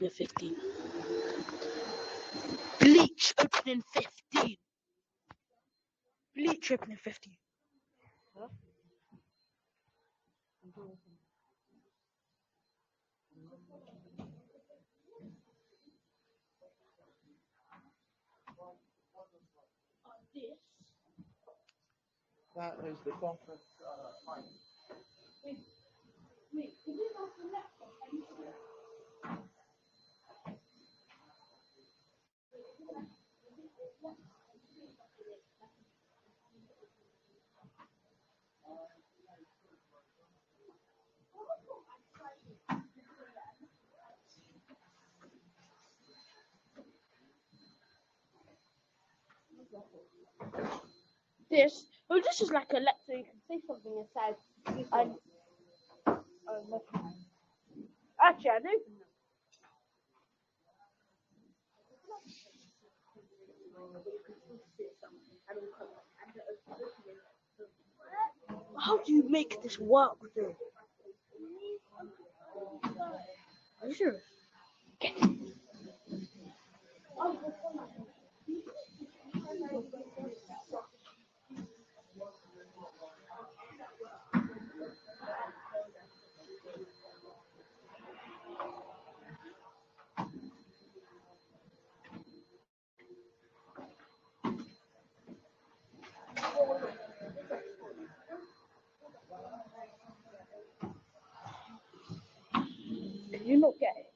2015. 15. this. Well, this is like a letter. You can say something inside. And, oh, Actually, I do. How do you make this work though? Are you sure? Okay. you not get it?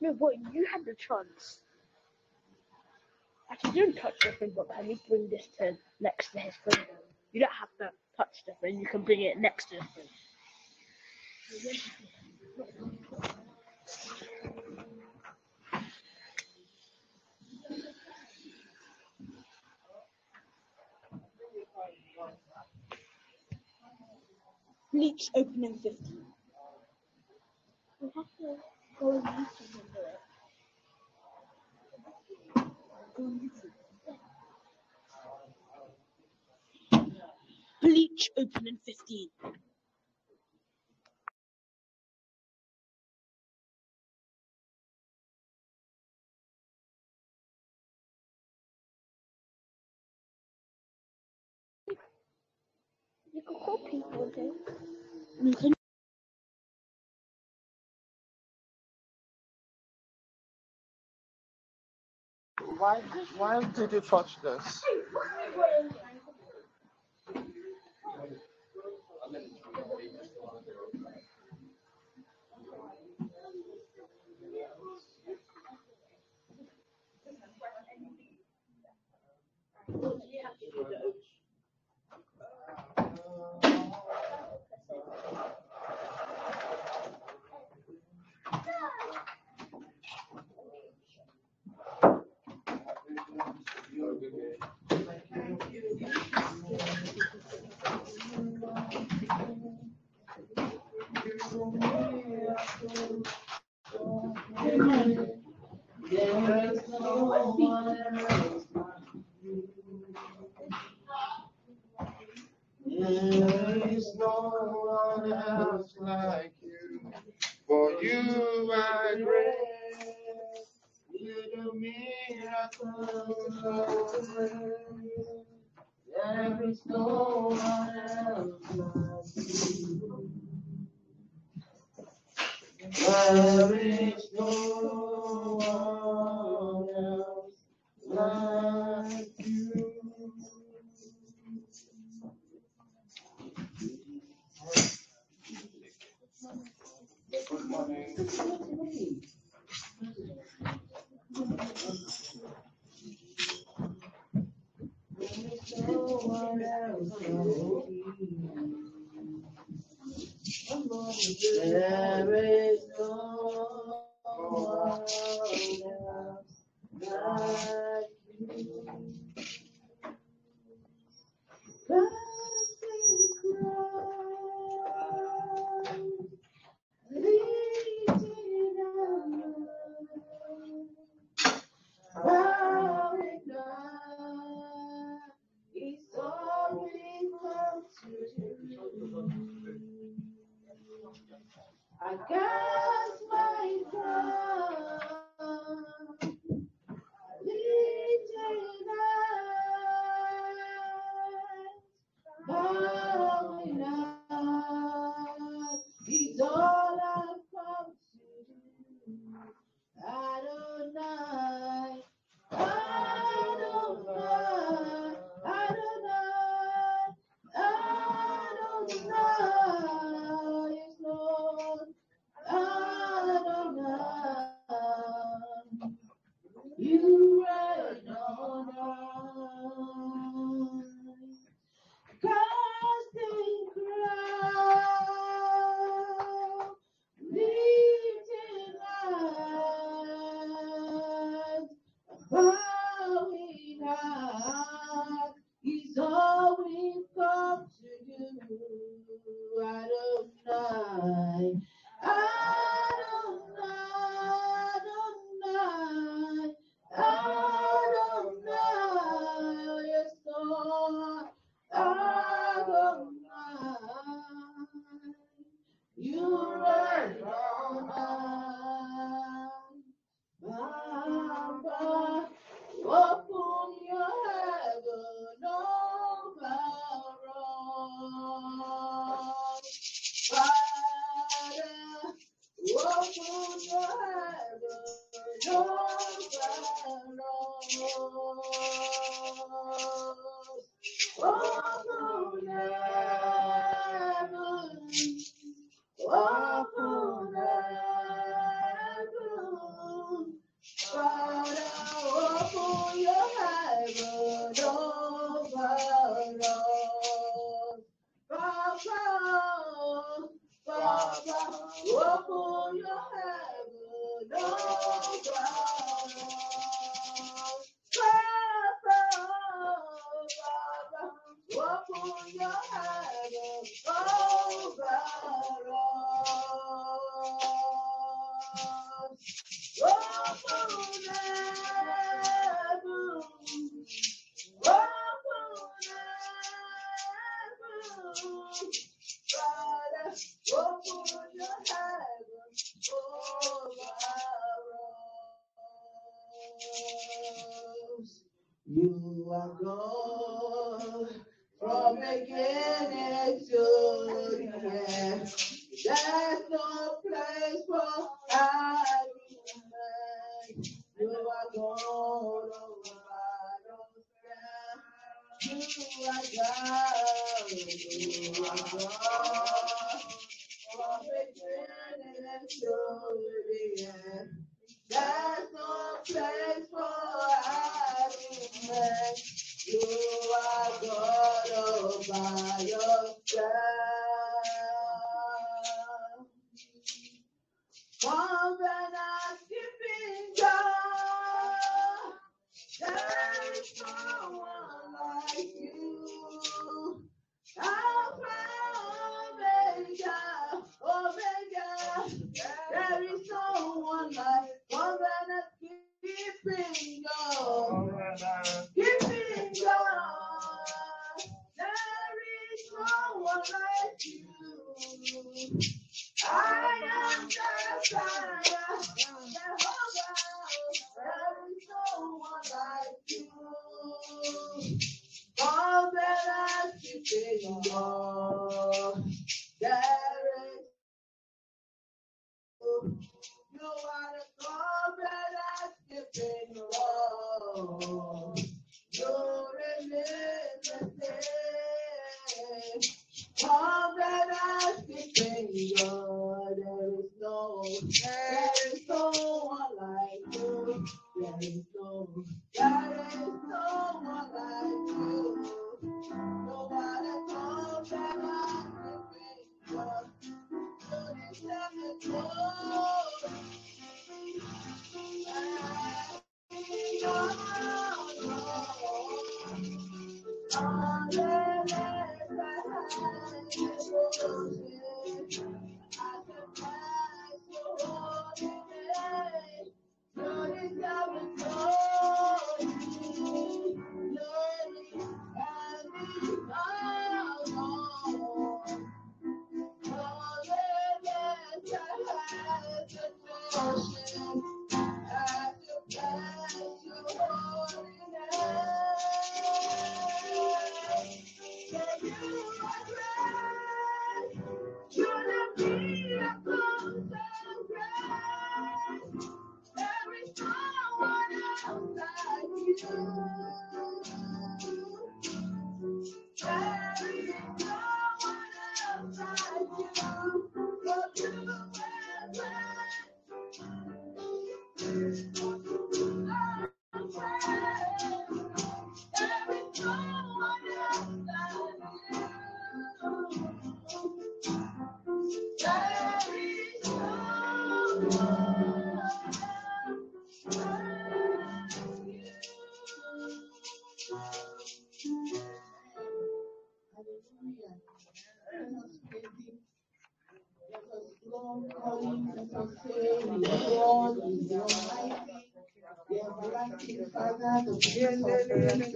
No, boy. you had the chance. Actually, don't touch the thing, but can you bring this to next to his thing? You don't have to touch the thing, you can bring it next to the thing. Bleach opening 15. We have to go and do it. Go. Bleach open in 15. You can call people, do Why, why did you touch this? You are the. You the God. There is no, there is no one like you. There is no, there is no one like. You You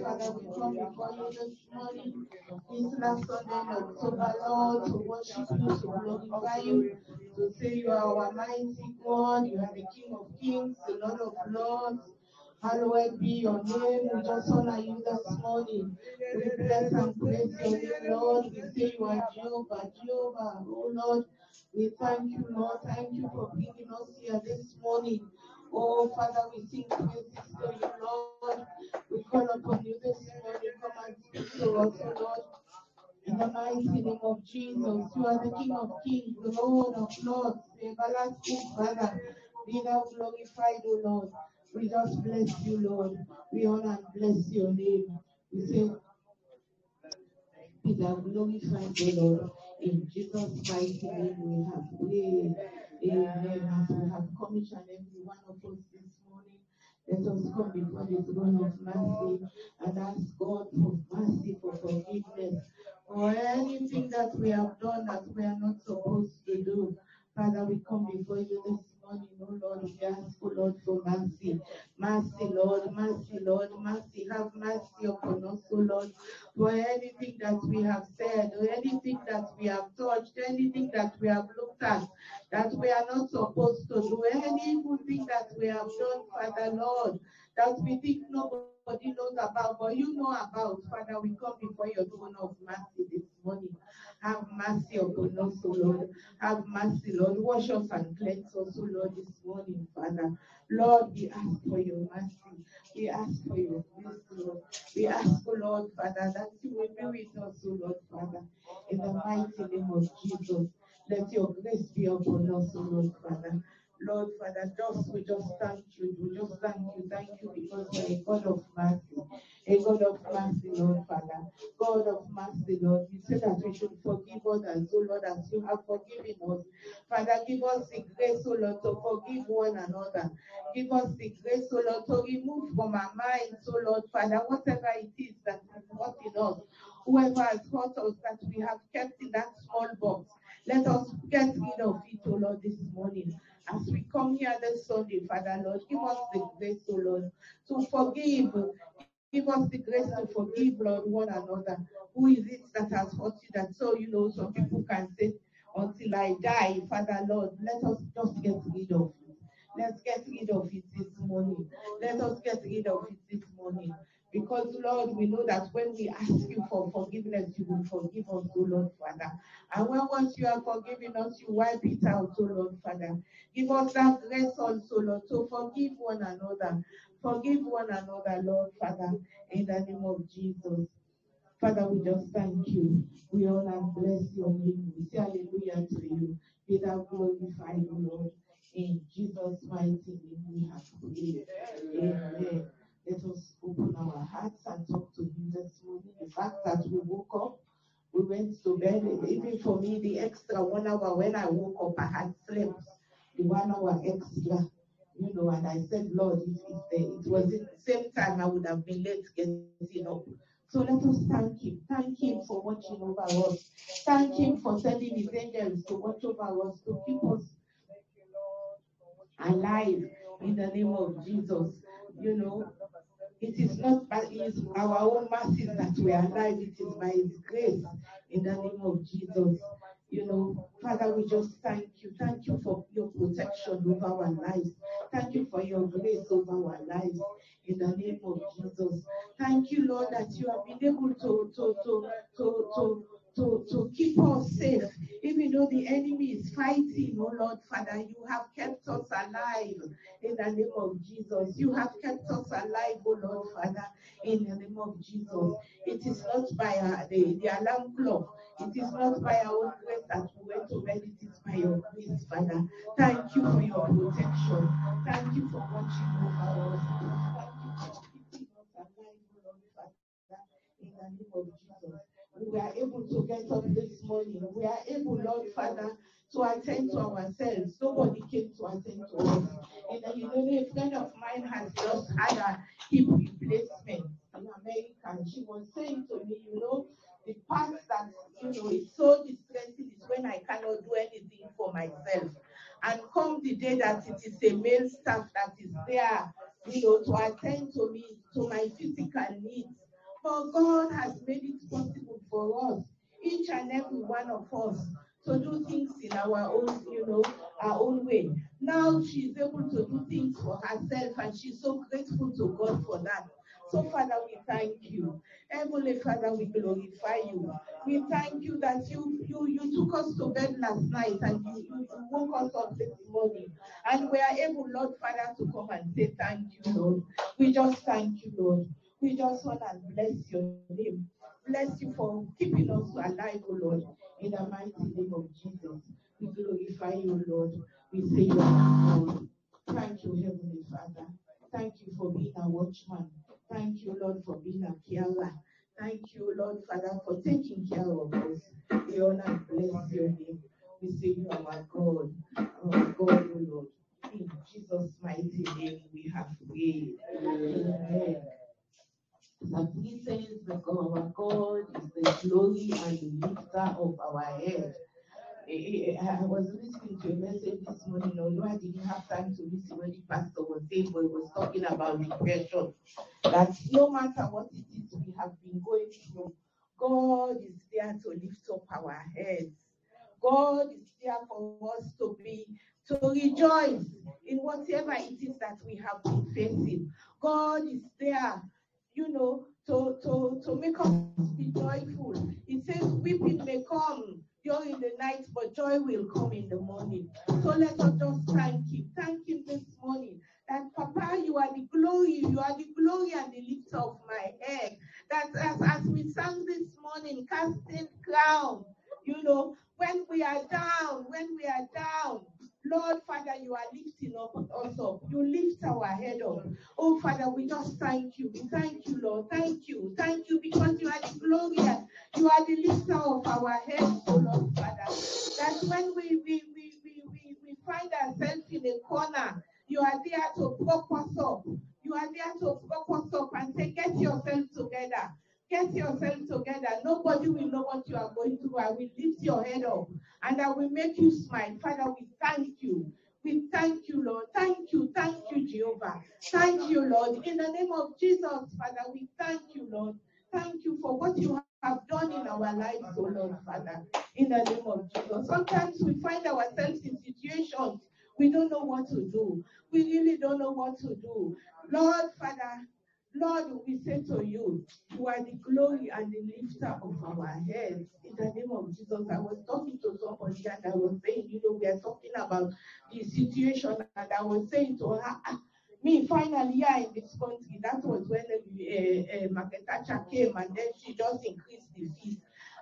Father, we come before you this morning, this last Sunday in October, Lord, to worship you, to glorify you, to say you are our mighty God, you are the King of kings, the Lord of lords. Hallowed be your name. We just honor you this morning. We bless and praise your name, Lord. We say you are Jehovah, Jehovah, oh Lord. We thank you, Lord. Thank you for bringing us here this morning. Oh, Father, we sing praises to you, Lord. We call upon you this morning. Come and speak to us, Lord. In the mighty name of Jesus, you are the King of kings, the Lord of lords, the everlasting Father. Be thou glorified, O Lord. We just bless you, Lord. We honor and bless your name. We say, Be thou glorified, O Lord. In Jesus' mighty name we have prayed. Amen. As we have come each and every one of us this morning, let us come before the throne of mercy and ask God for mercy, for forgiveness, for anything that we have done that we are not supposed to do. Father, we come before you this morning, oh Lord. We Lord, for mercy. Mercy, Lord, mercy, Lord, mercy. Have mercy upon us, Lord, for anything that we have said, or anything that we have touched, anything that we have looked at, that we are not supposed to do, any evil thing that we have done, Father, Lord, that we think nobody knows about, but you know about. Father, we come before your throne of mercy this morning. Have mercy upon us, O Lord. Have mercy, Lord. Wash us and cleanse us, O Lord, this morning, Father. Lord, we ask for your mercy. We ask for your grace, Lord. We ask, O Lord, Father, that you will be with us, O Lord, Father. In the mighty name of Jesus, let your grace be upon us, O Lord, Father. Lord, Father, just we just thank you. We just thank you. Thank you because you're a God of mercy. A God of mercy, Lord, Father. God of mercy, Lord. You said that we should forgive others, oh Lord, as you have forgiven us. Father, give us the grace, oh Lord, to forgive one another. Give us the grace, oh Lord, to remove from our minds, oh Lord, Father, whatever it is that is hurting us. Whoever has hurt us that we have kept in that small box. Let us get rid of it, oh Lord, this morning. As we come here this Sunday, Father Lord, give us the grace, oh Lord, to forgive. Give us the grace to forgive, Lord, one another. Who is it that has hurt you? That so you know, some people can say, until I die, Father Lord, let us just get rid of it. Let's get rid of it this morning. Let us get rid of it this morning. Because, Lord, we know that when we ask you for forgiveness, you will forgive us, O Lord, Father. And when once you are forgiving us, you wipe it out, O Lord, Father. Give us that grace also, Lord, to forgive one another. Forgive one another, Lord, Father, in the name of Jesus. Father, we just thank you. We honor and bless your name. We say hallelujah to you. Be thou glorified, Lord. In Jesus' mighty name we have prayed. Amen. Let us open our hearts and talk to him this morning. The fact that we woke up, we went to bed, even for me, the extra one hour when I woke up, I had slept the one hour extra, you know, and I said, Lord, if, if it was the same time, I would have been late getting up. So let us thank him. Thank him for watching over us. Thank him for sending his angels to watch over us, to keep us alive in the name of Jesus. You know, it is not by his, our own mercies that we are alive, it is by his grace in the name of Jesus. You know, Father, we just thank you. Thank you for your protection over our lives. Thank you for your grace over our lives in the name of Jesus. Thank you, Lord, that you have been able to to to to to to, to keep us safe. Even though the enemy is fighting, oh Lord Father, you have kept us alive in the name of Jesus. You have kept us alive, oh Lord Father, in the name of Jesus. It is not by uh, the, the alarm clock. It is not by our own grace that we went to bed. It is by your grace, Father. Thank you for your protection. Thank you for watching over us. Thank you for keeping us alive, oh Lord Father, in the name of Jesus we are able to get up this morning. We are able, Lord Father, to attend to ourselves. Nobody came to attend to us. And you know, a friend of mine has just had a hip replacement in America. She was saying to me, you know, the part that, you know, is so distressing is when I cannot do anything for myself. And come the day that it is a male staff that is there, you know, to attend to me, to my physical needs. God has made it possible for us, each and every one of us, to do things in our own, you know, our own way. Now she's able to do things for herself, and she's so grateful to God for that. So, Father, we thank you. Heavenly Father, we glorify you. We thank you that you you, you took us to bed last night and you, you woke us up this morning. And we are able, Lord Father, to come and say thank you, Lord. We just thank you, Lord. We just want to bless your name. Bless you for keeping us alive, O Lord, in the mighty name of Jesus. We glorify you, Lord. We say you are Lord. Thank you, Heavenly Father. Thank you for being a watchman. Thank you, Lord, for being a carer. Thank you, Lord, Father, for taking care of us. We honor and bless your name. We say you are our God, our God, O Lord. In Jesus' mighty name we have prayed. Amen. That he says that our God is the glory and the lifter of our head. I was listening to a message this morning, although I didn't have time to listen when the pastor was saying, but he was talking about depression. That no matter what it is we have been going through, God is there to lift up our heads. God is there for us to be to rejoice in whatever it is that we have been facing. God is there, you know, to, to, to make us be joyful. It says weeping may come during the night, but joy will come in the morning. So let us just thank him. Thank him this morning. That Papa, you are the glory, you are the glory and the lifter of my head. That as, as we sang this morning, casting crown, you know, when we are down, when we are down, Lord Father, you are lifting up us up. You lift our head up. Oh Father, we just thank you. Thank you, Lord. Thank you. Thank you because you are the glorious. You are the lifter of our heads, oh Lord Father. That when we we, we, we, we, we find ourselves in a corner, you are there to prop us up. You are there to prop us up and say, get yourself together. Get yourself together. Nobody will know what you are going through. I will lift your head up and I will make you smile. Father, we thank you. We thank you, Lord. Thank you. Thank you, Jehovah. Thank you, Lord. In the name of Jesus, Father, we thank you, Lord. Thank you for what you have done in our lives, oh Lord, Father. In the name of Jesus. Sometimes we find ourselves in situations we don't know what to do. We really don't know what to do. Lord, Father, Lord, we say to you, you are the glory and the lifter of our heads. In the name of Jesus, I was talking to somebody and I was saying, you know, we are talking about the situation, and I was saying to her, ah, me finally here in this country, that was when uh, uh, Margaret came and then she just increased the fees.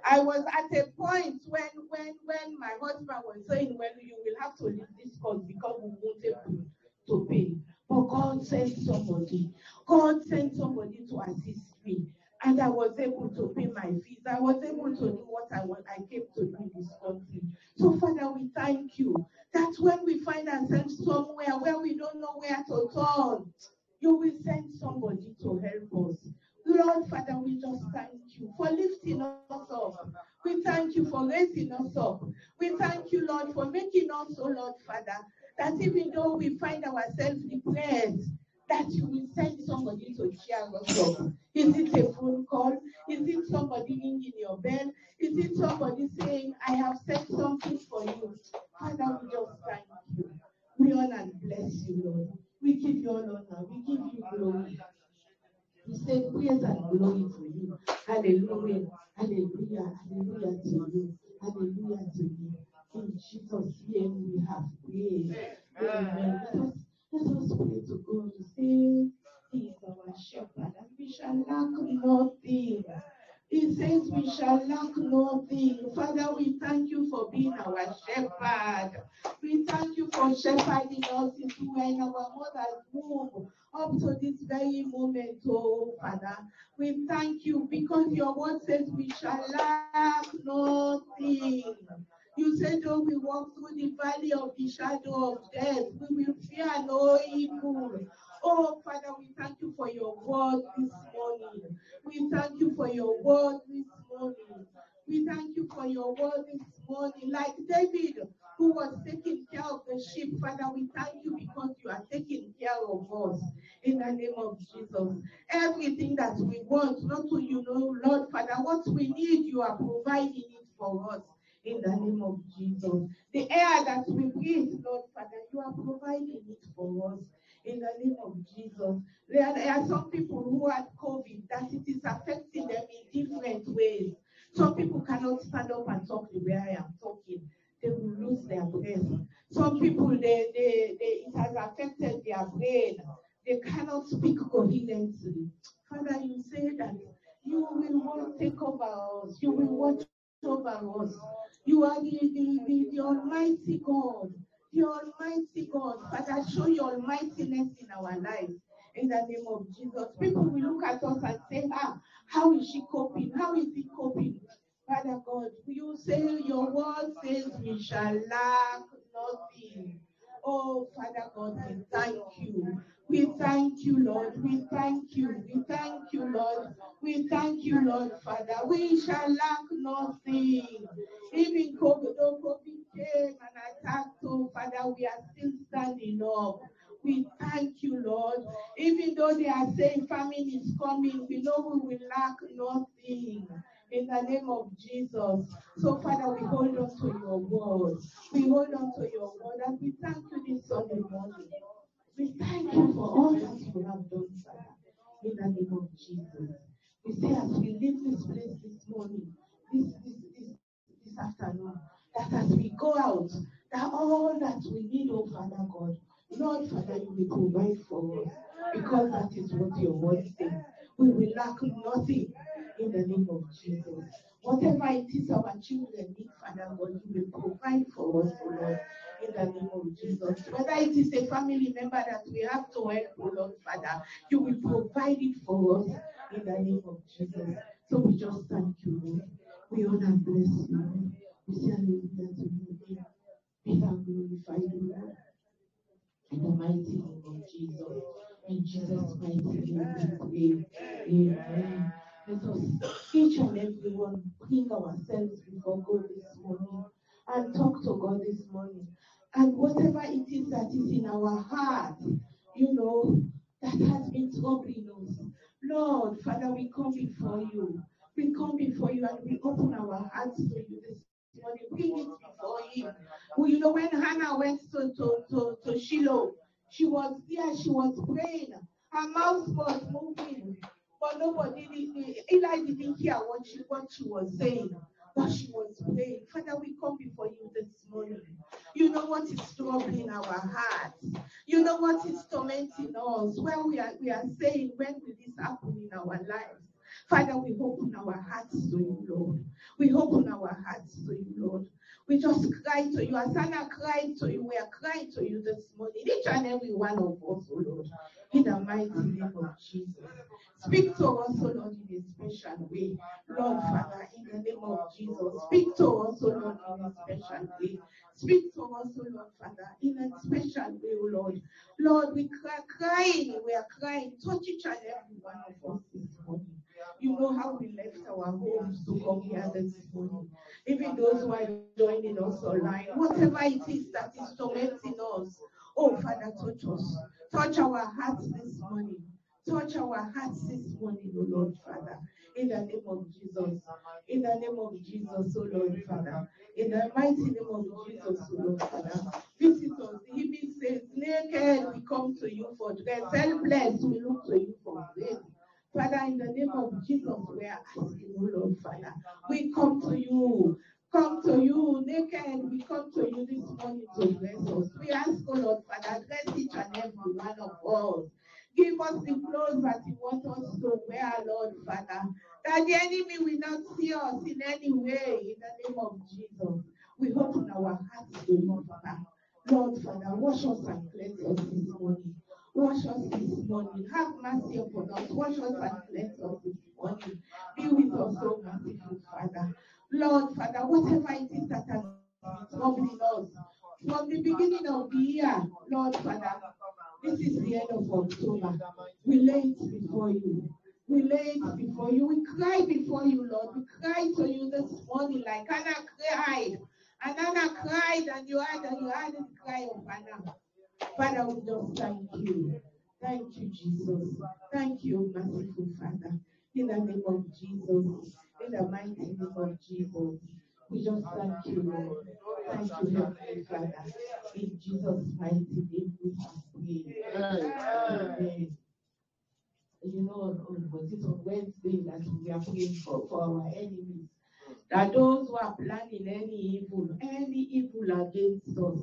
I was at a point when when when my husband was saying, Well, you will have to leave this course because we won't able to pay. But God sent somebody. God sent somebody to assist me. And I was able to pay my fees. I was able to do what I want. I came to do this country. So, Father, we thank you that when we find ourselves somewhere where we don't know where to turn, you will send somebody to help us. Lord, Father, we just thank you for lifting us up. We thank you for raising us up. We thank you, Lord, for making us, oh Lord, Father, that even though we find ourselves depressed, that you will send somebody to cheer us up. Is it a phone call? Is it somebody ringing your bell? Is it somebody saying, I have sent something for you? Father, we just thank you. We honor and bless you, Lord. We give you all honor. We give you glory. We say praise and glory to you. Hallelujah. Hallelujah. Hallelujah to you. Hallelujah to you. In Jesus' name we have prayed. Amen. Let us, let us pray to God to say, He is our shepherd and we shall lack nothing. He says we shall lack nothing. Father, we thank you for being our shepherd. We thank you for shepherding us into in our mother's womb up to this very moment, oh Father. We thank you because your word says we shall lack nothing. You said, though we walk through the valley of the shadow of death, we will fear no evil. Oh, Father, we thank you for your word this morning. We thank you for your word this morning. We thank you for your word this morning. Like David, who was taking care of the sheep, Father, we thank you because you are taking care of us in the name of Jesus. Everything that we want, not to you know, Lord, Father, what we need, you are providing it for us in the name of Jesus. The air that we breathe, Lord Father, you are providing it for us in the name of Jesus. There, there are some people who had COVID that it is affecting them in different ways. Some people cannot stand up and talk the way I am talking. They will lose their breath. Some people, they, they, they, it has affected their brain. They cannot speak coherently. Father, you say that you will take over us. You will watch over us. You are the, the, the, the Almighty God. The Almighty God. Father, show your almightiness in our lives. In the name of Jesus. People will look at us and say, ah, how is she coping? How is he coping? Father God, you say your word says we shall lack nothing. Oh, Father God, we thank you. We thank you, Lord. We thank you. We thank you, Lord. We thank you, Lord, Father. We shall lack nothing. Even COVID, though COVID came and attacked, oh, Father, we are still standing up. We thank you, Lord. Even though they are saying famine is coming, we know we will lack nothing in the name of Jesus. So, Father, we hold on to your word. We hold on to your word and we thank you this Sunday morning. We thank you for all that you have done, Father, in the name of Jesus. We say as we leave this place this morning, this, this, this, this afternoon, that as we go out, that all that we need, oh Father God, Lord Father, you will provide for us because that is what your word says. We will lack nothing in the name of Jesus. Whatever it is our children need, Father God, you will provide for us, oh Lord, in the name of Jesus. Whether it is a family member that we have to help, oh Lord, Father, you will provide it for us in the name of Jesus. So we just thank you, Lord. We honor and bless you. We say hallelujah to name. Be thou glorified, O Lord. In the mighty name of Jesus. In Jesus' mighty name we pray. Amen. Let us, each and every one, bring ourselves before God this morning and talk to God this morning. And whatever it is that is in our heart, you know, that has been troubling us. Lord, Father, we come before you. We come before you and we open our hearts to you this morning. Bring it before Him. Well, you know, when Hannah went to, to, to, to Shiloh, she was there, she was praying. Her mouth was moving, but nobody. Eli didn't hear what she, what she was saying, but she was praying. Father, we come before you this morning. You know what is troubling our hearts. You know what is tormenting us. When we are, we are saying, when will this happen in our lives? Father, we open our hearts to you, Lord. We open our hearts to you, Lord. We just cry to you. As Anna cried to you, we are crying to you this morning. Each and every one of us, oh Lord. In the mighty name of Jesus. Speak to us, oh Lord, in a special way. Lord, Father, in the name of Jesus. Speak to us, oh Lord, in a special way. Speak to us, oh Lord, Father, in a special way, oh Lord. Lord, we cry, crying, we are crying. Touch each and every one of us this morning. You know how we left our homes to come here this morning. Even those who are joining us online, whatever it is that is tormenting us, oh Father, touch us. Touch our hearts this morning. Touch our hearts this morning, oh Lord, Father. In the name of Jesus. In the name of Jesus, oh Lord, Father. In the mighty name of Jesus, oh Lord, Father. Visit us. The says, naked we come to you for dress. Helpless we look to you for grace. Father, in the name of Jesus, we are asking, Lord, Father, we come to you. Come to you naked. We come to you this morning to bless us. We ask, oh Lord, Father, bless each and every one of us. Give us the clothes that you want us to wear, Lord, Father. That the enemy will not see us in any way in the name of Jesus. We open our hearts to you, Father. Lord, Father, wash us and cleanse us this morning. Wash us this morning. Have mercy upon us. Wash us and cleanse us this morning. Be with us, so merciful Father. Lord, Father, whatever it is that has been troubling us from the beginning of the year, Lord, Father, this is the end of October. We lay it before you. We lay it before you. We cry before you, Lord. We cry to you this morning like Anna cried. And Anna cried, and you heard, and you heard the cry of Anna. Father, we just thank you. Thank you, Jesus. Thank you, merciful Father. In the name of Jesus. In the mighty name of Jesus. We just thank you, Lord. Thank you, Heavenly Father. In Jesus' mighty name we pray. Amen. You know, was it on Wednesday that we are praying for, for our enemies? That those who are planning any evil, any evil against us,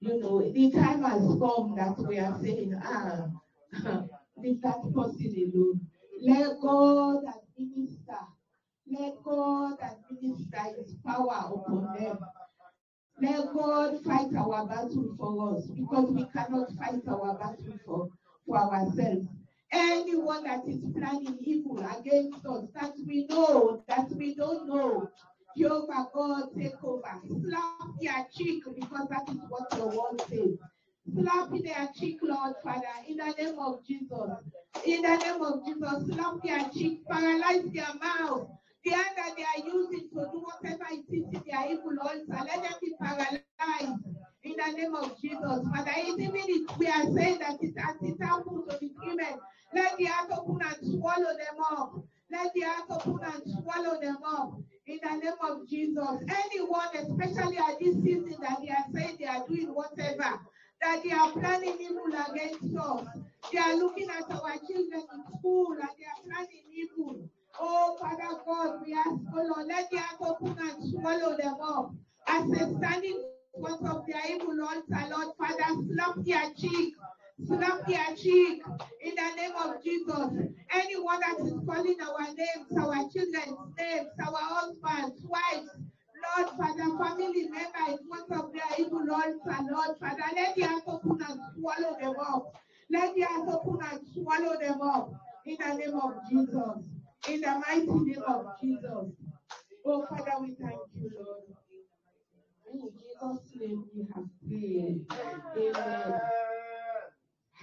you know, the time has come that we are saying, ah, leave that person alone. Let God administer. Let God administer his power upon them. Let God fight our battle for us because we cannot fight our battle for, for ourselves. Anyone that is planning evil against us that we know, that we don't know, Jehovah God, take over. Slap their cheek because that is what your word says. Slap their cheek, Lord Father, in the name of Jesus. In the name of Jesus, slap their cheek, paralyze their mouth. The hand that they are using to do whatever it is in their evil altar, let them be paralyzed. In the name of Jesus, Father, even if we are saying that it has it happened to the women, let the heart open and swallow them up. Let the heart open and swallow them up. In the name of Jesus, anyone, especially at this season that they are saying they are doing whatever, that they are planning evil against us. They are looking at our children in school and they are planning evil. Oh, Father God, we ask, oh Lord, let the earth open and swallow them up. As they stand in front of their evil altar, Lord, Father, slap their cheek. Slap their cheek in the name of Jesus. Anyone that is calling our names, our children's names, our husbands, wives, Lord Father, family member in front of their evil altar, Lord Father, let the earth open and swallow them up. Let the earth open and swallow them up in the name of Jesus. In the mighty name of Jesus. Oh Father, we thank you, Lord. In Jesus' name we have prayed. Amen.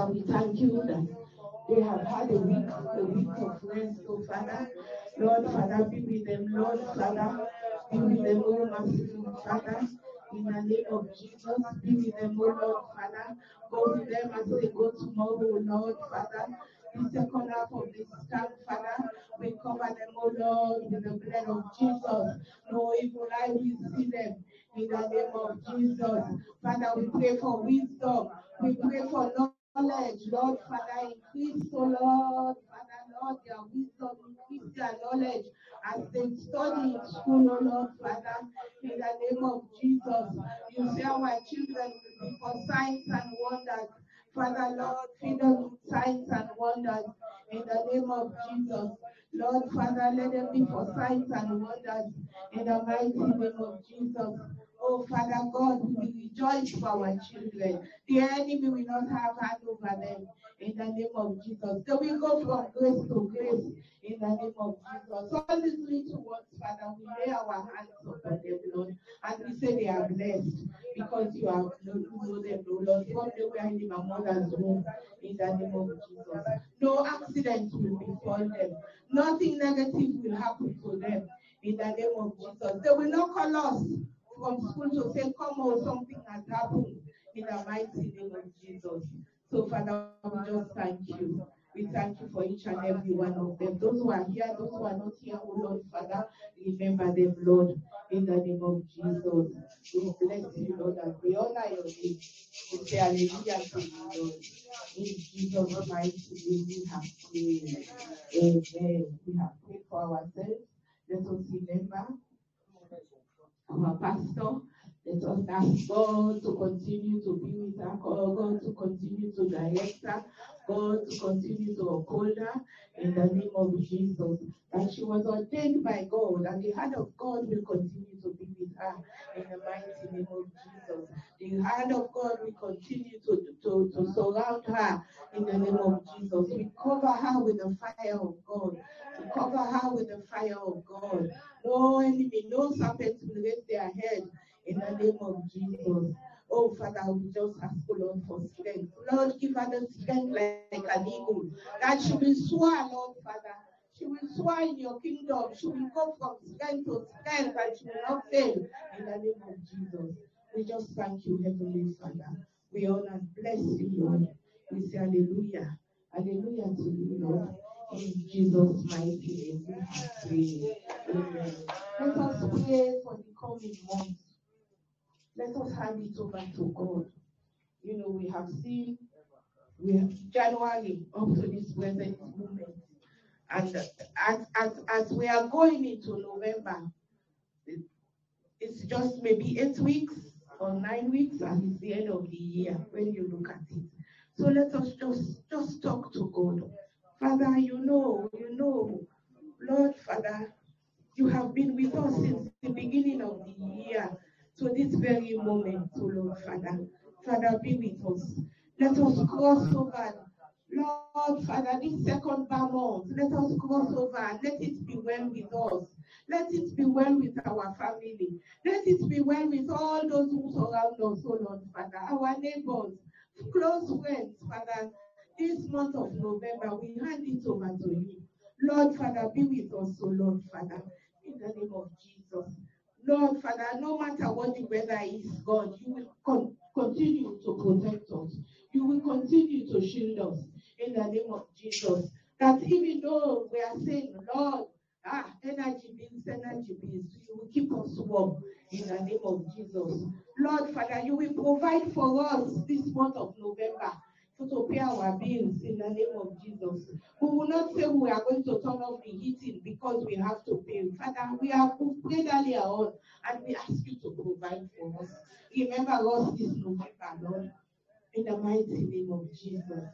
Father, we thank you that they have had a week, a week of rest, oh Father. Lord, Father, be with them, Lord, Father. Be with them, oh merciful Father. In the name of Jesus, be with them, oh Lord, Father. Go with them as they go tomorrow, oh Lord, Father. The second half of this time, Father, we cover them, oh Lord, with the blood of Jesus. No evil eye will see them. In the name of Jesus, Father, we pray for wisdom. We pray for knowledge, Lord, Father, increase, oh Lord, Father, Lord, their wisdom, increase their knowledge as they study in school, oh Lord, Father, in the name of Jesus. You say our children be for signs and wonders. Father, Lord, feed them with signs and wonders in the name of Jesus. Lord, Father, let them be for signs and wonders in the mighty name of Jesus. Oh, Father God, we will rejoice for our children. The enemy will not have hand over them in the name of Jesus. So we go from grace to grace in the name of Jesus. All these little ones, Father, we lay our hands upon them, Lord, and we say they are blessed because you have known know them, Lord. From the way in my mother's womb, in the name of Jesus. No accident will befall them. Nothing negative will happen to them in the name of Jesus. They will not call us from school to say, come on, something has happened in the mighty name of Jesus. So, Father, we just thank you. We thank you for each and every one of them. Those who are here, those who are not here, oh Lord, Father, remember them, Lord, in the name of Jesus. We bless you, Lord, and we honor your name. We say hallelujah to you, Lord. In Jesus' mighty name, we have prayed. Amen. We have prayed for ourselves. Let us remember our pastor. Let us ask God to continue to be with her, God to continue to direct her, God to continue to uphold her in the name of Jesus. That she was ordained by God, and the hand of God will continue to be in the mighty name of Jesus. The hand of God will continue to, to, to surround her in the name of Jesus. We cover her with the fire of God. We cover her with the fire of God. No enemy, no serpent will raise their head in the name of Jesus. Oh, Father, we just ask, oh Lord, for strength. Lord, give her the strength like an eagle, that she will soar, Lord, Father. She will soar in your kingdom. She will go from strength to strength and she will not fail in the name of Jesus. We just thank you, Heavenly Father. We honor and bless you, Lord. We say hallelujah. Hallelujah to you, Lord. In Jesus' mighty name, we prayed. Amen. Let us pray for the coming months. Let us hand it over to God. You know, we have seen we have January up to this present moment. And as, as, as we are going into November, it's just maybe eight weeks or nine weeks, and it's the end of the year when you look at it. So let us just just talk to God. Father, you know, you know, Lord Father, you have been with us since the beginning of the year to this very moment, oh Lord Father. Father, be with us. Let us cross over. Lord Father, this second month, let us cross over. And let it be well with us. Let it be well with our family. Let it be well with all those who surround us, oh Lord Father, our neighbors, close friends, Father. This month of November, we hand it over to you. Lord Father, be with us, oh Lord Father, in the name of Jesus. Lord Father, no matter what the weather is, God, you will con- continue to protect us. You will continue to shield us in the name of Jesus. That even though we are saying, Lord, ah, energy bills, energy bills, you will keep us warm in the name of Jesus. Lord Father, you will provide for us this month of November to- pay our bills in the name of Jesus. We will not say we are going to turn off the heating because we have to pay. Father, we have prayed earlier on and we ask you to provide for us. Remember us this November, Lord, in the mighty name of Jesus.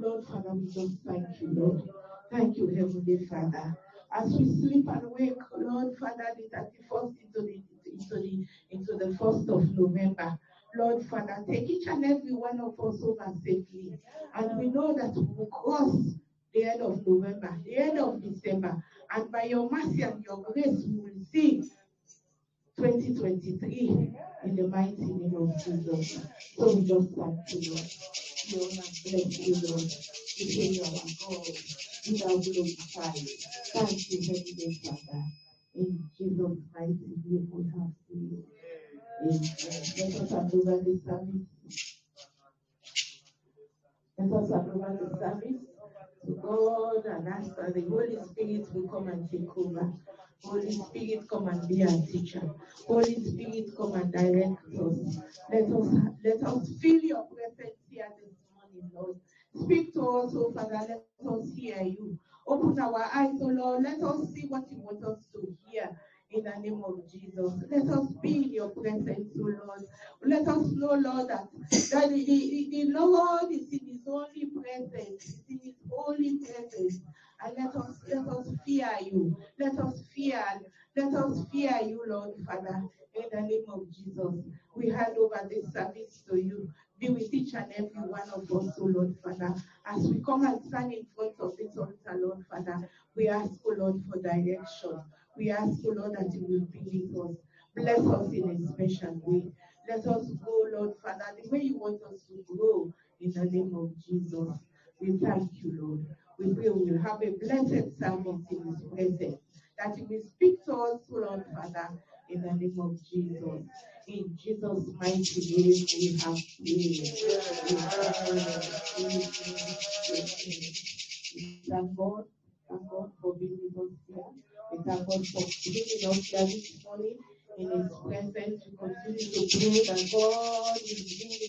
Lord Father, we just thank you, Lord. Thank you, Heavenly Father. As we sleep and wake, Lord Father, the 31st into the into the into the first of November. Lord Father, take each and every one of us over safely. And we know that we will cross the end of November, the end of December. And by your mercy and your grace, we will see 2023 in the mighty name of Jesus. So we just thank you, Lord. We honor bless you, Lord. We say you our God. You are glorified. Thank you, Heavenly Father. In Jesus' mighty name, we have prayed. Amen. Let us hand over the service. Let us hand over the service to God and ask that the Holy Spirit will come and take over. Holy Spirit, come and be our teacher. Holy Spirit, come and direct us. Let us let us feel your presence here this morning, Lord. Speak to us, oh Father. Let us hear you. Open our eyes, oh Lord. Let us see what you want us to hear. In the name of Jesus, let us be in your presence, oh Lord. Let us know, Lord, that, that the, the, the Lord is in his only presence, in his holy presence. And let us let us fear you. Let us fear, let us fear you, Lord Father, In the name of Jesus, we hand over this service to you. Be with each and every one of us, O Lord Father. As we come and stand in front of this altar, Lord Father, we ask, O Lord, for direction. We ask, O Lord, that you will with us. Bless us in a special way. Let us go, Lord Father, the way you want us to grow in the name of Jesus. We thank you, Lord. We pray we will have a blessed service in His presence, that you will speak to us, Lord Father, in the name of Jesus. In Jesus' mighty name, we have prayed. Thank God. Thank God for being with us here. We thank God for bringing us here this morning in His presence to continue to grow that God is bringing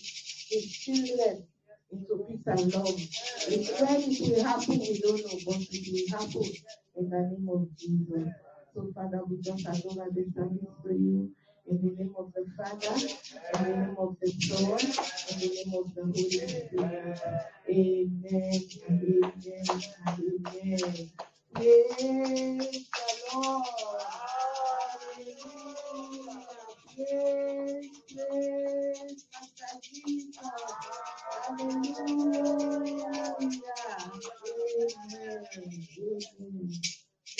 His children into peace and love. It's when it will happen, we don't know, but it will happen in the name of Jesus. So, Father, we just hand over the service to you. In the name of the Father, in the name of the Son, in the name of the Holy Spirit. Amen amen amen. Praise the Lord.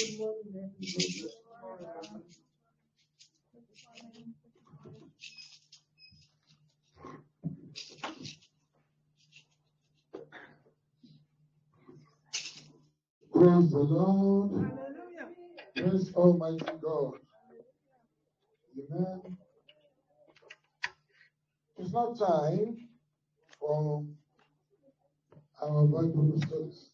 Amen. Praise the Lord. Hallelujah. Praise Almighty God. Amen. It's not time for our Bible studies.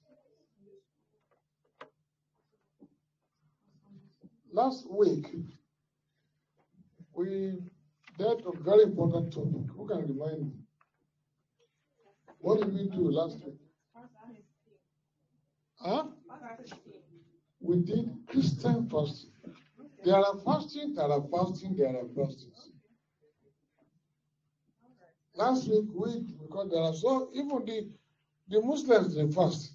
Last week, we dealt a very important topic. Who can remind me? What did we do last week? Huh? We did Christian fasting. There are fasting, there are fasting, there are fastings. Last week, we because there are so even the the Muslims they fast.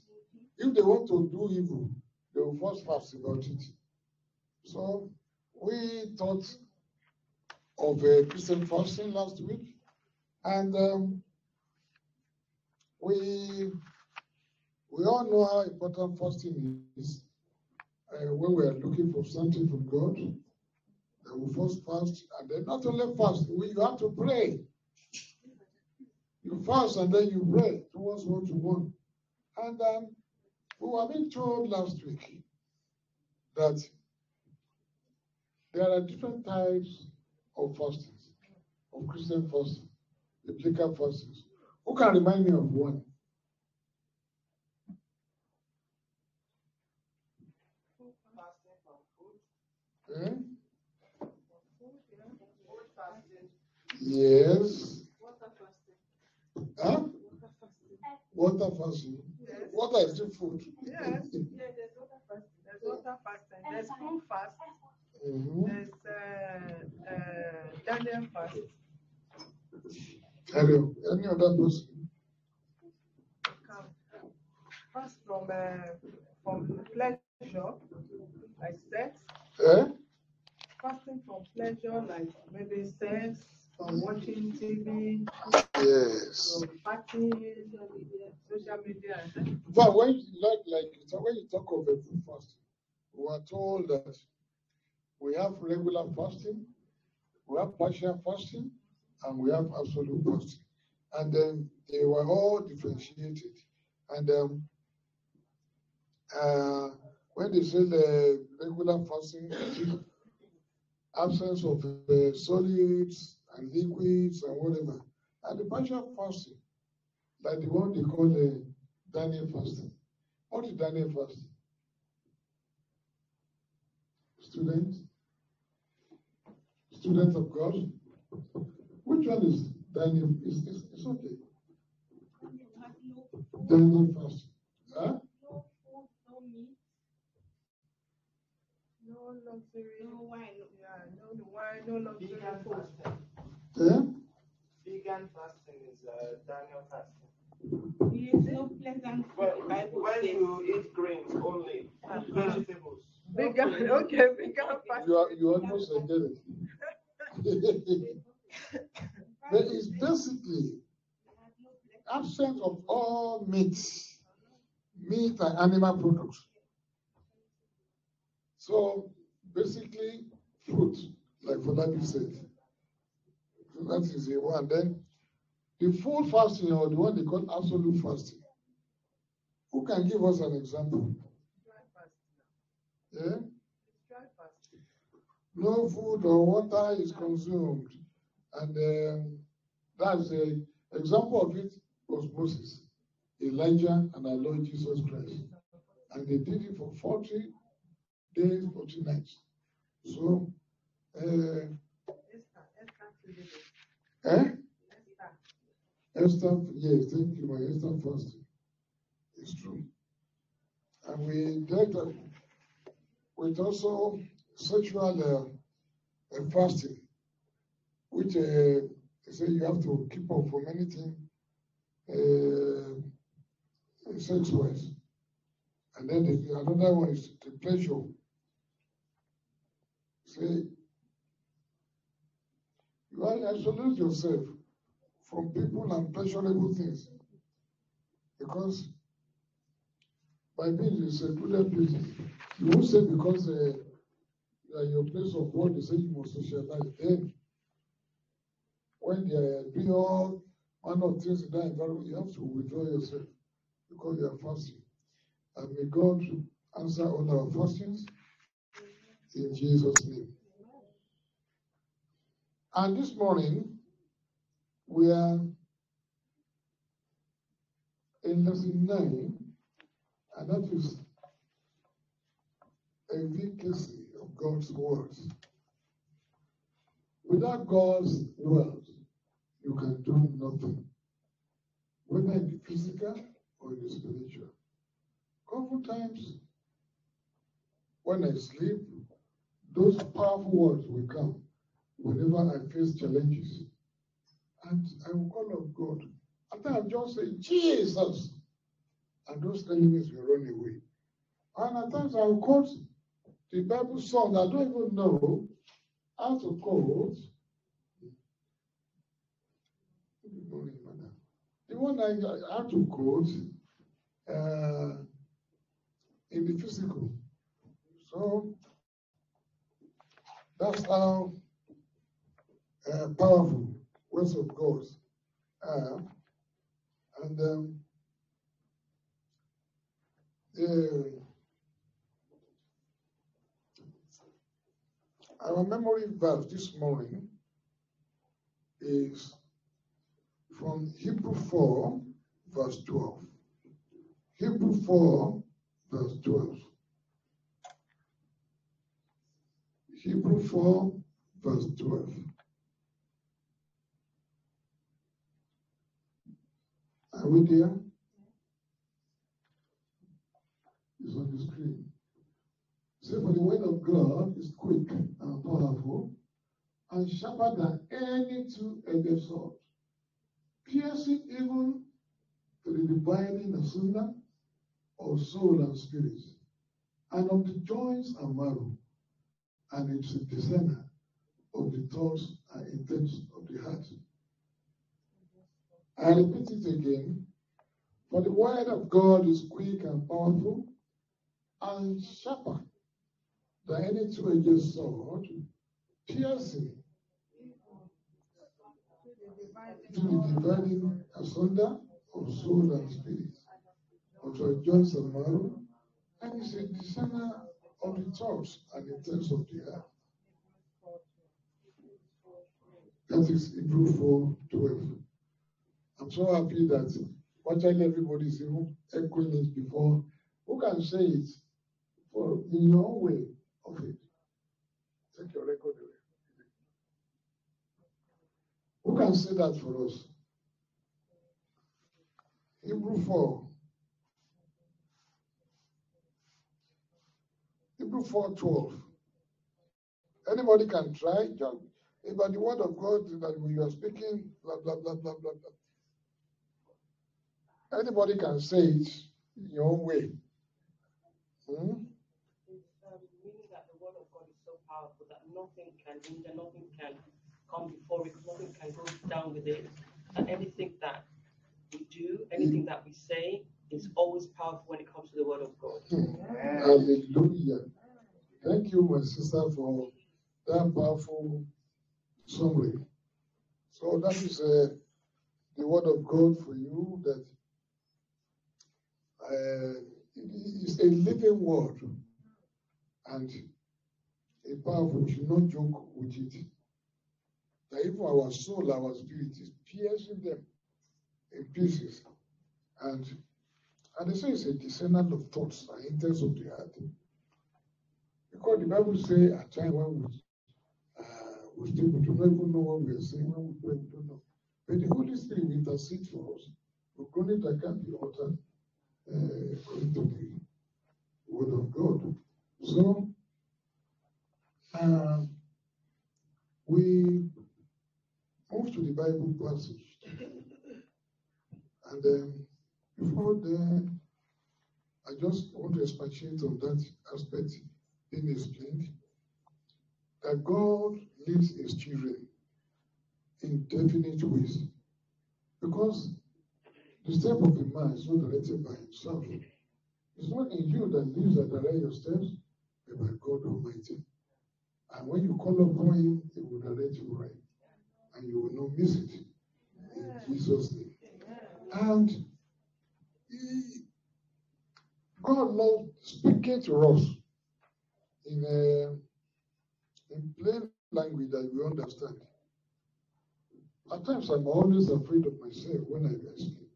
If they want to do evil, they will first fast about it. So we thought of a Christian fasting last week, and um, we we all know how important fasting is uh, when we are looking for something from God. Then we first fast, and then not only fast, we, you have to pray. You fast and then you pray towards what you want. And um, we were being told last week that there are different types of fastings, of Christian fasting, biblical fastings. Who can remind me of one? Fasting from food. Fasting. Yes. Water fasting. Huh? Water fasting. Yes. Water is still food. Yes. Yeah, there's water fasting. There's water fasting. There's food fast. Mhm. There's uh, uh, Daniel fast. On. Any other person? Fast from uh, from pleasure, like sex. Eh? Fasting from pleasure, like maybe sex, from watching TV, Yes. from partying, social media. But when you like, like so when you talk of a food fast, we are told that we have regular fasting, we have partial fasting, and we have absolute fasting. And then they were all differentiated. And um, uh, when they say the regular fasting, absence of uh, solids and liquids and whatever. And the partial fasting, like the one they call the Daniel fasting. What is Daniel fasting? Students? Students of God? Which one is Daniel? It's, it's, it's okay. Daniel fasting. Huh? No food, no meat. No luxury. No wine. Yeah, no wine, no luxury Vegan food. fasting. Eh? Vegan fasting is uh, Daniel fasting. It's no pleasant food. When, the Bible when says. you eat grains only and vegetables. Vegan, okay, vegan fast. You are you almost get it. but it's basically absence of all meat, meat and animal products. So basically, fruit, like Falabi said. So that is the one. Then the full fasting or the one they call absolute fasting. Who can give us an example? Yeah? No food or water is consumed. And um, that's the example of it was Moses, Elijah, and our Lord Jesus Christ. And they did it for 40 days, 40 nights. So, uh, eh? Esther, yes, thank you, my Esther fasting. It's true. And we did that with also sexual uh, uh, fasting, which uh, say you have to keep up from anything uh, sex wise. And then the, another one is the pleasure. Say, you isolate yourself from people and pleasurable things. Because by being in secluded place, you won't say because uh, you your place of work, they say you must socialize. Then, when they are doing all manner of things in that environment, you have to withdraw yourself because you are fasting. And may God answer all our fastings in Jesus' name. And this morning, we are in lesson 9, and that is efficacy of God's words. Without God's word, you can do nothing, whether in the physical or in the spiritual. Couple times, when I sleep, those powerful words will come whenever I face challenges. And I will call on God. After I just say, Jesus, and those enemies will run away. And at times I will quote the Bible song I don't even know how to quote. The one I have to quote uh, in the physical. So that's how uh, powerful words of God are. And um, uh, our memory verse this morning is from Hebrew 4, verse 12. Hebrew 4, verse 12. Hebrew 4, verse 12. Are we there? It's on the screen. Say, for the word of God is quick and powerful and sharper than any two-edged sword, piercing even to the dividing asunder of soul and spirit, and of the joints and marrow, and it's a discerner of the thoughts and intents of the heart. I repeat it again. For the word of God is quick and powerful and sharper than any two-edged sword, piercing to the dividing asunder of soul and spirit, of the joints and marrow, and is a discerner of the thoughts and intents of the heart. That is Hebrew 4 12. I'm so happy that virtually everybody is even echoing it before. Who can say it for in your way of it? Take your record away. Who can say that for us? Hebrew 4. Hebrew 4 12. Anybody can try. Just, about the word of God that you are speaking, blah, blah, blah, blah, blah, blah. Anybody can say it in your own way. Hmm? Meaning that the word of God is so powerful that nothing can hinder, nothing can come before come, we can go down with it. And anything that we do, anything that we say is always powerful when it comes to the word of God. Hallelujah. Thank you, my sister, for that powerful summary. So that is uh, the word of God for you that uh, it is a living word and a powerful, you should not joke with it. That even our soul, our spirit is piercing them in pieces. And and they say it's a discerner of thoughts and intents of the heart. Because the Bible says at times when we uh, we still we do not even know what we are saying, when we pray, we don't know. But the Holy Spirit will intercede for us. We groaning that can be uttered to the word of God. So uh, we move to the Bible passage. And um, before then, I just want to expatiate on that aspect being explained. That God leads his children in definite ways. Because the step of a man is not directed by himself. It's not in you that leads and direct your steps, but by God Almighty. And when you call upon him, he will direct you right. And you will not miss it. In Jesus' name. And he, God loves speaking to us in a in plain language that we understand. At times, I'm always afraid of myself when I explain.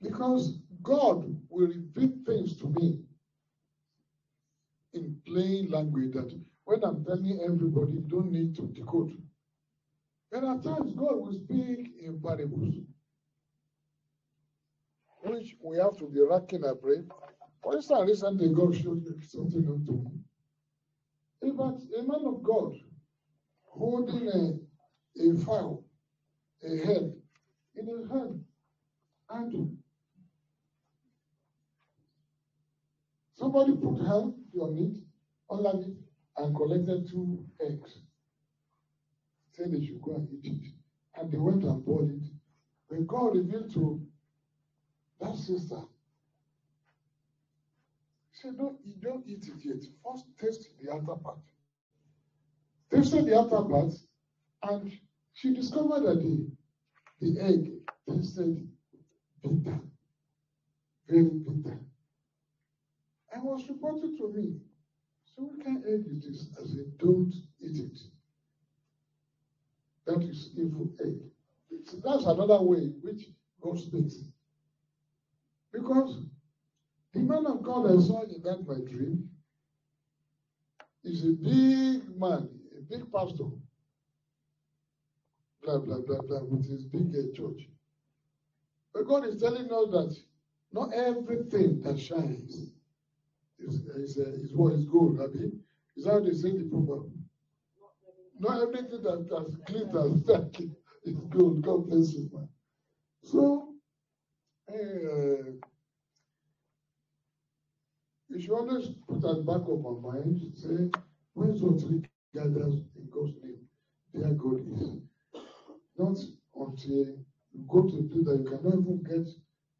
Because God will reveal things to me in plain language that when I'm telling everybody, you don't need to decode. And at times, God will speak in parables, which we have to be racking our brain. For instance, recently, God showed me something unto me. About a man of God holding a, a fowl, a head, in his hand. And somebody put hand on it, on it, and collected two eggs said they should go and eat it. And they went and bought it. When God revealed to that sister, he said, Don't, you don't eat it yet. First taste the outer part. Tasted the outer part, and she discovered that the, the egg tasted bitter. Very bitter. And was reported to me. So of egg is this? I said, Don't eat it. That is evil egg. That's another way which God speaks. Because the man of God I saw in that my dream is a big man, a big pastor, blah, blah, blah, blah, with his big uh, church. But God is telling us that not everything that shines is, is, uh, is what is gold, I mean. Is how they say the proverb. Not everything that, that glitters that is gold. God bless you, man. So, uh, you should always put at the back of my mind, say, when two three gathers in God's name, there God is. Not until you go to place that you cannot even get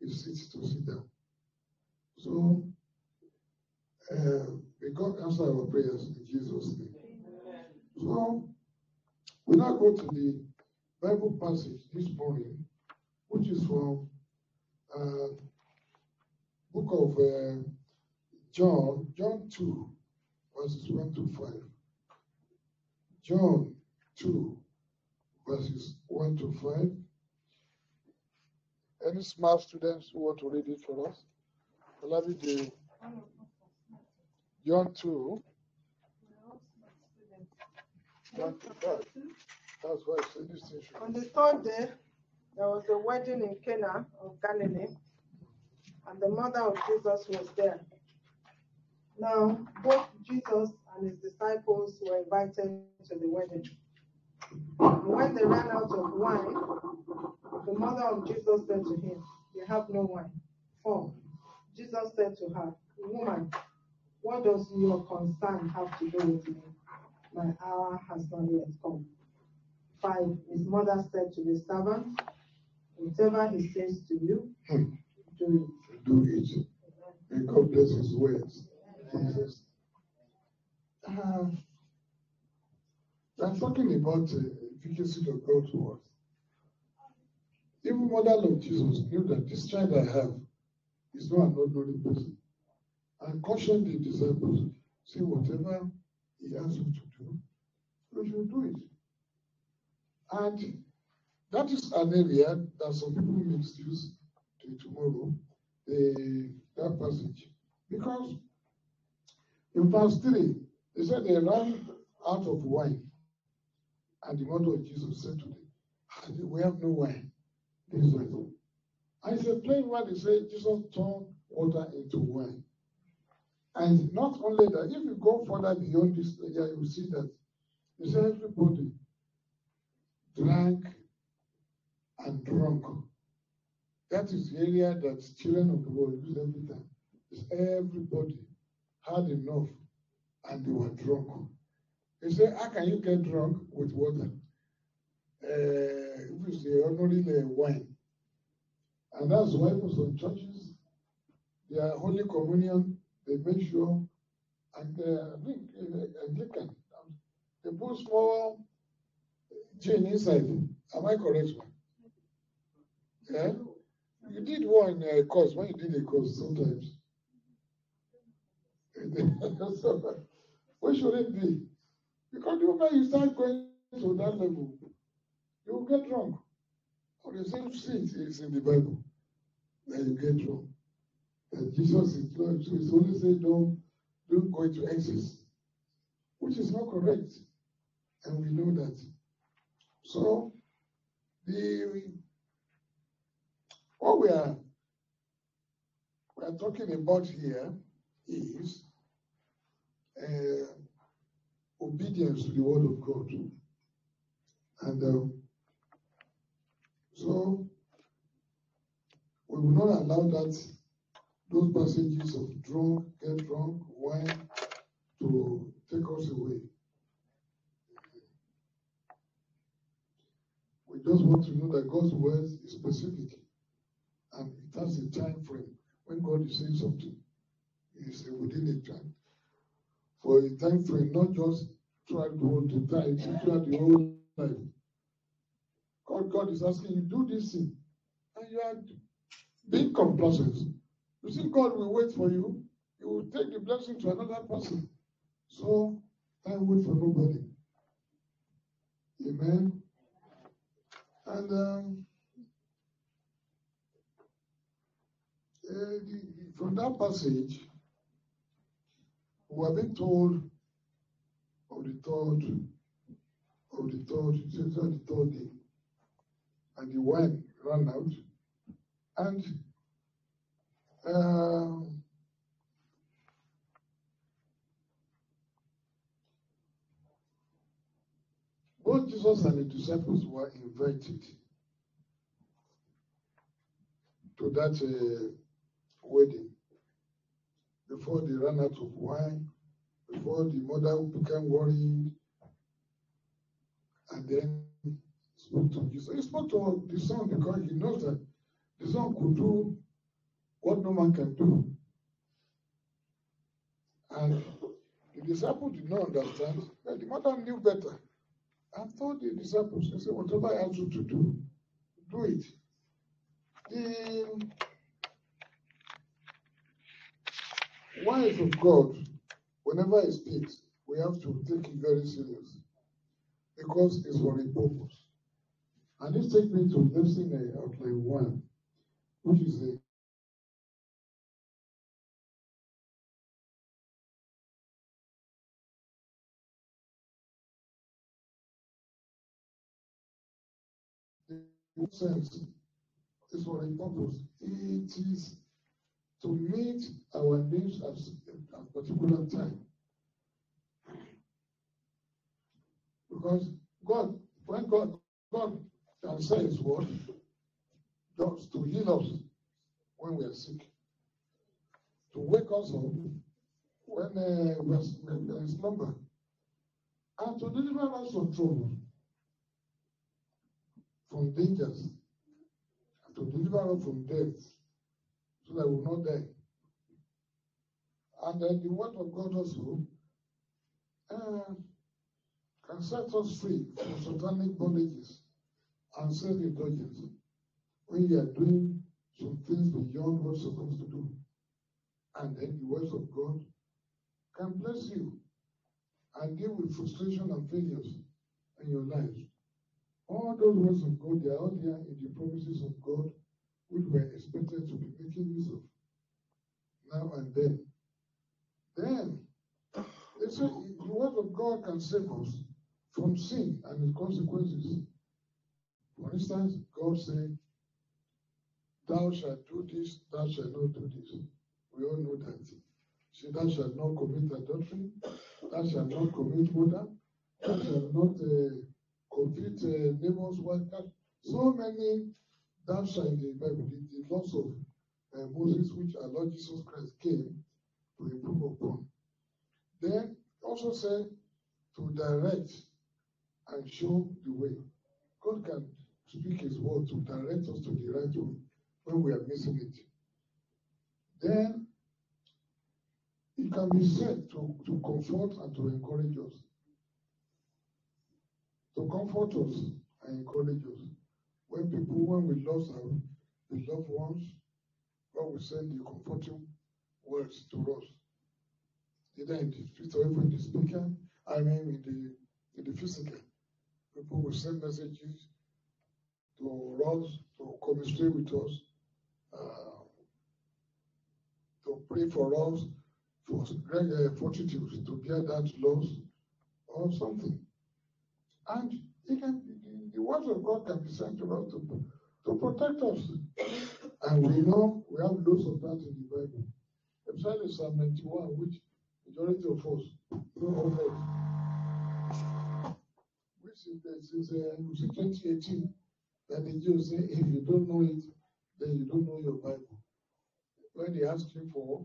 a seat to sit down. So, uh, may God answer our prayers in Jesus' name. So, we now go to the Bible passage this morning, which is from uh, book of uh, John, John 2, verses 1 to 5. John 2, verses 1 to 5. Any smart students who want to read it for us? Allow me to John 2. John 2, that, that's why I said this thing On the third day, there was a wedding in Cana of Galilee, and the mother of Jesus was there. Now, both Jesus and his disciples were invited to the wedding. And when they ran out of wine, the mother of Jesus said to him, They have no wine. Four. Jesus said to her, Woman, what does your concern have to do with me? my hour has not yet come. Five, his mother said to the servant, Whatever he says to you, Hmm. do Do it. May God bless his words. Jesus. Uh, I'm talking about uh, efficacy of God's word. Even mother of Jesus knew that this child I have is not an ordinary person. And cautioned the disciples, say whatever he asks you to do, you should do it. And that is an area that some people misuse to tomorrow, the that passage. Because in verse 3, they said they ran out of wine. And the mother of Jesus said to them, "Ah, We have no wine. This is it's a plain word, they say Jesus turned water into wine. And not only that, if you go further beyond this area, you see that they say everybody drank and drunk. That is the area that children of the world use every time. Is everybody had enough and they were drunk. They say, How can you get drunk with water? Uh, if you say only the wine. And that's why for some churches, their Holy Communion, they make sure, and uh, I think uh, um, they put small gin inside. Am I correct, man? Yeah? You did one uh, course, when you did a course sometimes. so, what should it be? Because the moment you start going to that level, you will get drunk. Or the same seat is in the Bible. Then you get drunk. Jesus is drunk, so he's only saying don't, don't go into excess, which is not correct. And we know that. So, the what we are we are talking about here is uh, obedience to the word of God. And um, so we will not allow that those passages of drunk, get drunk, wine to take us away. We just want to know that God's word is specific and it has a time frame. When God is saying something, it's within a time. For a time frame, not just throughout the whole time, throughout the whole life. God, God is asking you, do this thing. And you are being complacent. You see, God will wait for you. He will take the blessing to another person. So, time wait for nobody. Amen. And um, the, from that passage, we have been told of the third, of the third, the third day, and the wine ran out, and uh, both Jesus and the disciples were invited to that uh, wedding before they ran out of wine, before the mother became worried, and then spoke to Jesus. He spoke to the son because he knows that the son could do what no man can do. And the disciples did not understand, but the mother knew better. And told the disciples, he said, whatever I ask you to do, do it. The wise of God, whenever he speaks, we have to take it very serious because it's for a purpose. And this takes me to lesson uh, outline one, which is a in sense is for a purpose. It is to meet our needs at a particular time. Because God, when God, God can say His word, just to heal us when we are sick, to wake us up when uh, we are we are in slumber, and to deliver us from trouble, from dangers, and to deliver us from death, so that we will not die. And then the word of God also uh, can set us free from satanic bondages and self-indulgence when you are doing some things beyond what you're supposed to do. And then the words of God can bless you and deal with frustration and failures in your life. All those words of God, they are all there in the promises of God, which we're expected to be making use of now and then. Then, they say the word of God can save us from sin and its consequences. For instance, God said, Thou shalt do this, thou shalt not do this. We all know that. Say, Thou shalt not commit adultery, thou shalt not commit murder, thou shalt not uh, commit uh, neighbor's wife. So many shalt in the Bible, the, the laws of uh, Moses, which our Lord Jesus Christ came to improve upon. Then also say to direct and show the way. God can speak his word to direct us to the right way when we are missing it. Then it can be said to, to comfort and to encourage us. To comfort us and encourage us. When people, when we lost our beloved ones, God will send the comforting words to us. Either in the spirit or even in the speaker, I mean in the in the physical. People will send messages to us, to communicate with us, uh, to pray for us, for great uh, fortitude to bear that loss or something. And it can, the, words of God can be sent to us to, to protect us. And we know we have loads of that in the Bible. Especially Psalm 91, which majority of us know already. Which is, is uh, 2018 that the Jews say, if you don't know it, then you don't know your Bible. When they asked him for,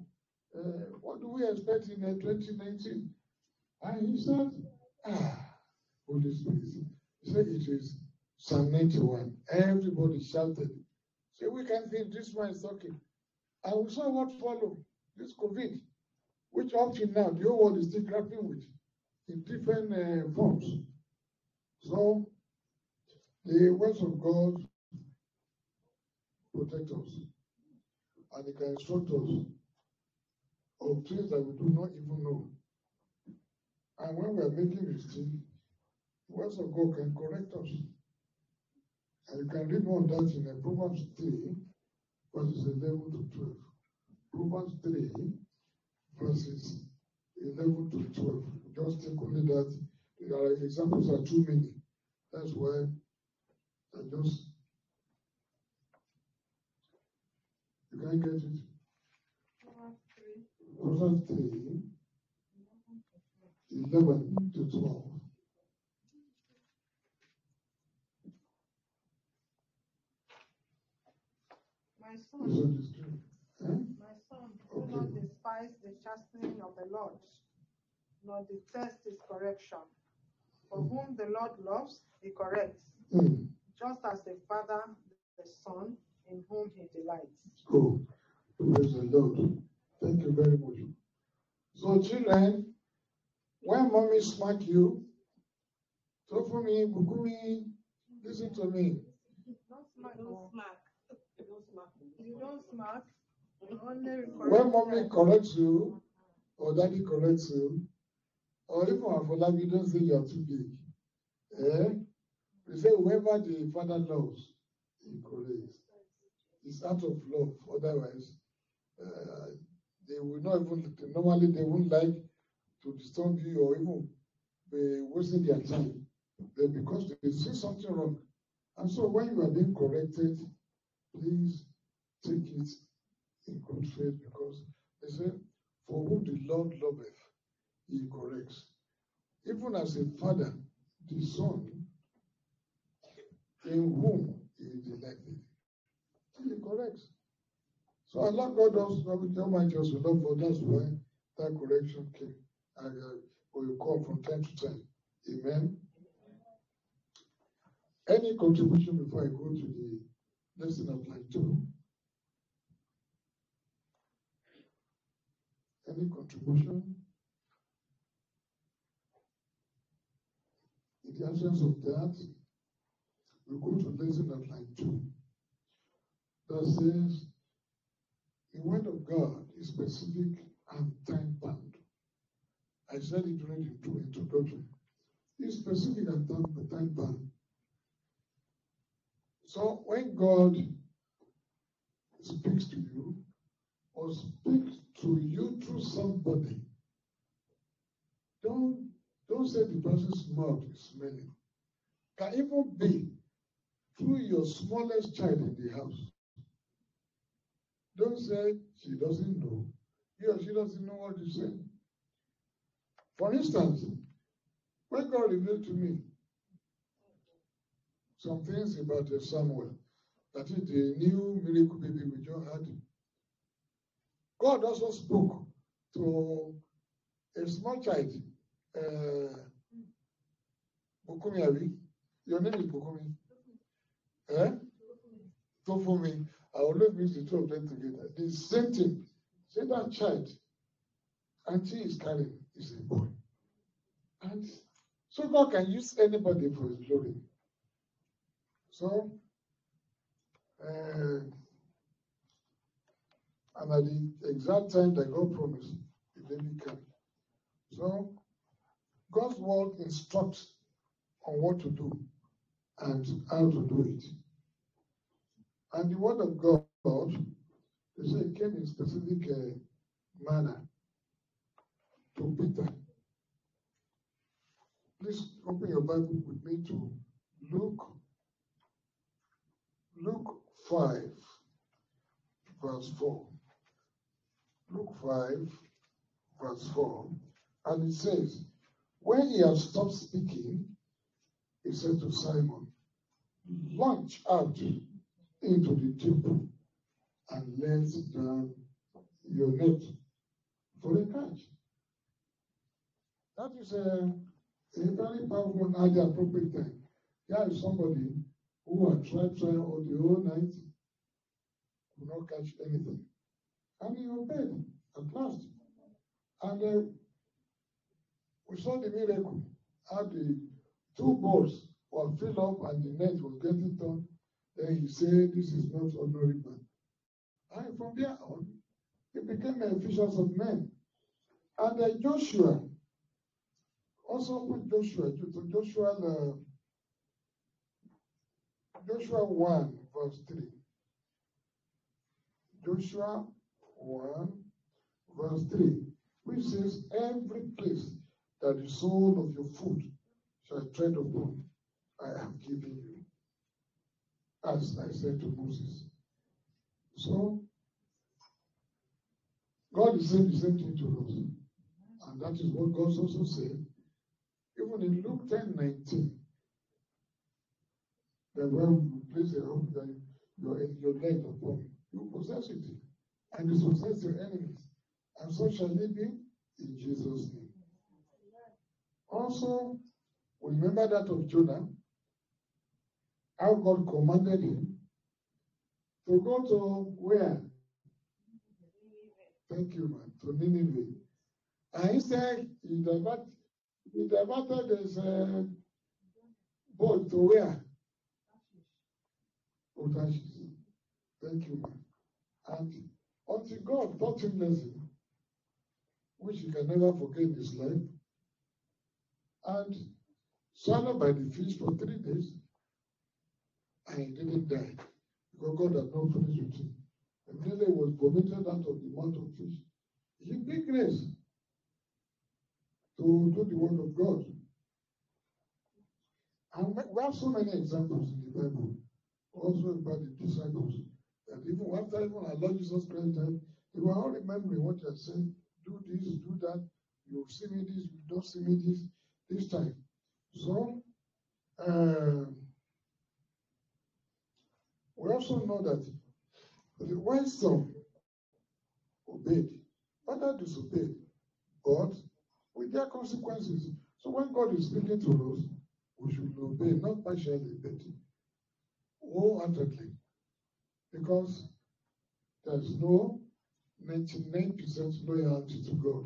uh, what do we expect in uh, 2019? And he said, ah, Holy Spirit. He said it is Psalm 91. Everybody shouted. So we can think this man is talking. And we saw what followed, this COVID, which up to now the whole world is still grappling with in different uh, forms. So the words of God protect us and it can instruct us of things that we do not even know. And when we are making mistakes, words of God can correct us. And you can read more on that in Proverbs 3, verses 11 to 12. Proverbs 3, verses 11 to 12. Just take only that. There are examples are too many. That's why I just you can't get it. Proverbs 3, 11 to 12. My Is son, that the script? Huh? my son, do not despise the chastening of the Lord, nor detest his correction. For whom the Lord loves, he corrects, just as the father the son in whom he delights. Cool. Praise the Lord. Thank you very much. So, children, when mommy smack you, talk for me, Bukumi, listen to me. Don't smack, Don't oh. smack. Don't smack. you don't smack, you only When mommy correct. corrects you, or daddy corrects you, or even Afolabi don't say you are too big. Eh? We say whoever the father loves, he corrects. It's out of love. Otherwise, uh, they will not even, normally they won't like to disturb you or even be wasting their time. But because they see something wrong. And so when you are being corrected, please take it in good faith because they say, For whom the Lord loveth, he corrects. Even as a father, the son, in whom he is delighted, he corrects. So Allah God us, Almighty us love for that's why that correction came. And uh, will come from time to time Amen. Any contribution before I go to the lesson of line two? Any contribution? In the absence of that, we go to lesson of line two. That says, the word of God is specific and time bound. I said it during the introduction. It's specific and time bound. So when God speaks to you or speaks to you through somebody, don't don't say the person's mouth is smelling. Can even be through your smallest child in the house. Don't say she doesn't know. He or she doesn't know what you're saying. For instance, when God revealed to me some things about Samuel, that is the new miracle baby we just had. God also spoke to a small child, uh, Bukumi Abi. Your name is Bukumi. Eh? Tofumi. I always mix the two of them together. The same thing. Say that child, auntie is carrying, is a boy. And so God can use anybody for his glory. So, uh, and at the exact time that God promised, the baby came. So, God's word instructs on what to do and how to do it. And the word of God, they say came in specific uh, manner to Peter. Please open your Bible with me to Luke Luke 5, verse 4. Luke 5, verse 4. And it says, When he had stopped speaking, he said to Simon, Launch out into the deep and let down your net for a catch. That is a, a very powerful at the appropriate time. There is somebody who had tried, tried all the whole night, could not catch anything. And he obeyed at last. And uh, we saw the miracle how the two boats were filled up and the net was getting torn. Then he said, This is not ordinary man. And from there on, he became a fisher of men. And uh, Joshua, also put Joshua, to Joshua uh, Joshua 1, verse 3. Joshua 1, verse 3, which says, Every place that the sole of your foot shall tread upon, I have given you. As I said to Moses. So, God is saying the same thing to us. And that is what God also said. Even in Luke 10 19, that when you place a hope that your, your leg upon, you possess it. And you possess your enemies. And so shall it be in Jesus' name. Also, remember that of Jonah, how God commanded him to go to where? Thank you, man. To Nineveh. And instead, he, divert, he diverted his uh, boat to where? Otashes. Thank you, man. And until God taught him lesson, which he can never forget in his life, and swallowed by the fish for three days, and he didn't die because God had not finished with him. Immediately was vomited out of the mouth of fish. He big grace to do the word of God. And we have so many examples in the Bible also about the disciples. That even after even our Lord Jesus Christ died, they were all remembering what he had said. Do this, do that. You see me this, you don't see me this, this time. So, uh, we also know that when some obeyed, others disobeyed, but with their consequences. So when God is speaking to us, we should obey, not partially, but wholeheartedly. Because there's no 99% loyalty to God.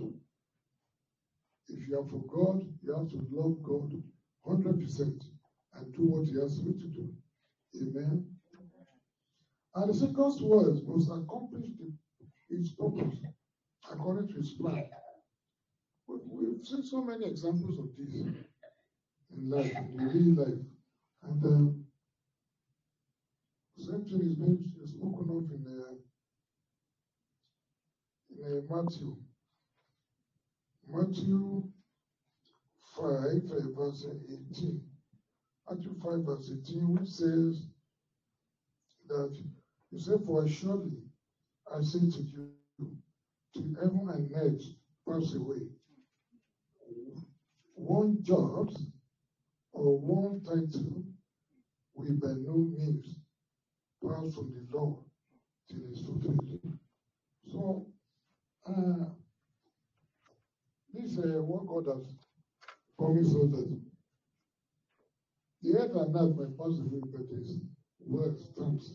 If you are for God, you have to love God 100% and do what He has you to do. Amen. And the second word must accomplish the, its purpose according to His plan. We, we've seen so many examples of this in life, in real life. And um, thing is being spoken of in, uh, in uh, Matthew. Matthew 5, uh, verse 18. Matthew 5, verse 18, which says that you say, For surely I say to you, till heaven and earth pass away, one jot or one tittle will by no means pass from the law till it's fulfilled. So, uh, this is uh, what God has promised us that the earth and earth may pass away, but His word stands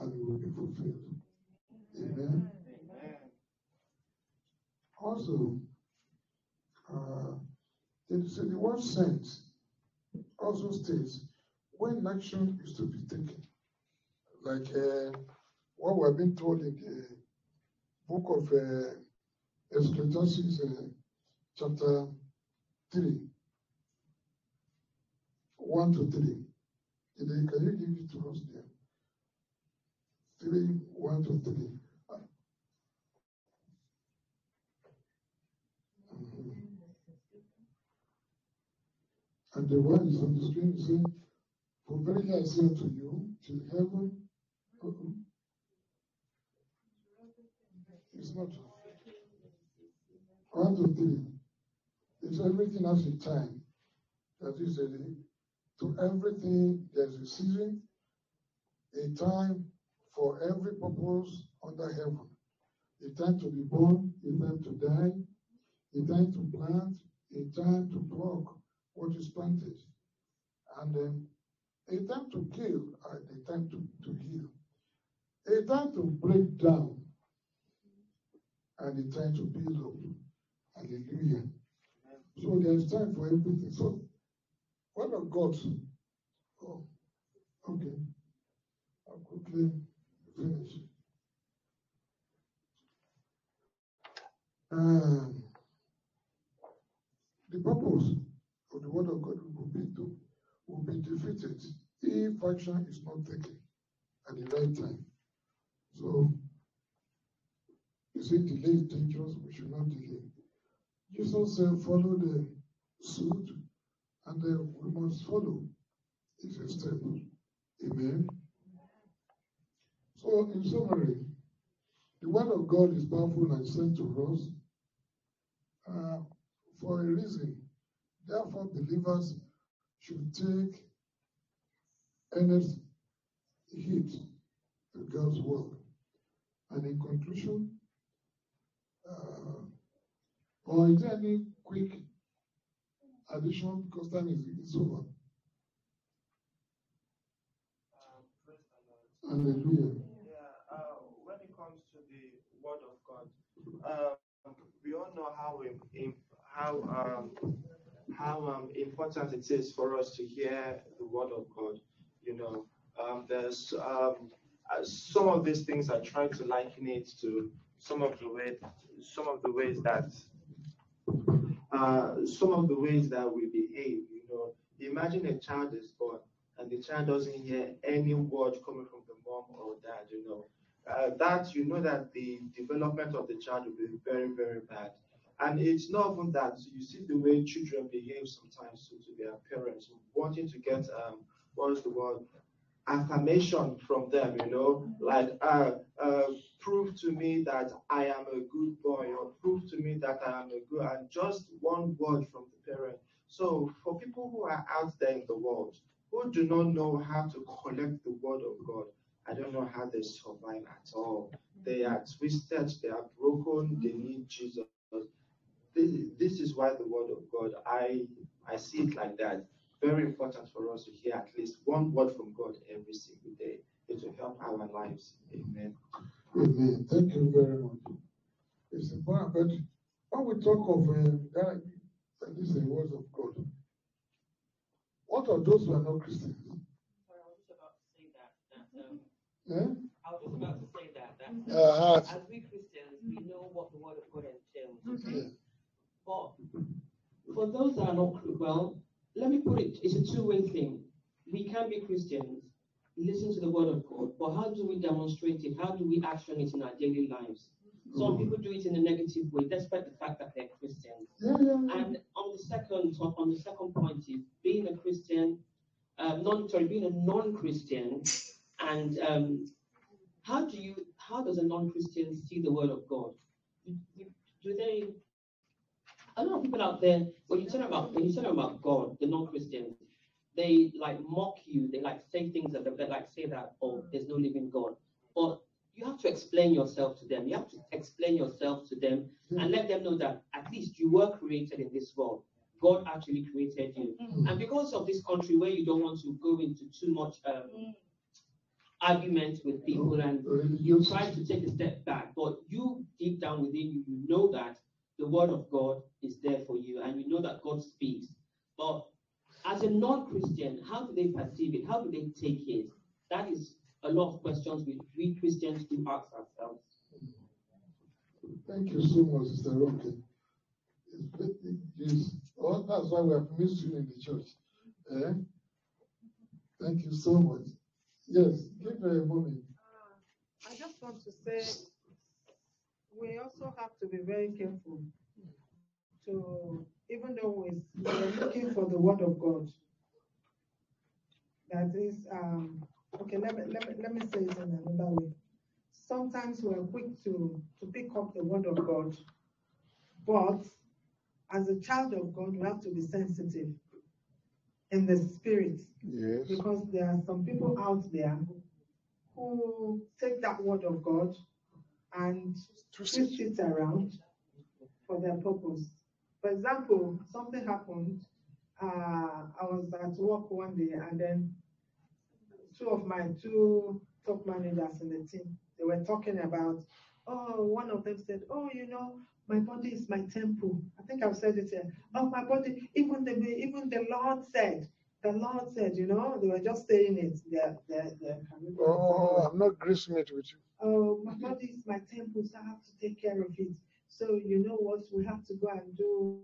and it will be fulfilled. Amen. Amen. Also, uh, it, so the word sent also states when action is to be taken. Like uh, what we've been told in the book of uh, Ecclesiastes, uh, chapter 3, 1 to 3. Can you, give it to us there? 3, 1 to 3. Mhm. And the one is on the screen saying, For verily I say unto you, till heaven. It's not. One to three. It's everything has a time. That is, a, to everything there's a season, a time for every purpose under heaven. A time to be born, a time to die, a time to plant, a time to pluck what is planted, and then a time to kill a time to, to heal, a time to break down and a time to build up. Hallelujah. So there is time for everything. So, what of God? Oh, okay. I'll quickly finish. Um, the purpose of the word of God will be to will be defeated if action is not taken at the right time. So you say delay is dangerous, we should not delay. Jesus said, follow the suit, and then we must follow his step. Amen. So, in summary, the word of God is powerful and sent to us uh, for a reason. Therefore, believers should take earnest heed to God's word. And in conclusion, uh, or is there any quick addition because time is, is over? Lord. Hallelujah. Yeah, uh, when it comes to the word of God, um, we all know how im- im- how um, how um, important it is for us to hear the word of God. You know, um, there's um, uh, some of these things I try to liken it to some of the way some of the ways that uh, some of the ways that we behave. You know, imagine a child is born and the child doesn't hear any word coming from the mom or dad. You know, uh, that you know that the development of the child will be very very bad. And it's not even that. You see the way children behave sometimes to, to their parents, wanting to get um, what's the word? Affirmation from them, you know, like uh, uh, prove to me that I am a good boy, or prove to me that I am a good, and just one word from the parent. So for people who are out there in the world who do not know how to collect the word of God, I don't know how they survive at all. They are twisted, they are broken, they need Jesus. this, this is why the word of God, I, I see it like that. Very important for us to hear at least one word from God every single day. It will help our lives. Amen. Amen. Thank you very much. It's important, but when we talk of uh, that, this is the words of God. What are those who are not Christians? Sorry, I was just about to say that, that, um, Eh? I was just about to say that, that Uh, as we Christians, we know what the word of God entails. yeah. But for those that are not, cr- well, let me put it, it's a two-way thing. We can be Christians, listen to the word of God, but how do we demonstrate it? How do we action it in our daily lives? Some people do it in a negative way, despite the fact that they're Christians. Yeah. And on the second, on the second point is being a Christian, um, non, sorry, being a non-Christian, and um, how do you, how does a non-Christian see the word of God? Do they? A lot of people out there, when you tell them about when you tell them about God, the non-Christians, they like mock you. They like say things that they like say that oh, there's no living God. But you have to explain yourself to them. You have to explain yourself to them and let them know that at least you were created in this world. God actually created you. And because of this country where you don't want to go into too much um, argument with people and you try to take a step back, but you deep down within you, you know that the word of God is there for you and you know that God speaks. But as a non-Christian, how do they perceive it? How do they take it? That is a lot of questions we, we Christians do ask ourselves. Thank you so much, Sister Roke. It's, oh, that's why we have missed you in the church. Eh? Thank you so much. Yes, give her a moment. I just want to say, we also have to be very careful to, even though we- we're looking for the word of God. That is, um, okay, let me, let me, let me say it in another way. Sometimes we're quick to, to pick up the word of God, but as a child of God, we have to be sensitive in the spirit Yes. because there are some people out there who take that word of God and twist it around for their purpose. For example, something happened. Uh, I was at work one day, and then two of my two top managers in the team they were talking about. Oh, one of them said, "Oh, you know, my body is my temple." I think I've said it here. Oh, my body. Even the even the Lord said. The Lord said, you know, they were just saying it. They're, they're, they're Oh, I'm not greasemeat with you. Oh, mm-hmm. my body is my temple, so I have to take care of it. So you know what? We have to go and do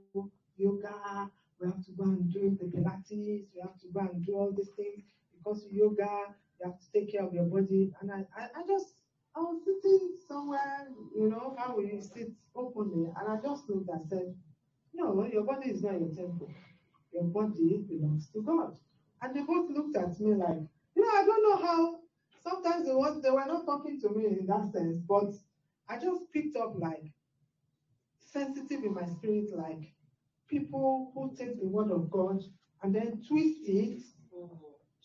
yoga. We have to go and do the Pilates. We have to go and do all these things because yoga. You have to take care of your body. And I, I, I just, I was sitting somewhere, you know, how we sit openly, and I just looked and said, no, your body is not your temple. Your body belongs to God. And they both looked at me like, you know, I don't know how sometimes they was they were not talking to me in that sense, but I just picked up like sensitive in my spirit, like people who take the word of God and then twist it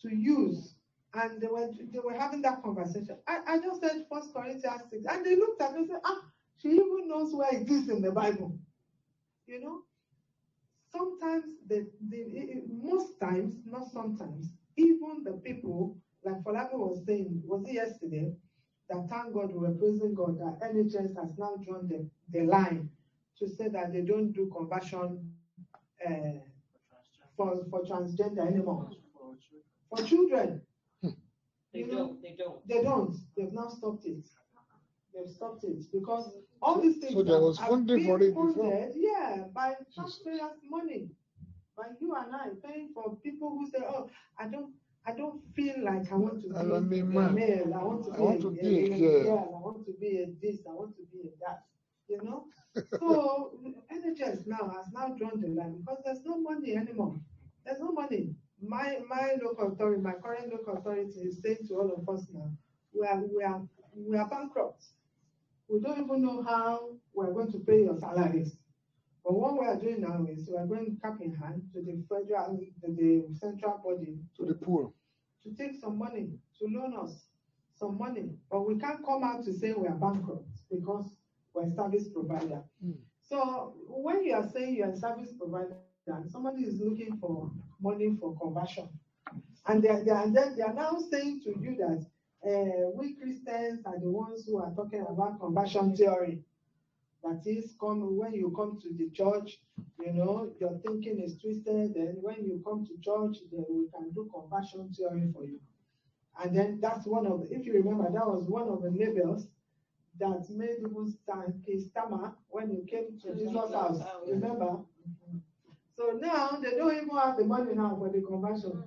to use. And they were they were having that conversation. I, I just said First Corinthians 6, and they looked at me and said, Ah, she even knows where it is in the Bible. You know? Sometimes the, the most times, not sometimes, even the people, like Falabi was saying, was it yesterday? That thank God we were praising God that NHS has now drawn the, the line to say that they don't do conversion uh, for, for transgender anymore. For children, They You know, don't, they don't. they don't. They've now stopped it. They've stopped it because all these things So there was funding for being it before? funded, Yeah, by taxpayers' money, by you and I paying for people who say, "Oh, I don't, I don't feel like I want to be I want to be a male. I want to I be, want a, to be a a girl." girl. I want to be a this. I want to be a that." You know. so NHS now has now drawn the line because there's no money anymore. There's no money. My my local authority, my current local authority is saying to all of us now, we are we are we are bankrupt. We don't even know how we are going to pay your salaries. But what we are doing now is we are going cap in hand to the federal, to the central body To the poor. to take some money, to loan us some money. But we can't come out to say we are bankrupt because we're a service provider. Mm. So when you are saying you're a service provider, and somebody is looking for money for conversion, and they are, they are, they are now saying to you that uh, we Christians are the ones who are talking about conversion theory. That is, come when you come to the church, you know, your thinking is twisted. Then when you come to church, then we can do conversion theory for you. And then that's one of, if you remember, that was one of the labels that made people stand, stammer when you came to Jesus' house. Remember? Mm-hmm. So now they don't even have the money now for the conversion. Mm.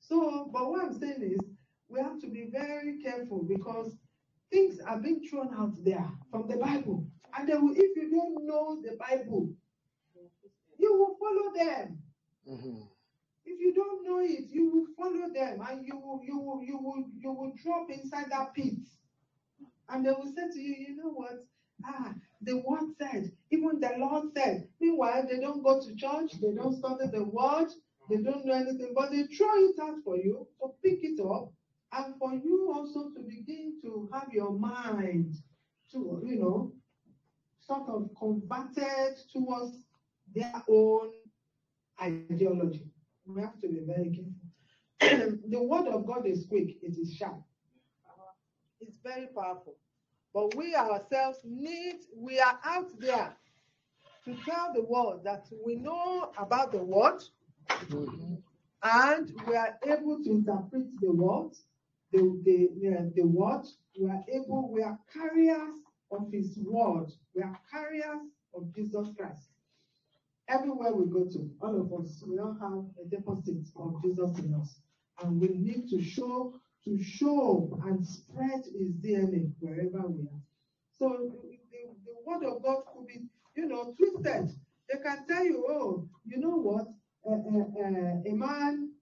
So, but what I'm saying is, we have to be very careful because things are being thrown out there from the Bible. And they will, if you don't know the Bible, you will follow them. Mhm. If you don't know it, you will follow them and you will, you will, you will, you will drop inside that pit. And they will say to you, you know what? Ah, the word said, even the Lord said. Meanwhile, they don't go to church, they don't study the word, they don't know anything, but they throw it out for you to pick it up and for you also to begin to have your mind to, you know, sort of converted towards their own ideology. We have to be very careful. the word of God is quick, it is sharp. It's very powerful. But we ourselves need, we are out there to tell the world that we know about the word Mhm. and we are able to interpret the word, the, the, the, the word, we are able, we are carriers of his word, we are carriers of Jesus Christ. Everywhere we go to, all of us, we all have a deposit of Jesus in us. And we need to show, to show and spread his DNA wherever we are. So the, the, the word of God could be, you know, twisted. They can tell you, oh, you know what? Uh, uh, uh, a man,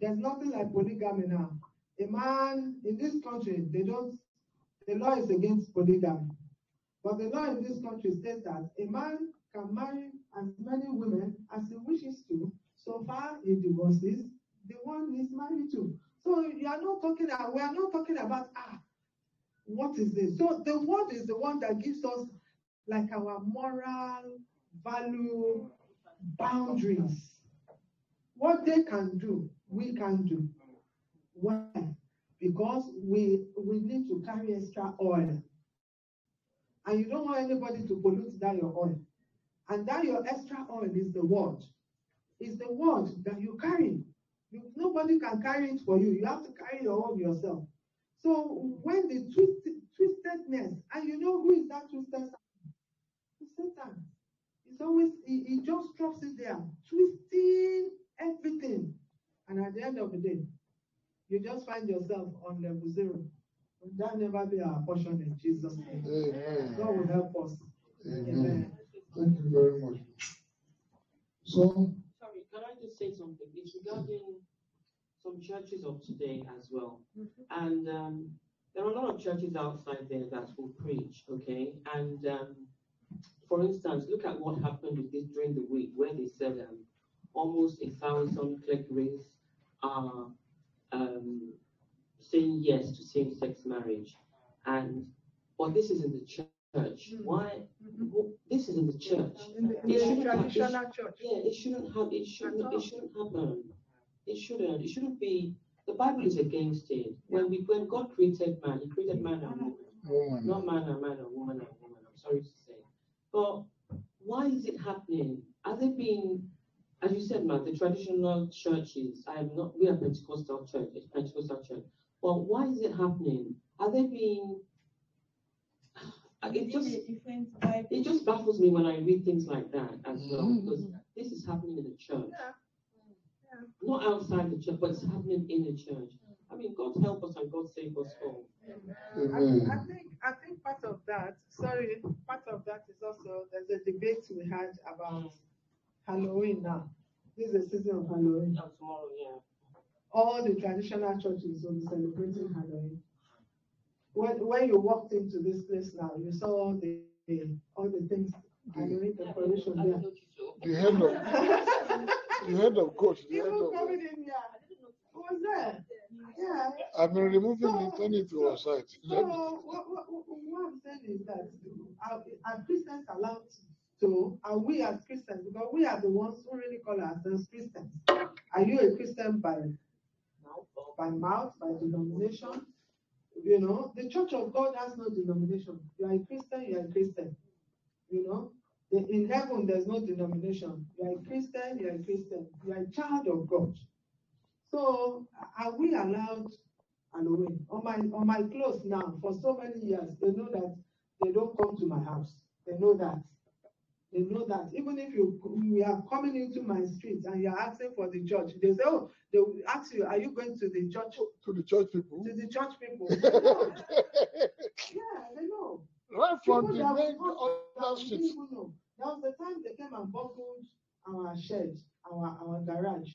there's nothing like polygamy now. A man in this country, they don't, the law is against polygamy. But the law in this country says that a man can marry as many women as he wishes to, so far he divorces the one he's married to. So you are not talking, we are not talking about, ah, what is this? So the word is the one that gives us like our moral value boundaries. What they can do, we can do. Why? Because we we need to carry extra oil. And you don't want anybody to pollute that your oil. And that your extra oil is the word. It's the word that you carry. You, nobody can carry it for you. You have to carry your own yourself. So when the twisted, twistedness, and you know who is that twisted? Satan. It's always he, he just drops it there, twisting everything. And at the end of the day, you just find yourself on level zero. Will that never be our portion in Jesus' name? Amen. God will help us. Amen. Thank you very much. So, Sorry, can I just say something? It's regarding some churches of today as well. And um, there are a lot of churches outside there that will preach, okay? And um, for instance, look at what happened with this during the week, where they said um, almost a thousand clergymen are um, saying yes to same-sex marriage, and but this is in the church. Mm-hmm. Why? Mm-hmm. This is in the church. In the, in It shouldn't have- it church. Yeah, it shouldn't have. It shouldn't. It shouldn't happen. Um, it shouldn't. It shouldn't be. The Bible is against it. When we when God created man, He created man and woman, woman, not man and man and woman and woman. I'm sorry to say, but why is it happening? Are they being, as you said, man, the traditional churches? I am not. We are Pentecostal church, Pentecostal church. But why is it happening? Are they being? It just it just baffles me when I read things like that as well, Mhm. because this is happening in the church. Yeah. Yeah. Not outside the church, but it's happening in the church. I mean, God help us and God save us all. I, Amen. I think I think part of that, sorry, part of that is also there's a debate we had about Halloween now. This is the season of Halloween. Now tomorrow, yeah. All the traditional churches will be celebrating Halloween. When when you walked into this place now, you saw all the all the things Halloween preparation I there. you the head of the head of coach, the head People of coming in here. Who was there? Yeah. I've been removing it, turn it to our side. So what, what, what what I'm saying is that are, are Christians allowed to to, are we as Christians, because we are the ones who really call ourselves Christians. Are you a Christian by by mouth, by denomination? You know, the Church of God has no denomination. You are a Christian, you are a Christian. You know, the, in heaven there's no denomination. You are a Christian, you are a Christian. You are a child of God. So are we allowed Halloween on my on my clothes now for so many years? They know that they don't come to my house. They know that. They know that even if you we are coming into my street and you're asking for the church, they say, Oh, they will ask you, Are you going to the church? To the church people. To the church people. Yeah, they know. right from People the main will come that other street. didn't even know. There was the time they came and buckled our shed, our our garage.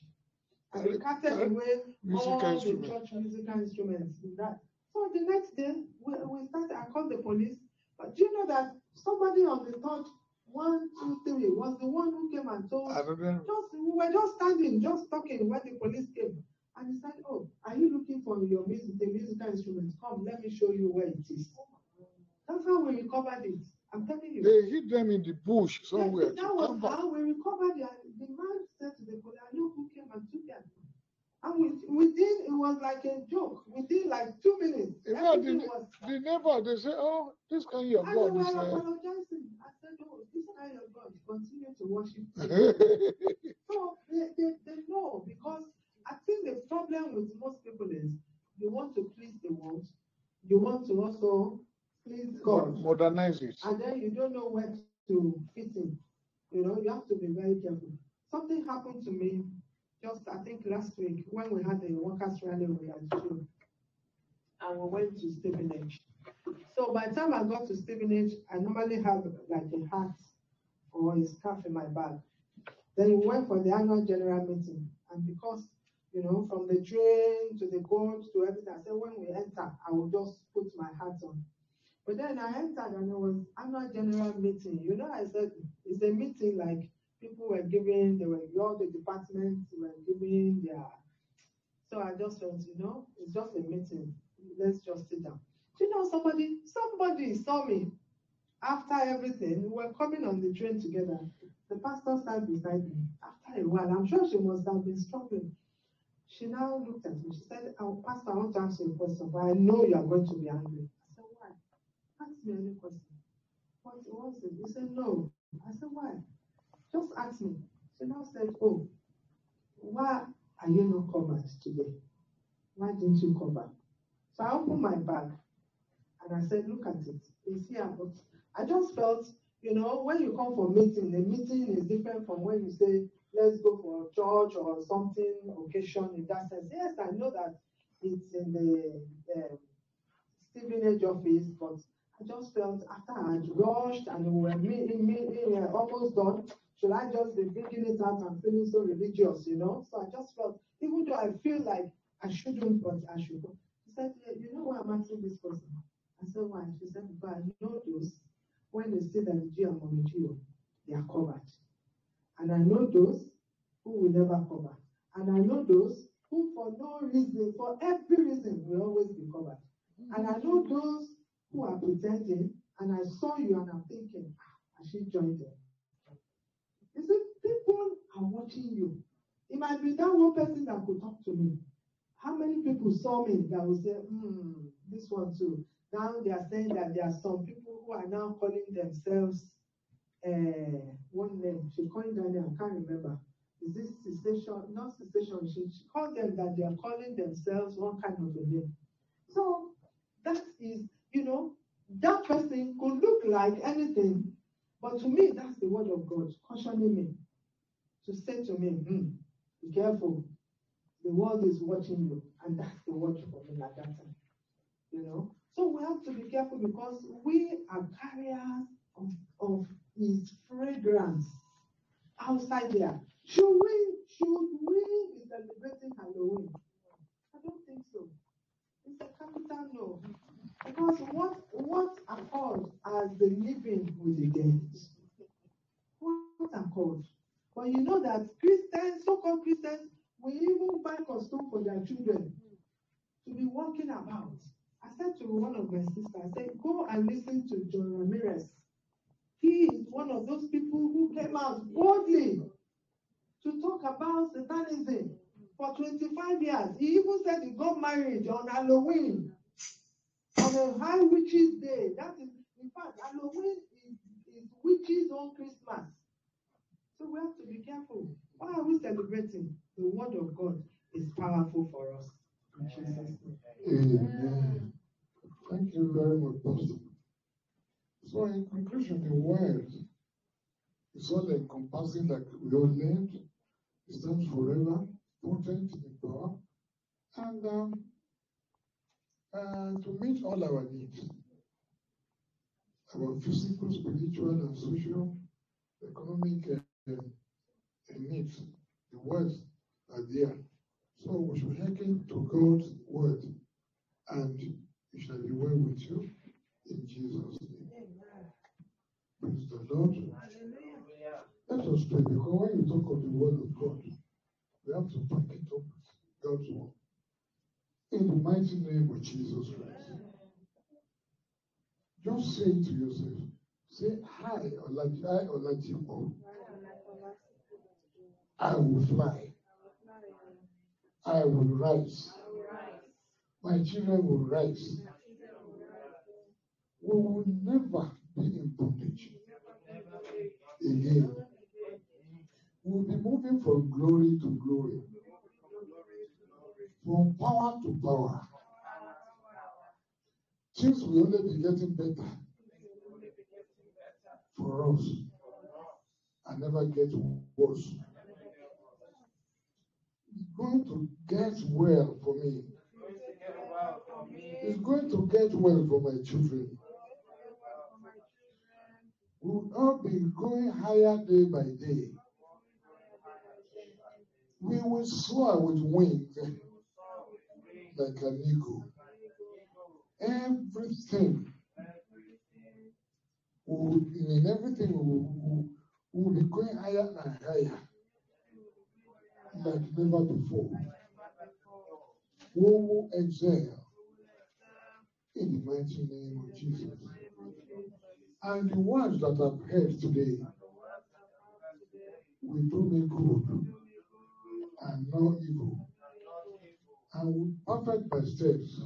And they carted Uh, away all the church musical instruments in that. So the next day, we, we started, I called the police. But do you know that somebody on the third, one, two, three, was the one who came and told I don't just we were just standing, just talking when the police came. And he said, Oh, are you looking for your music, the musical instruments? Come, let me show you where it is. That's how we recovered it. I'm telling you. They hid them in the bush somewhere to that was how we recovered it. And the man said to the police, I know who came and took them. And we, within, it was like a joke. Within like two minutes, In fact, the, was. the neighbor, they say, oh, this kind of And God were uh, apologizing. I said, Oh, this kind of God, continue to worship. So they, they, they know because I think the problem with most people is you want to please the world, you want to also please God, modernize it. and then you don't know where to fit in. You know, you have to be very careful. Something happened to me just I think last week when we had the workers' rally we had to, and we went to Stevenage. So by the time I got to Stevenage, I normally have like a hat or a scarf in my bag. Then we went for the annual general meeting, and because you know, from the train to the boat to everything, I said when we enter, I will just put my hat on. But then I entered and it was annual general meeting. You know, I said it's a meeting like people were giving, they were all the departments were giving their. So I just felt, you know, it's just a meeting. Let's just sit down. Do you know somebody? Somebody saw me after everything. We were coming on the train together. The pastor sat beside me. After a while, I'm sure she must have been struggling. She now looked at me. She said, oh, Pastor, I want to ask you a question, but I know you are going to be angry. I said, Why? Ask me any question. What was it? He said, No. I said, Why? Just ask me. She now said, Oh, why are you not covered today? Why didn't you cover? So I opened my bag and I said, Look at it. It's here. But I just felt, you know, when you come for meeting, the meeting is different from when you say, let's go for church or something occasion in that sense. Yes, I know that it's in the um, Stevenage office, but I just felt after I had rushed and we were meeting, meeting, uh, almost done, should I just be bringing it out and feeling so religious, you know? So I just felt, even though I feel like I shouldn't, but I should go. She said, "Yeah, you know why I'm asking this person? I said, why? She said, because I know those, when they say that G and Mommy Gio, they are covered. And I know those who will never cover. And I know those who, for no reason, for every reason, will always be covered. And I know those who are pretending, and I saw you and I'm thinking, ah, I should join them. You see, people are watching you. It might be that one person that could talk to me. How many people saw me that will say, hmm, this one too? Now they are saying that there are some people who are now calling themselves uh, one name. She called that name, I can't remember. Is this cessation? Not cessation. She, she called them that they are calling themselves one kind of a name. So that is, you know, that person could look like anything, but to me, that's the word of God cautioning me to say to me, hmm, be careful. The world is watching you, and that's the word for me at that time. You know, so we have to be careful because we are carriers of, of His fragrance outside there. Should we should we be celebrating Halloween? I don't think so. It's a capital no. Because what what are called as the living with the dead? What are called? But you know that Christians, so-called Christians, will even buy costume for their children to be walking about. I said to one of my sisters, I said, go and listen to John Ramirez. he is one of those people who came out boldly to talk about Satanism for 25 years. He even said he got married on Halloween, on a high witches day. That is, in fact, Halloween is, is witches' own Christmas. So we have to be careful. Why are we celebrating? The word of God is powerful for us. Amen. Thank you very much, Pastor. So, in conclusion, the word is all encompassing, like we all learned. It stands forever, potent in power, and um, uh, to meet all our needs our physical, spiritual, and social, economic uh, uh, needs. The words are there. So we should hearken to God's word, and it shall be well with you in Jesus' name. Praise the Lord. Let us pray because when you talk of the word of God, we have to back it up God's word. In the mighty name of Jesus Christ. Just say to yourself, say, Hi, Olaji, hi, Olajipo. I will fly. I will rise. My children will rise. We will never be in bondage again. We'll be moving from glory to glory, from power to power. Things will only be getting better for us and never get worse. It's going to get well for me. It's going to get well for my children. We'll all be going higher day by day. We will soar with wings like an eagle. Everything, will, in everything, will, will, be going higher and higher like never before. We will excel in the mighty name of Jesus. And the words that I've heard today will do me good and not evil. And will perfect my steps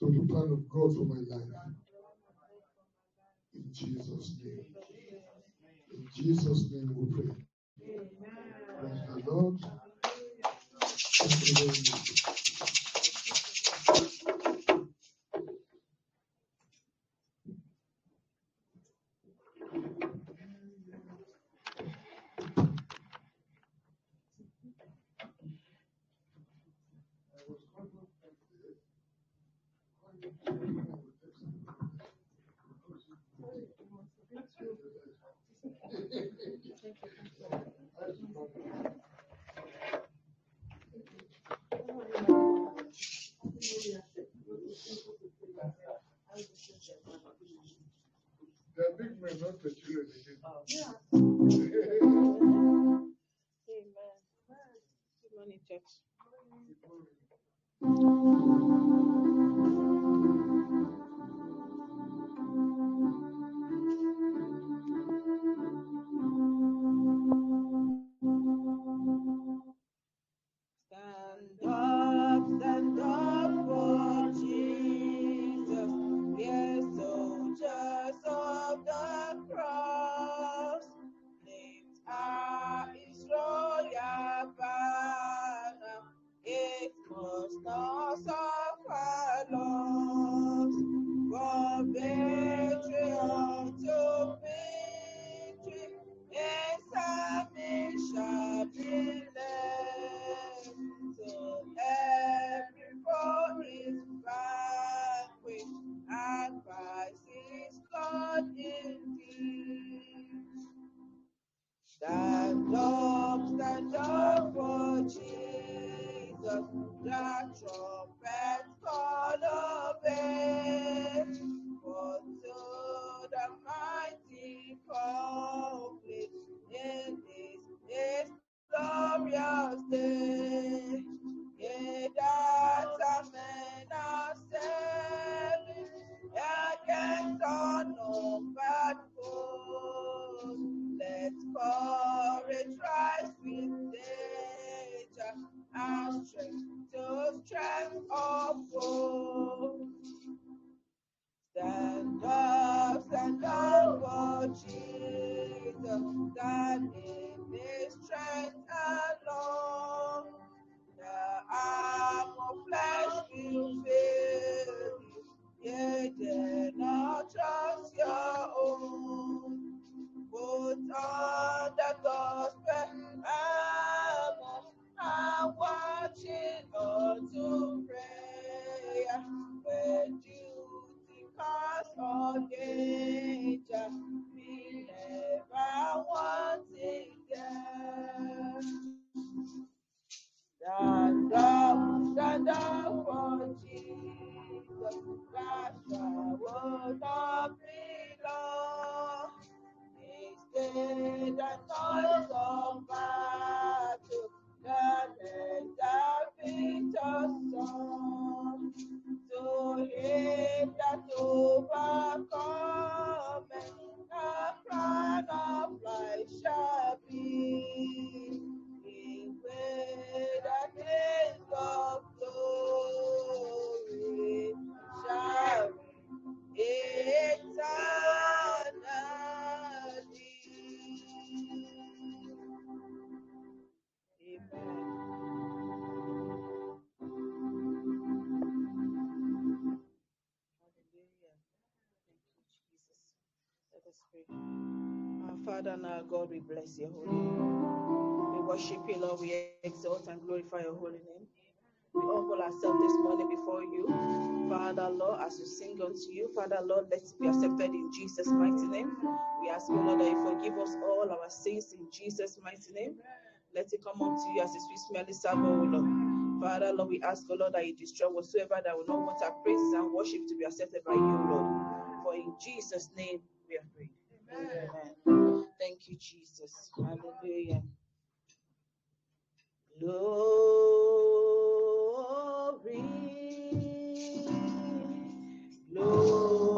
to the plan of God for my life. In Jesus' name. In Jesus' name we pray. Praise the Lord. Father and our God, we bless your holy name. We worship you, Lord. We exalt and glorify your holy name. We humble ourselves this morning before you. Father, Lord, as we sing unto you, Father, Lord, let us be accepted in Jesus' mighty name. We ask, you, Lord, that you forgive us all our sins in Jesus' mighty name. Let it come unto you as a sweet smelling savour, Lord. Father, Lord, we ask, O Lord, that you destroy whatsoever that will not want our praises and worship to be accepted by you, Lord. For in Jesus' name we are. Amen. Amen you, Jesus. Hallelujah. Glory. Glory.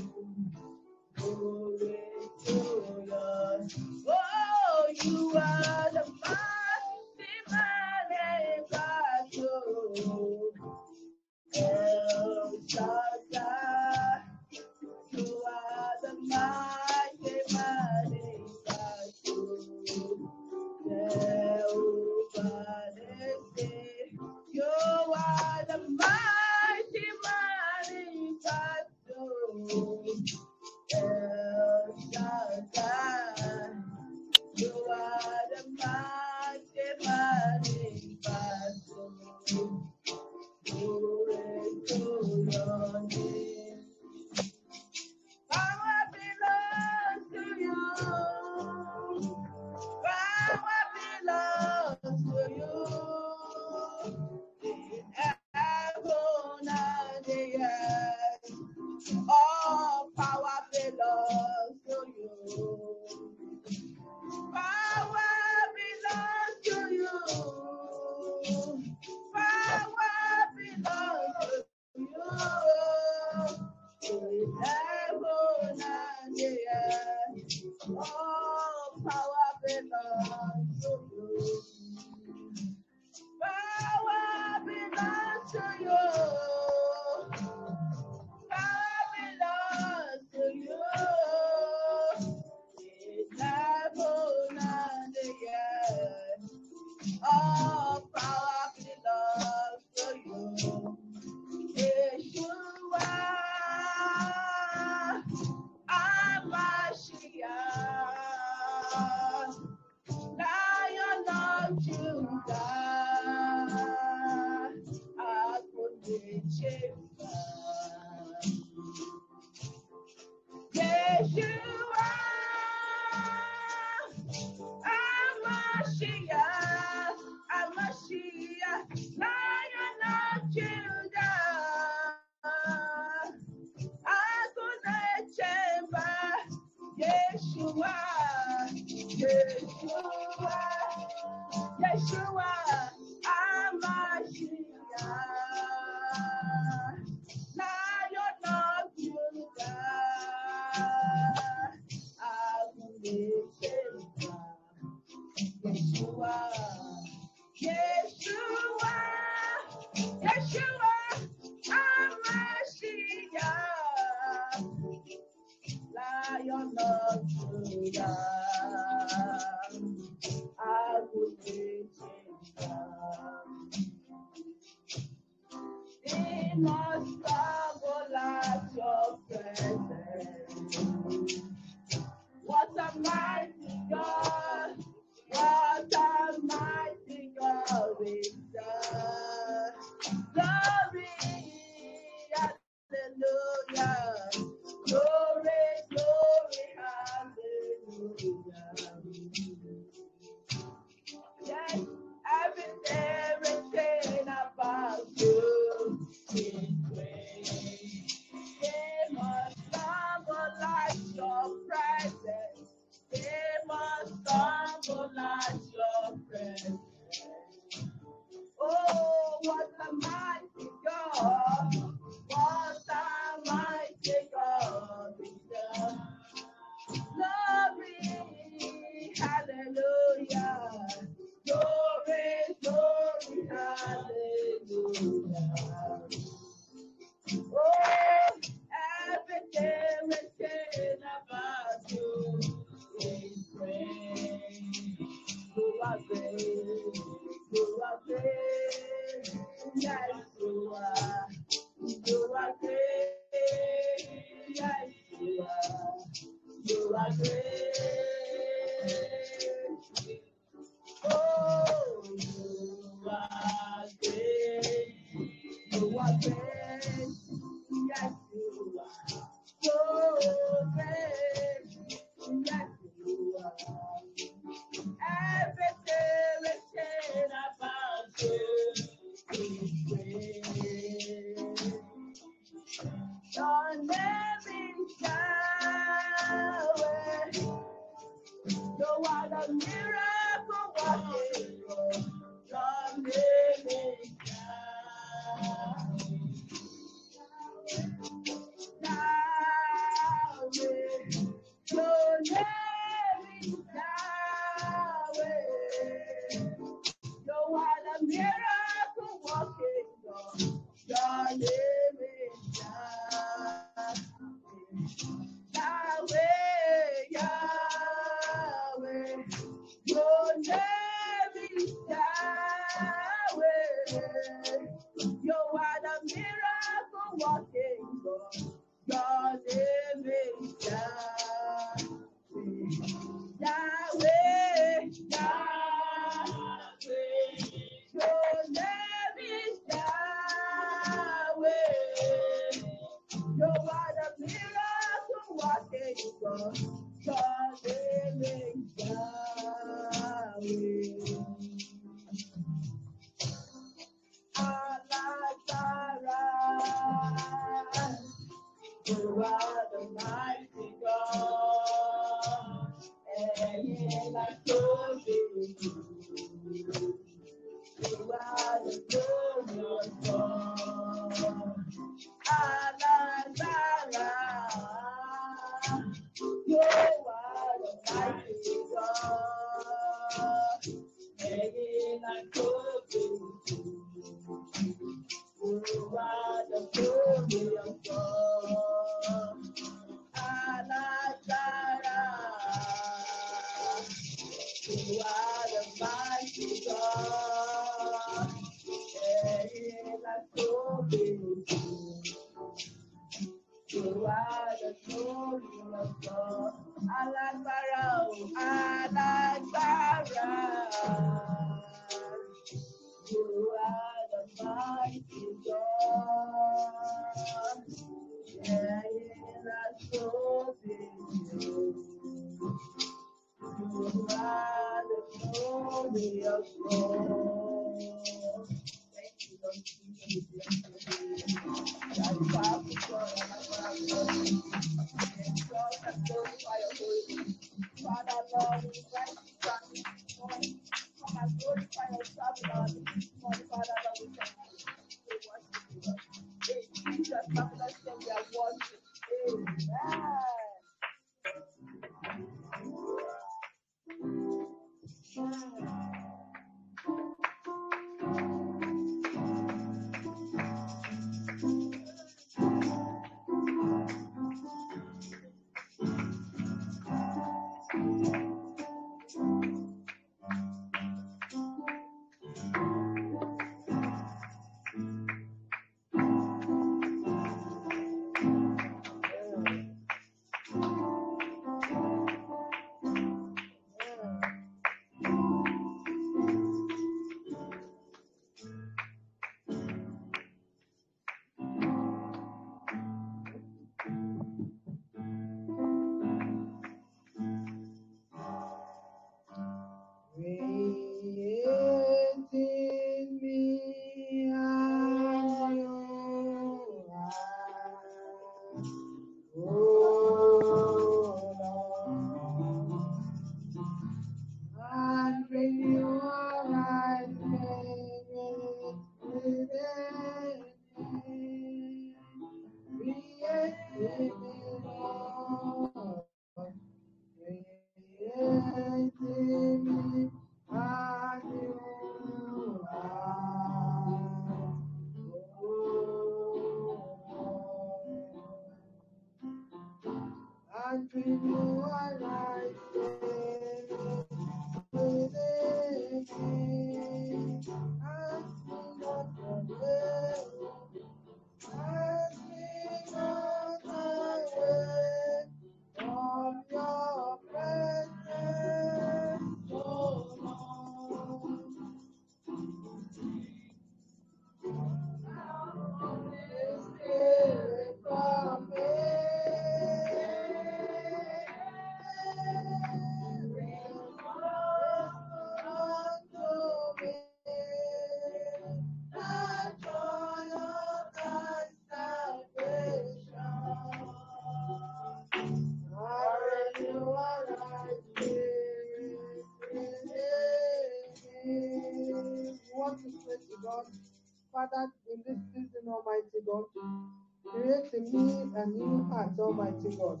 Almighty God.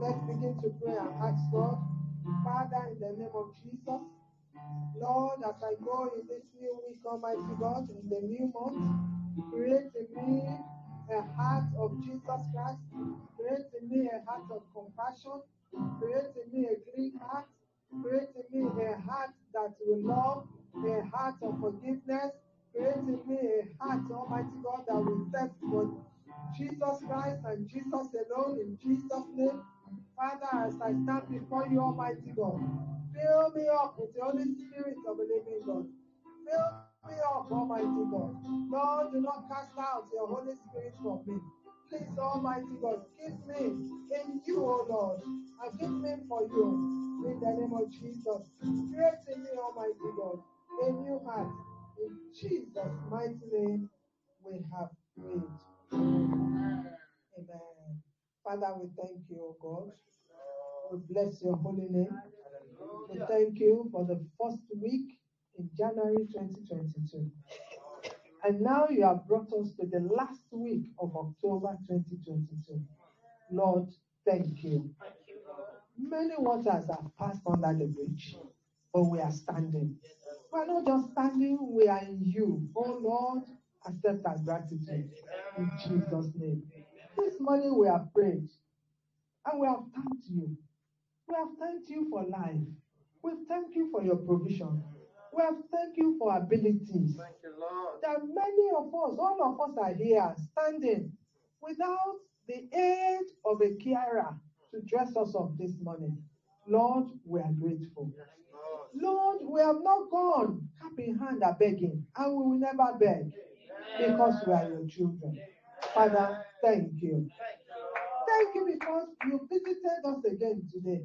Let's begin to pray and ask God, Father, in the name of Jesus, Lord, as I go in this new week, Almighty God, in the new month, create in me a heart of Jesus Christ, create in me a heart of compassion, create in me a clean heart, create in me a heart that will love, a heart of forgiveness, create in me a heart, Almighty God, that will thirst for Jesus Christ and Jesus alone in Jesus' name. Father, as I stand before you, Almighty God, fill me up with the Holy Spirit of the living God. Fill me up, Almighty God. Lord, do not cast out your Holy Spirit from me. Please, Almighty God, keep me in you, O Lord, and keep me for you. In the name of Jesus. Create in me, Almighty God, a new heart. In Jesus' mighty name, we have prayed. Amen. Father, we thank you, O God. We bless your holy name. We thank you for the first week in January 2022. And now you have brought us to the last week of October 2022. Lord, thank you. Many waters have passed under the bridge, but we are standing. We are not just standing, we are in you. Oh Lord, accept our gratitude in Jesus' name. This morning we have prayed and we have thanked you. We have thanked you for life. We thank you for your provision. We have thanked you for abilities. Thank you, Lord. That many of us, all of us are here standing without the aid of a carer to dress us up this morning. Lord, we are grateful. Lord. Lord, we have not gone cap in hand a begging, and we will never beg because we are your children. Father, thank you. Thank you because you visited us again today.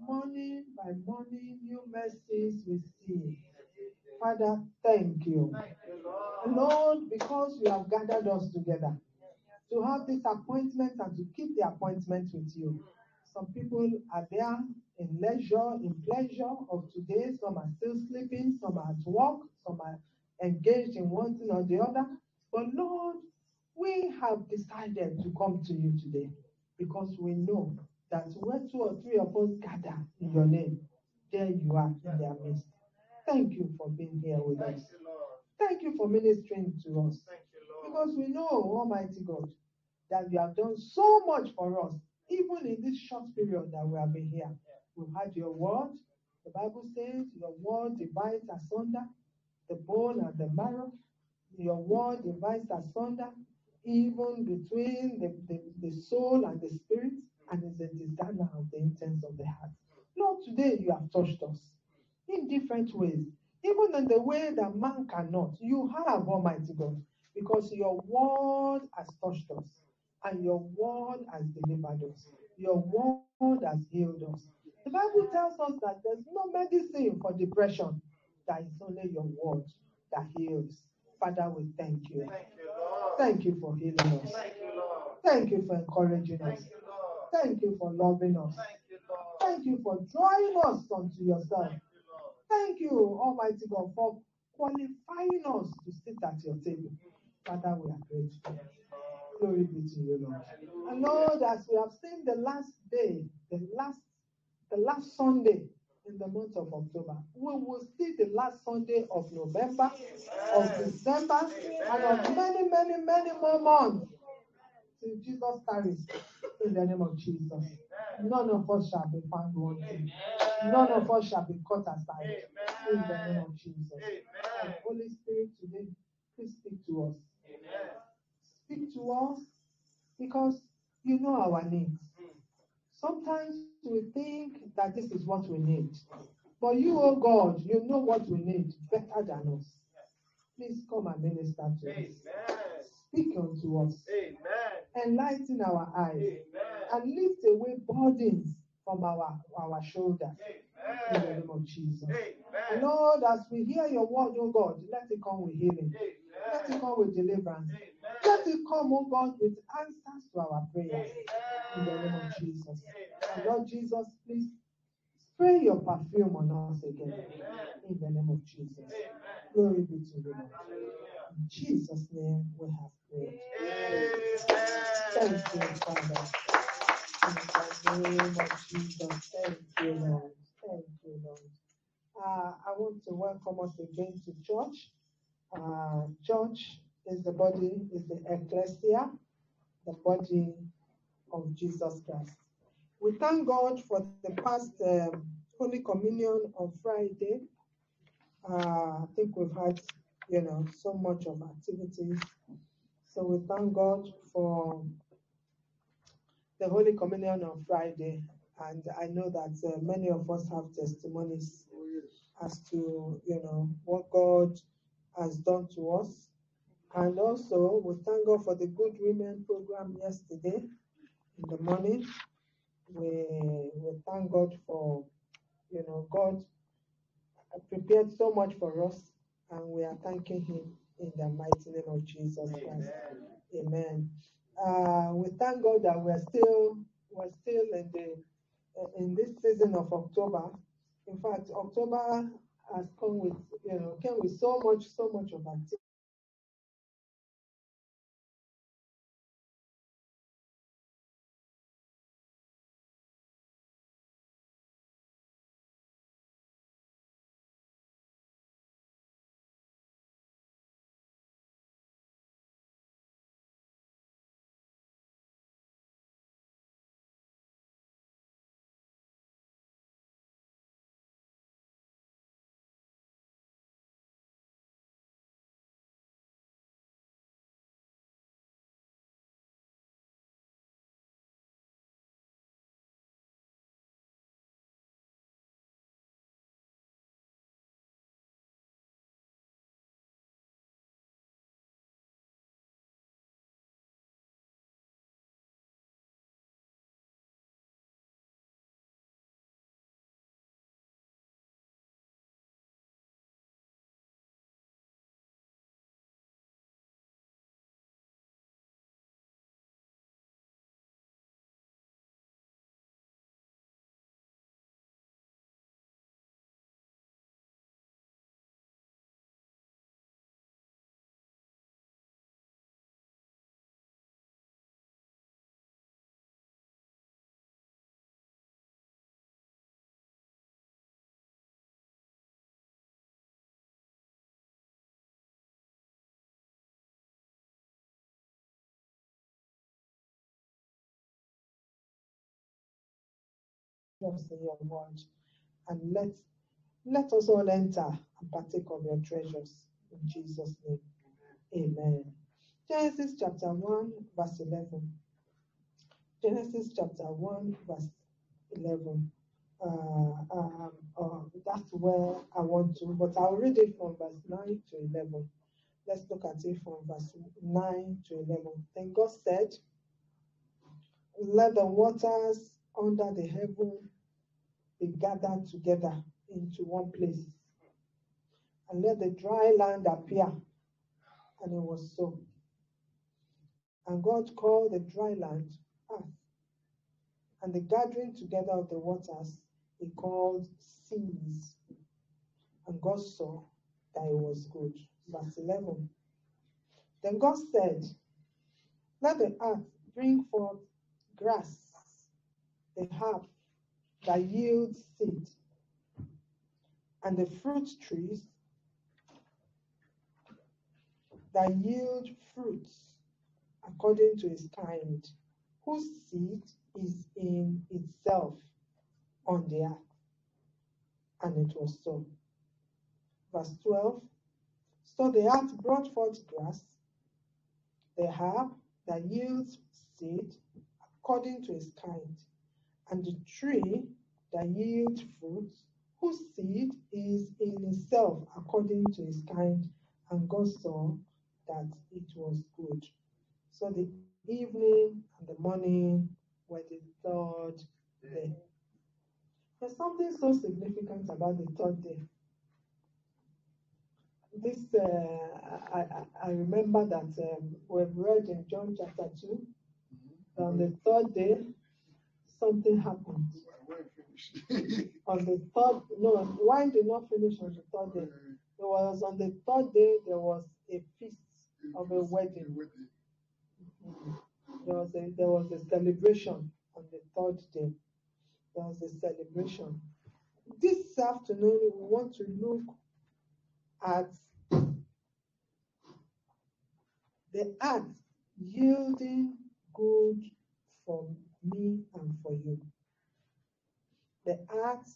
Morning by morning, new mercies we see. Father, thank you. Lord, because you have gathered us together to have this appointment and to keep the appointment with you. Some people are there in leisure, in pleasure of today. Some are still sleeping, some are at work, some are engaged in one thing or the other. But Lord, we have decided to come to you today because we know that where two or three of us gather in your name, there you are in their midst. Thank you for being here with Thank us. you, Lord. Thank you for ministering to us. Thank you, Lord. Because we know, Almighty God, that you have done so much for us, even in this short period that we have been here. We've had your word. The Bible says your word divides asunder the bone and the marrow. Your word divides asunder even between the, the, the soul and the spirit, and is a discerner of the intents of the heart. Lord, today you have touched us in different ways, even in the way that man cannot. You have, Almighty God, because your word has touched us, and your word has delivered us. Your word has healed us. The Bible tells us that there's no medicine for depression, that is only your word that heals. Father, we thank you. Thank you, Lord. Thank you for healing us. Thank you, Lord. Thank you for encouraging us. Thank you, Lord. Thank you for loving us. Thank you, Lord. Thank you for drawing us unto yourself. Thank you, Lord. Thank you, Almighty God, for qualifying us to sit at your table. Father, we are grateful. Glory be to you, Lord. And Lord, as we have seen the last day, the last, the last Sunday in the month of October, we will see the last Sunday of November, of December, and of many, many, many more months till Jesus carries in the name of Jesus. None of us shall be found wanting. None of us shall be cut aside in the name of Jesus. And. Holy Spirit, today, please speak to us. Speak to us because you know our needs. Sometimes we think that this is what we need. But you, oh God, you know what we need better than us. Please come and minister to us. Speak unto us. Amen. Enlighten our eyes Amen. and lift away burdens from our, our shoulders in the name of Jesus. Amen. Lord, as we hear your word, oh God, let it come with healing. Let it come with deliverance. Let it come, oh God, with answers to our prayers in the name of Jesus. And Lord Jesus, please spray your perfume on us again in the name of Jesus. Glory be to you. In Jesus' name we have prayed. Thank you, Father. In the name of Jesus. Thank you, Lord. Thank you, Lord. Uh, I want to welcome us again to church. Uh, church is the body, is the ecclesia, the body of Jesus Christ. We thank God for the past um, Holy Communion on Friday. Uh, I think we've had, you know, so much of activities. So we thank God for the Holy Communion on Friday. And I know that uh, many of us have testimonies as to, you know, what God has done to us. And also, we thank God for the Good Women program yesterday in the morning. We, we thank God for, you know, God prepared so much for us, and we are thanking Him in the mighty name of Jesus Christ. Amen. Uh, we thank God that we're still we're still in the in this season of October. In fact, October has come with you know came with so much so much of activity. Trust in your word. And let, let us all enter and partake of your treasures. In Jesus' name. Amen. Genesis chapter 1, verse 11. Genesis chapter 1, verse 11. Uh, um, uh, that's where I want to, but I'll read it from verse 9 to 11. Let's look at it from verse 9 to 11. Then God said, Let the waters under the heaven be gathered together into one place, and let the dry land appear. And it was so. And God called the dry land earth, and the gathering together of the waters he called seas. And God saw that it was good. Verse 11. Then God said, Let the earth bring forth grass, the herb that yields seed, and the fruit trees that yield fruits according to its kind, whose seed is in itself on the earth. And it was so. Verse 12 So the earth brought forth grass, the herb that yields seed according to its kind, and the tree that yields fruit, whose seed is in itself according to its kind. And God saw that it was good. So the evening and the morning were the third day. There's something so significant about the third day. This, uh, I, I, I remember that um, we've read in John chapter 2, on the third day, something happened. on the third, no, wine did not finish on the third day. There was on the third day, there was a feast of a wedding. Mm-hmm. There was a, there was a celebration on the third day. There was a celebration. This afternoon, we want to look at the act yielding good for me and for you. The act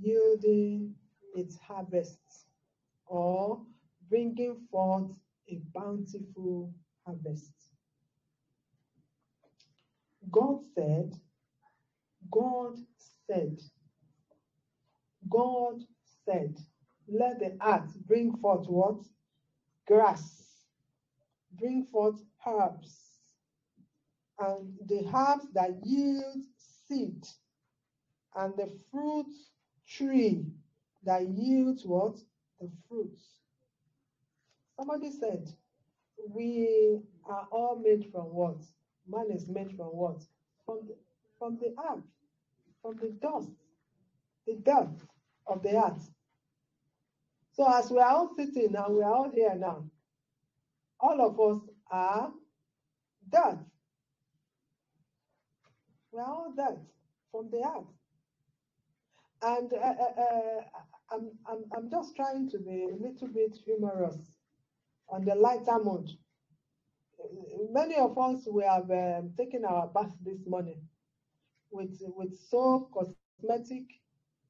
yielding its harvest or bringing forth a bountiful harvest. God said, God said, God said, let the earth bring forth what? Grass, bring forth herbs, and the herbs that yield seed, and the fruit tree that yields what? The fruits. Somebody said, We are all made from what? Man is made from what? From the, from the earth, from the dust, the dust of the earth. So as we are all sitting and we are all here now, all of us are dirt. We are all dirt from the earth. And uh, uh, uh, I'm, I'm, I'm just trying to be a little bit humorous on the lighter mood. Many of us we have um, taken our bath this morning with with soap, cosmetic,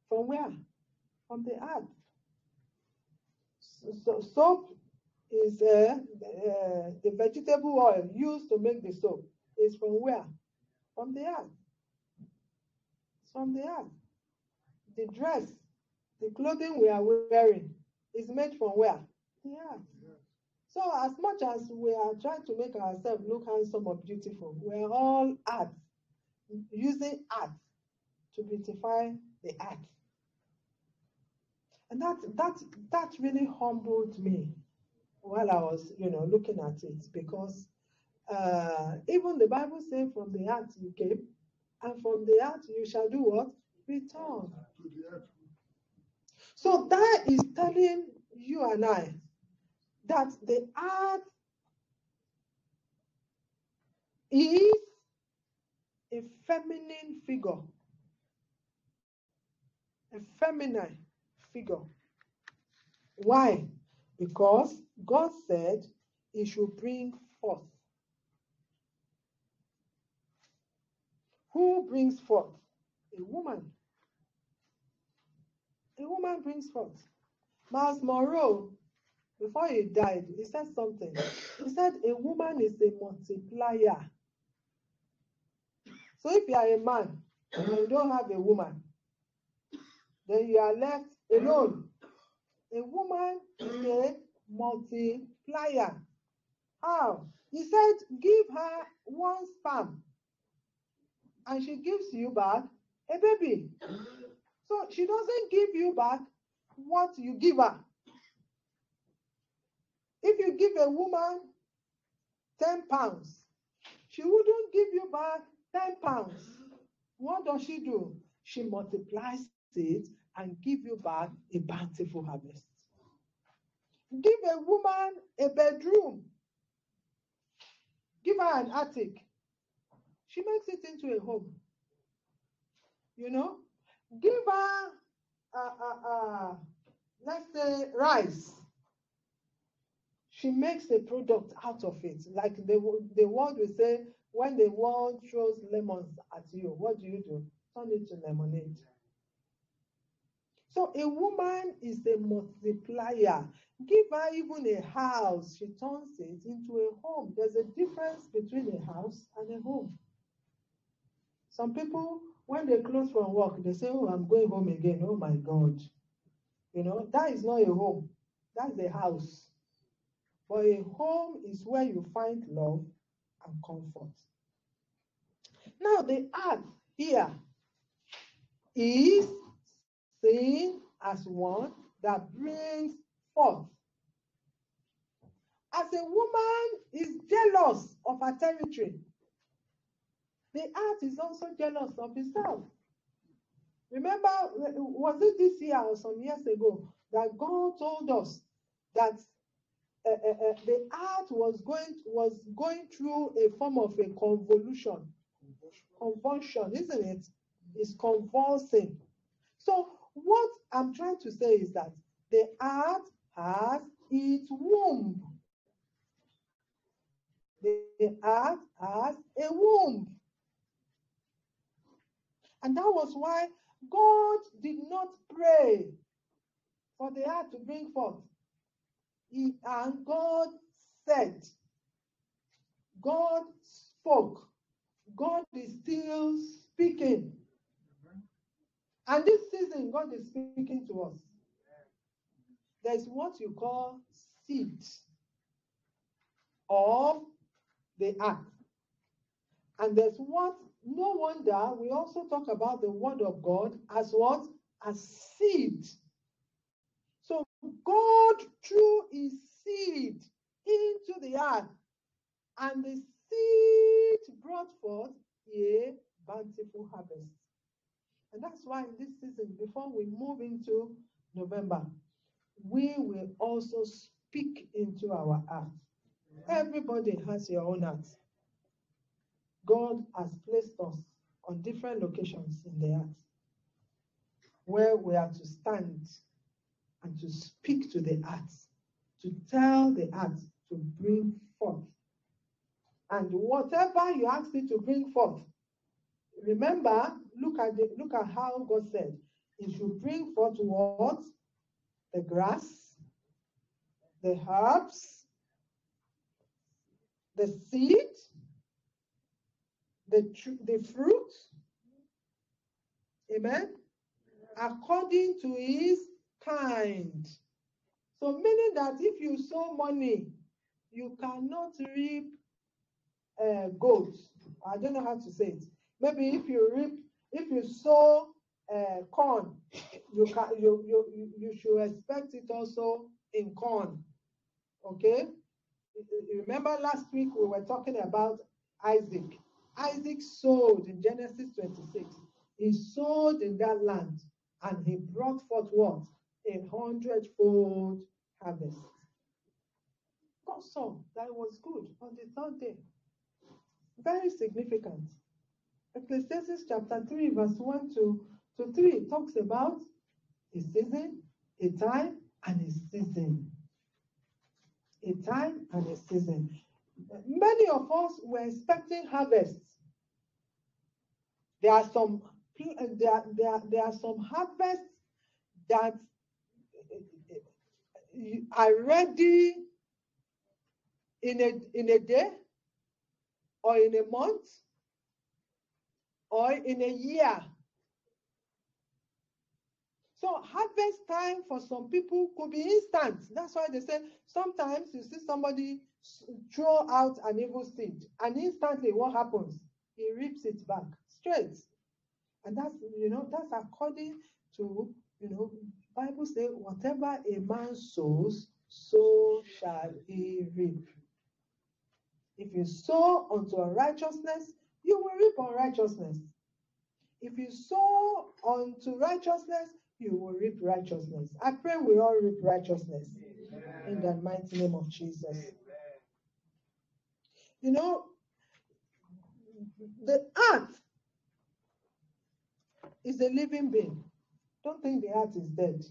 from where? From the earth. So, so soap is uh, uh, the vegetable oil used to make the soap is from where? From the earth. It's from the earth. The dress, the clothing we are wearing is made from where? The earth. So as much as we are trying to make ourselves look handsome or beautiful, we are all art, using art to beautify the art. And that that that really humbled me while I was, you know, looking at it because uh, even the Bible says, "From the earth you came, and from the earth you shall do what? Return." So that is telling you and I that the earth is a feminine figure, a feminine figure. Why? Because God said it should bring forth. Who brings forth? A woman. A woman brings forth. Myles Munroe, before he died, he said something. He said, A woman is a multiplier. So if you are a man and you don't have a woman, then you are left alone. A woman is a multiplier. How? He said, Give her one sperm, and she gives you back a baby. So she doesn't give you back what you give her. If you give a woman 10 pounds, she wouldn't give you back 10 pounds. What does she do? She multiplies it and give you back a bountiful harvest. Give a woman a bedroom. Give her an attic. She makes it into a home. You know, give her, uh, uh, uh, let's say, rice. She makes a product out of it. Like the, the world will say, when the world throws lemons at you, what do you do? Turn it to lemonade. So a woman is a multiplier. Give her even a house, she turns it into a home. There's a difference between a house and a home. Some people, when they close from work, they say, Oh, I'm going home again. Oh my God. You know, that is not a home, that's a house. But a home is where you find love and comfort. Now, the earth here is seen as one that brings forth. As a woman is jealous of her territory, the earth is also jealous of itself. Remember, was it this year or some years ago that God told us that uh, uh, uh, the earth was going was going through a form of a convolution, convulsion, isn't it? It's convulsing. So what I'm trying to say is that the earth has its womb. The, earth has a womb. And that was why God did not pray for the earth to bring forth. He, and God said, God spoke. God is still speaking. And this season, God is speaking to us. There's what you call seed of the earth. And there's what, no wonder, we also talk about the word of God as what? As seed. So God threw his seed into the earth, and the seed brought forth a bountiful harvest. And that's why in this season, before we move into November, we will also speak into our earth. Everybody has your own earth. God has placed us on different locations in the earth where we are to stand and to speak to the earth, to tell the earth to bring forth. And whatever you ask it to bring forth, remember, look at the look at how God said it should bring forth what? The grass, the herbs, the seed, the, the fruit. Amen. According to his kind. So, meaning that if you sow money, you cannot reap uh, gold. I don't know how to say it. Maybe if you reap, if you sow uh, corn, you can you, you you should expect it also in corn. Okay. Remember last week we were talking about Isaac. Isaac sowed in Genesis 26. He sowed in that land and he brought forth what? A hundredfold harvest. God saw that was good on the third day. Very significant. Ecclesiastes chapter 3, verse 1 to, to 3 talks about a season, a time, and a season. A time and a season. Many of us were expecting harvests. There are some there, there, there are some harvests that are ready in a in a day or in a month or in a year. So harvest time for some people could be instant. That's why they say sometimes you see somebody throw out an evil seed, and instantly what happens? He reaps it back straight. And that's you know that's according to you know Bible say whatever a man sows, so shall he reap. If you sow unto righteousness, you will reap unrighteousness. If you sow unto righteousness, you will reap righteousness. I pray we all reap righteousness in the mighty name of Jesus. You know, the earth is a living being. Don't think the earth is dead.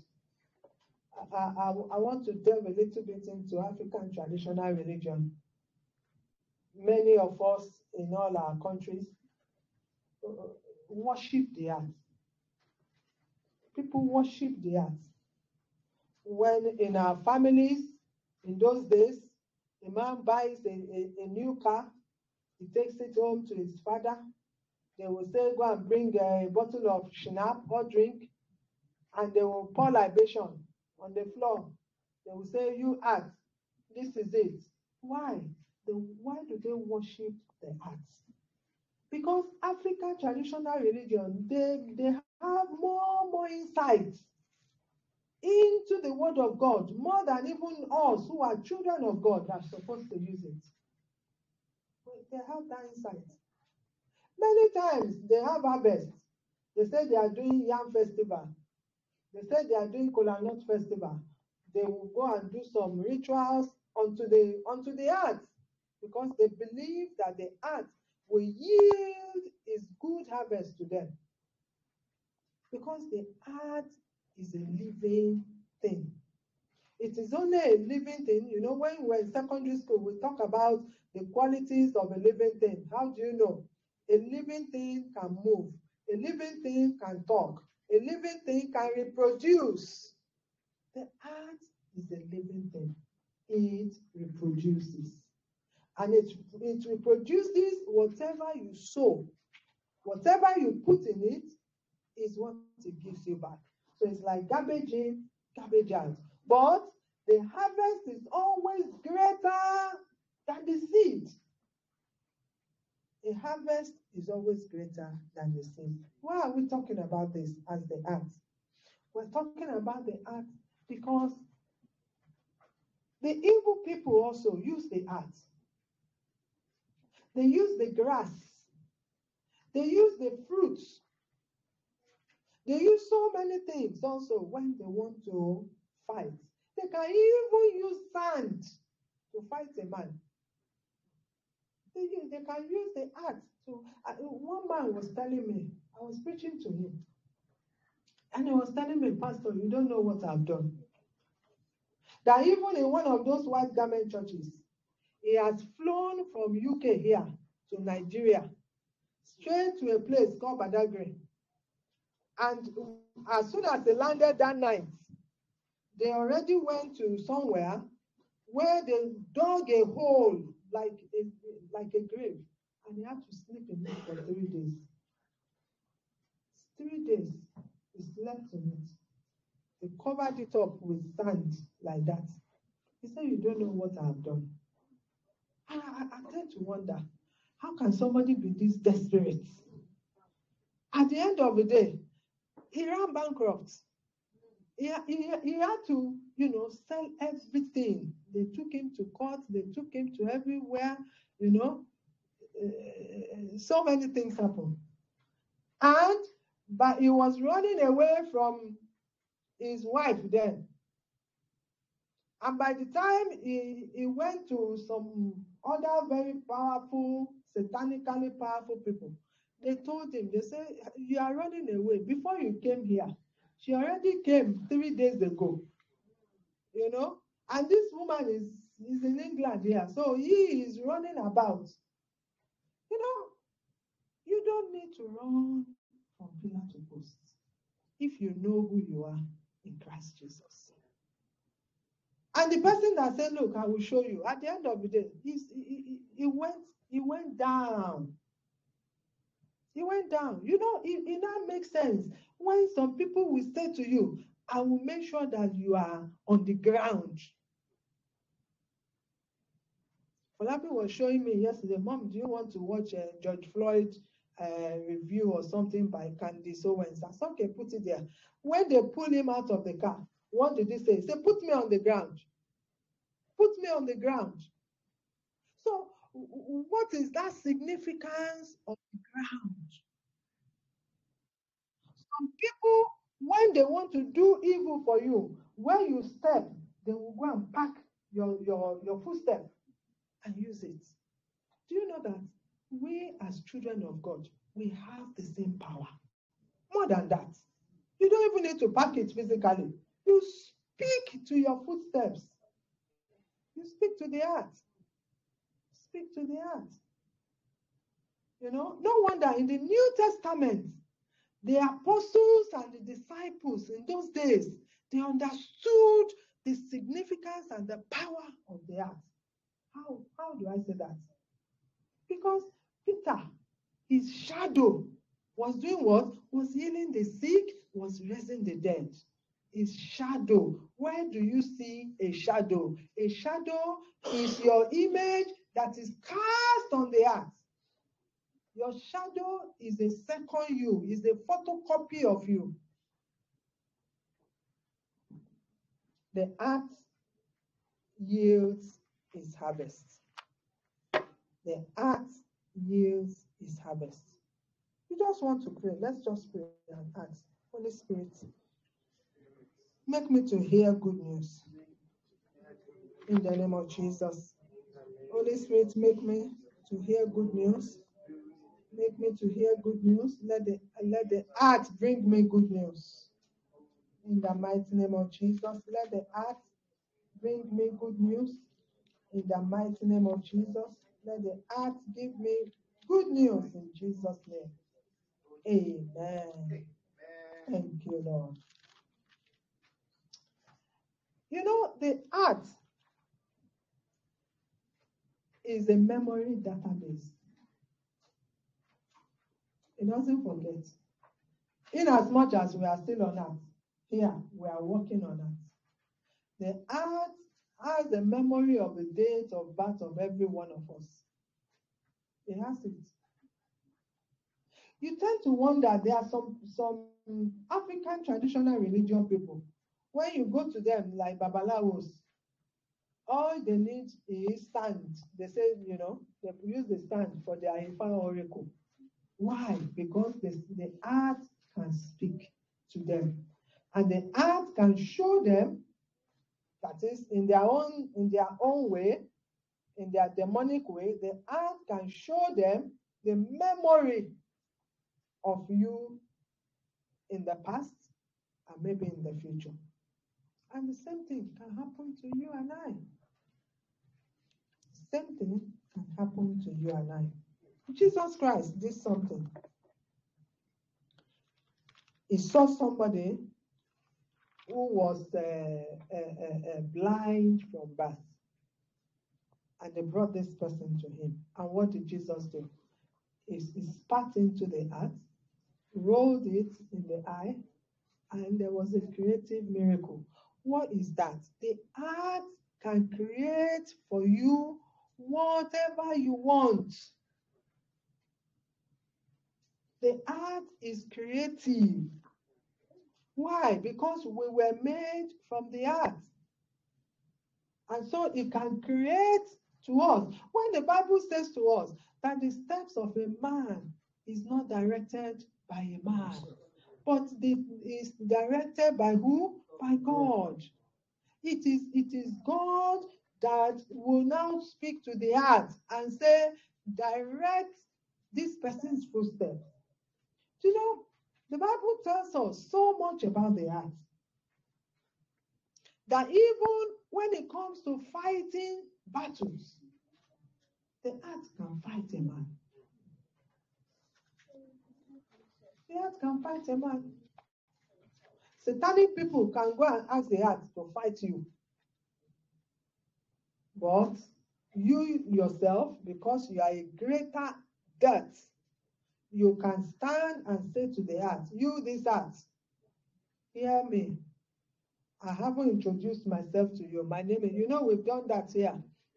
I, I, I want to delve a little bit into African traditional religion. Many of us in all our countries uh, worship the earth. People worship the earth. When in our families, in those days, a man buys a, a, a new car, he takes it home to his father. They will say, Go and bring a bottle of schnapps or drink, and they will pour libation on the floor. They will say, You earth, this is it. Why? The, why do they worship the earth? Because African traditional religion, they, they have more, more insight into the word of God, more than even us who are children of God are supposed to use it. They have that insight. Many times they have harvest. They say they are doing yam festival. They say they are doing kola nut festival. They will go and do some rituals onto the onto the earth because they believe that the earth will yield its good harvest to them. Because the earth is a living thing. It is only a living thing. You know, when we're in secondary school, we talk about the qualities of a living thing. How do you know? A living thing can move, a living thing can talk, a living thing can reproduce. The earth is a living thing, it reproduces. And it, it reproduces whatever you sow, whatever you put in it is what it gives you back. So it's like garbage in, garbage out. But the harvest is always greater than the seed. A harvest is always greater than the seed. Why are we talking about this as the earth? We're talking about the earth because the evil people also use the earth. They use the grass. They use the fruits. They use so many things also when they want to fight. They can even use sand to fight a man. They, they can use the earth to. Uh, one man was telling me, I was preaching to him, and he was telling me, Pastor, you don't know what I've done. That even in one of those white garment churches, he has flown from UK here to Nigeria, straight to a place called Badagry. And as soon as they landed that night, they already went to somewhere where they dug a hole like a, like a grave, and he had to sleep in it for three days. Three days, he slept in it. They covered it up with sand like that. He said, You don't know what I have done. I, I, I tend to wonder how can somebody be this desperate? At the end of the day, he ran bankrupt. He, he, he had to, you know, sell everything. They took him to court, they took him to everywhere, you know. Uh, so many things happened. And, but he was running away from his wife then. And by the time he, he went to some other very powerful, satanically powerful people, they told him, they said, You are running away. Before you came here, she already came three days ago. You know? And this woman is, is in England here. So he is running about. You know, you don't need to run from pillar to post if you know who you are in Christ Jesus. And the person that said, Look, I will show you, at the end of the day, he's, he, he, he went, he went down. He went down. You know, it, it now makes sense when some people will say to you, I will make sure that you are on the ground. Falapi was showing me yesterday, Mom, do you want to watch uh, George Floyd uh, review or something by Candace Owens? Said, okay, put it there. When they pull him out of the car, what did he say? He said, put me on the ground. Put me on the ground. So, what is that significance of the ground? Some people, when they want to do evil for you, when you step, they will go and pack your, your, your footstep and use it. Do you know that we, as children of God, we have the same power? More than that, you don't even need to pack it physically. You speak to your footsteps. You speak to the earth. Speak to the earth. You know, no wonder in the New Testament, the apostles and the disciples in those days, they understood the significance and the power of the earth. How, how do I say that? Because Peter, his shadow, was doing what? Was healing the sick, was raising the dead. His shadow. Where do you see a shadow? A shadow is your image that is cast on the earth. Your shadow is a second you, is a photocopy of you. The earth yields its harvest. The earth yields its harvest. You just want to pray. Let's just pray and ask. Holy Spirit, make me to hear good news. In the name of Jesus. Holy Spirit, make me to hear good news. Make me to hear good news. Let the let the earth bring me good news. In the mighty name of Jesus, let the earth bring me good news. In the mighty name of Jesus, let the earth give me good news in Jesus' name. Amen. Thank you, Lord. You know, the earth is a memory database. It doesn't forget. In as much as we are still on earth, here we are working on earth. The earth has the memory of the date of birth of every one of us. It has it. You tend to wonder there are some some African traditional religion people. When you go to them like Babalawos, all they need is stand. They say, you know, they use the stand for their Ifa oracle. Why? Because the, the art can speak to them. And the art can show them that is in their own in their own way, in their demonic way, the art can show them the memory of you in the past and maybe in the future. And the same thing can happen to you and I. Same thing can happen to you and I. Jesus Christ did something. He saw somebody who was uh, uh, uh, uh, blind from birth. And they brought this person to him. And what did Jesus do? He, he spat into the earth, rolled it in the eye, and there was a creative miracle. What is that? The earth can create for you whatever you want. The earth is creative. Why? Because we were made from the earth. And so it can create to us. When the Bible says to us that the steps of a man is not directed by a man, but the, is directed by who? By God. It is, it is God that will now speak to the earth and say, direct this person's footsteps. You know, the Bible tells us so much about the earth that even when it comes to fighting battles, the earth can fight a man. The earth can fight a man. Satanic people can go and ask the earth to fight you. But you yourself, because you are a greater death, you can stand and say to the earth, You, this earth, hear me. I haven't introduced myself to you. My name is, you know, we've done that here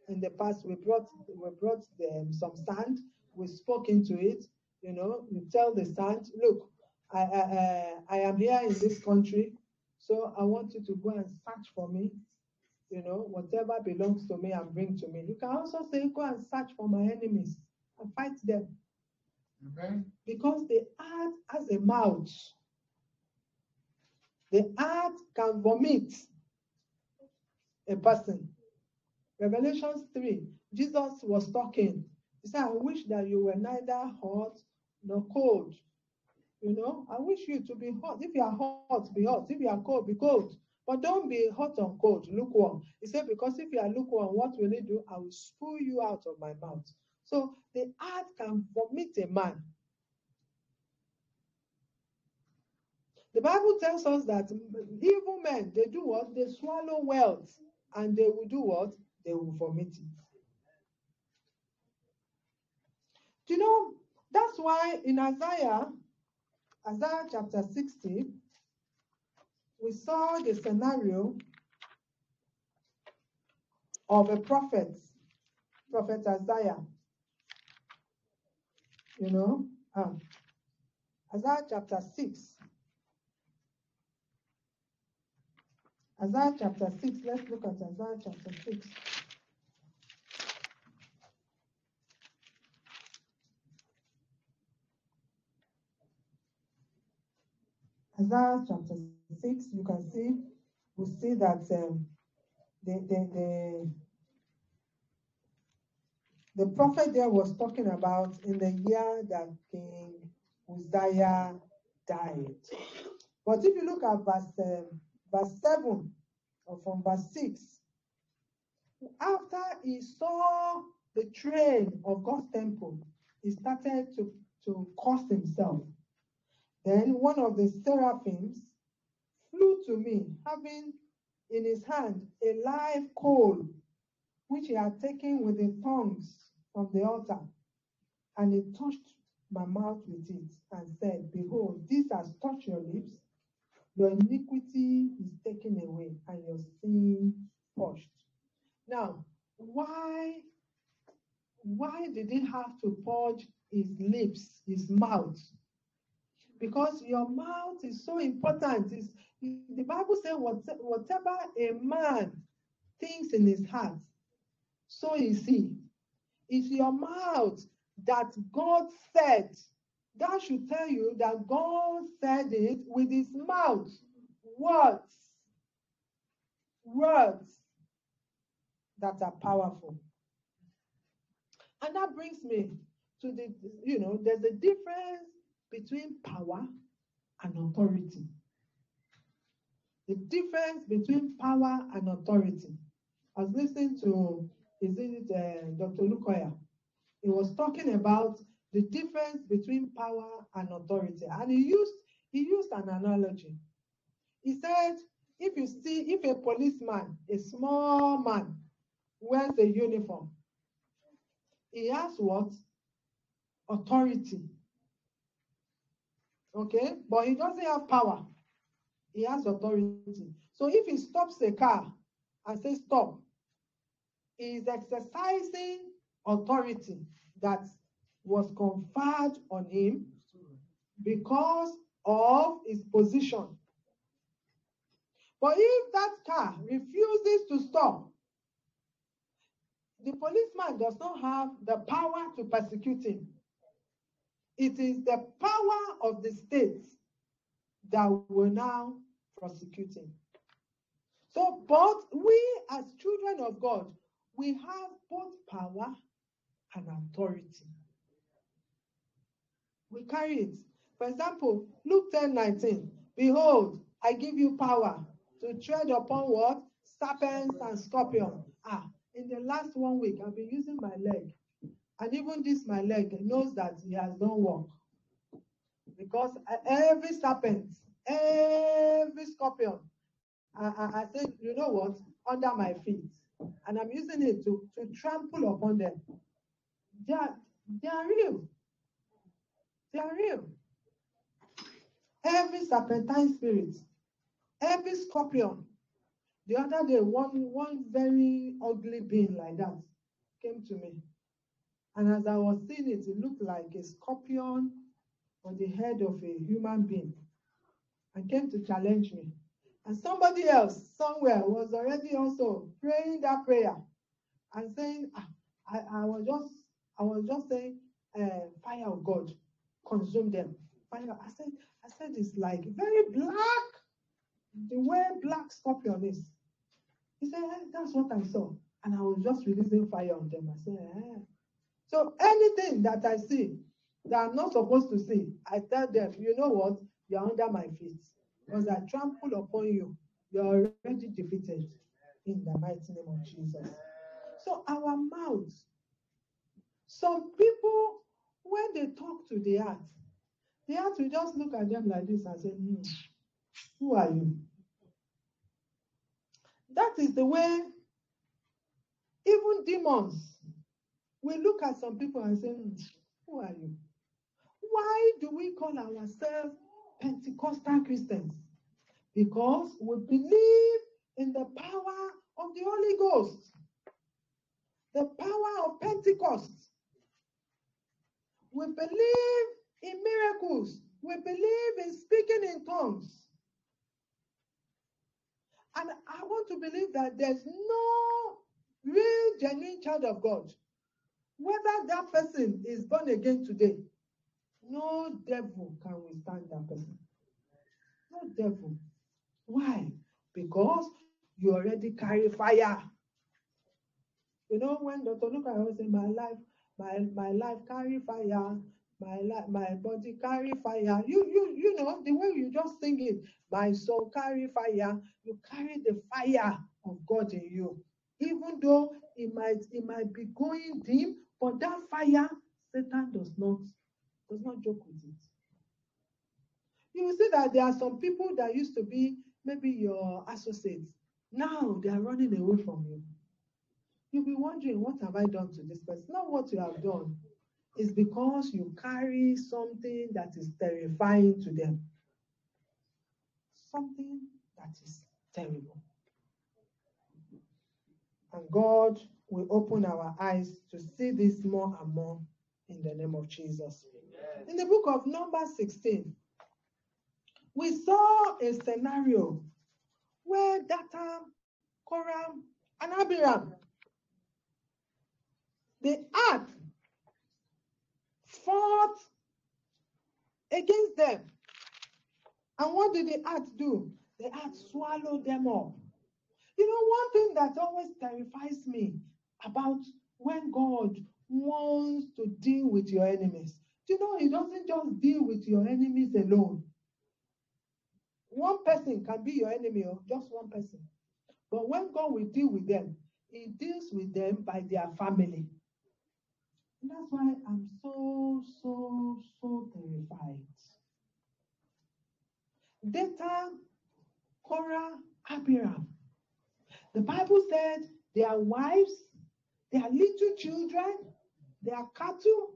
in the past. We brought we brought them um, some sand, we spoke into it, you know, you tell the sand, look, I, I, I, I am here in this country, so I want you to go and search for me. You know, whatever belongs to me and bring to me. You can also say, go and search for my enemies and fight them. Amen. Because the earth has a mouth. The earth can vomit a person. Revelations 3, Jesus was talking. He said, I wish that you were neither hot nor cold. You know, I wish you to be hot. If you are hot, be hot. If you are cold, be cold. But don't be hot and cold, lukewarm. He said, because if you are lukewarm, what will it do? I will spew you out of my mouth. So the earth can vomit a man. The Bible tells us that evil men, they do what? They swallow wealth and they will do what? They will vomit it. Do you know? That's why in Isaiah, Isaiah chapter 60, we saw the scenario of a prophet, Prophet Isaiah. You know, um, Isaiah chapter 6. Isaiah chapter 6, let's look at Isaiah chapter 6. Isaiah chapter 6, you can see, we see that um, the, the, the, the prophet there was talking about in the year that King Uzziah died. But if you look at verse, um, verse 7 or from verse 6, after he saw the train of God's temple, he started to, to curse himself. Then one of the seraphims flew to me, having in his hand a live coal, which he had taken with the tongs from the altar. And he touched my mouth with it and said, Behold, this has touched your lips. Your iniquity is taken away and your sin purged. Now, why, why did he have to purge his lips, his mouth? because your mouth is so important. It's, the Bible says, whatever a man thinks in his heart, so is he. It's your mouth that God said. That should tell you that God said it with his mouth. Words. Words that are powerful. And that brings me to the, you know, there's a difference between power and authority. The difference between power and authority. I was listening to, is it uh, Dr. Lukoya? He was talking about the difference between power and authority. And he used, he used an analogy. He said, if you see, if a policeman, a small man, wears a uniform, he has what? Authority Okay, but he doesn't have power. He has authority. So if he stops a car and says stop, is exercising authority that was conferred on him because of his position. But if that car refuses to stop, the policeman does not have the power to persecute him. It is the power of the state that will now prosecute him. So, but we as children of God, we have both power and authority. We carry it. For example, Luke 10 19. Behold, I give you power to tread upon what? Serpents and scorpions. Ah, in the last one week, I've been using my leg and even this, my leg, knows that he has done work. Because every serpent, every scorpion. I, I, I said, you know what? Under my feet. And I'm using it to, to trample upon them. They are, they are real. They are real. Every serpentine spirit, every scorpion. The other day, one, one very ugly being like that came to me. And as I was seeing it, it looked like a scorpion on the head of a human being and came to challenge me. And somebody else somewhere was already also praying that prayer and saying, ah, I, I was just, I was just saying, uh, fire of God, consume them. Fire. I said, I said it's like very black, the way black scorpion is. He said, eh, that's what I saw. And I was just releasing fire on them. I said, eh. So anything that I see that I'm not supposed to see, I tell them, you know what? You're under my feet. Because I trample upon you. You're already defeated in the mighty name of Jesus. So our mouths, some people, when they talk to the heart, the heart will just look at them like this and say, hmm, who are you? That is the way even demons will look at some people and say, hmm, who are you? Why do we call ourselves Pentecostal Christians? Because we believe in the power of the Holy Ghost, the power of Pentecost. We believe in miracles. We believe in speaking in tongues. And I want to believe that there's no real, genuine child of God, whether that person is born again today, no devil can withstand that person. No devil. Why? Because you already carry fire. You know, when Dr. Luka always say, My life, my, my life carry fire, my life, my body carry fire. You, you, you know, the way you just sing it, my soul carry fire, you carry the fire of God in you. Even though it might it might be going dim, but that fire, Satan does not does not joke with it. You will see that there are some people that used to be maybe your associates. Now they are running away from you. You'll be wondering, what have I done to this person? Not what you have done. It's because you carry something that is terrifying to them. Something that is terrible. And God will open our eyes to see this more and more in the name of Jesus. In the book of Numbers 16, we saw a scenario where Dathan, Korah, and Abiram, the ark fought against them. And what did the earth do? The earth swallowed them up. You know, one thing that always terrifies me about when God wants to deal with your enemies, you know, He doesn't just deal with your enemies alone. One person can be your enemy, or just one person. But when God will deal with them, He deals with them by their family. And that's why I'm so, so, so terrified. Dathan, Korah, Abiram. The Bible said their wives, their little children, their cattle,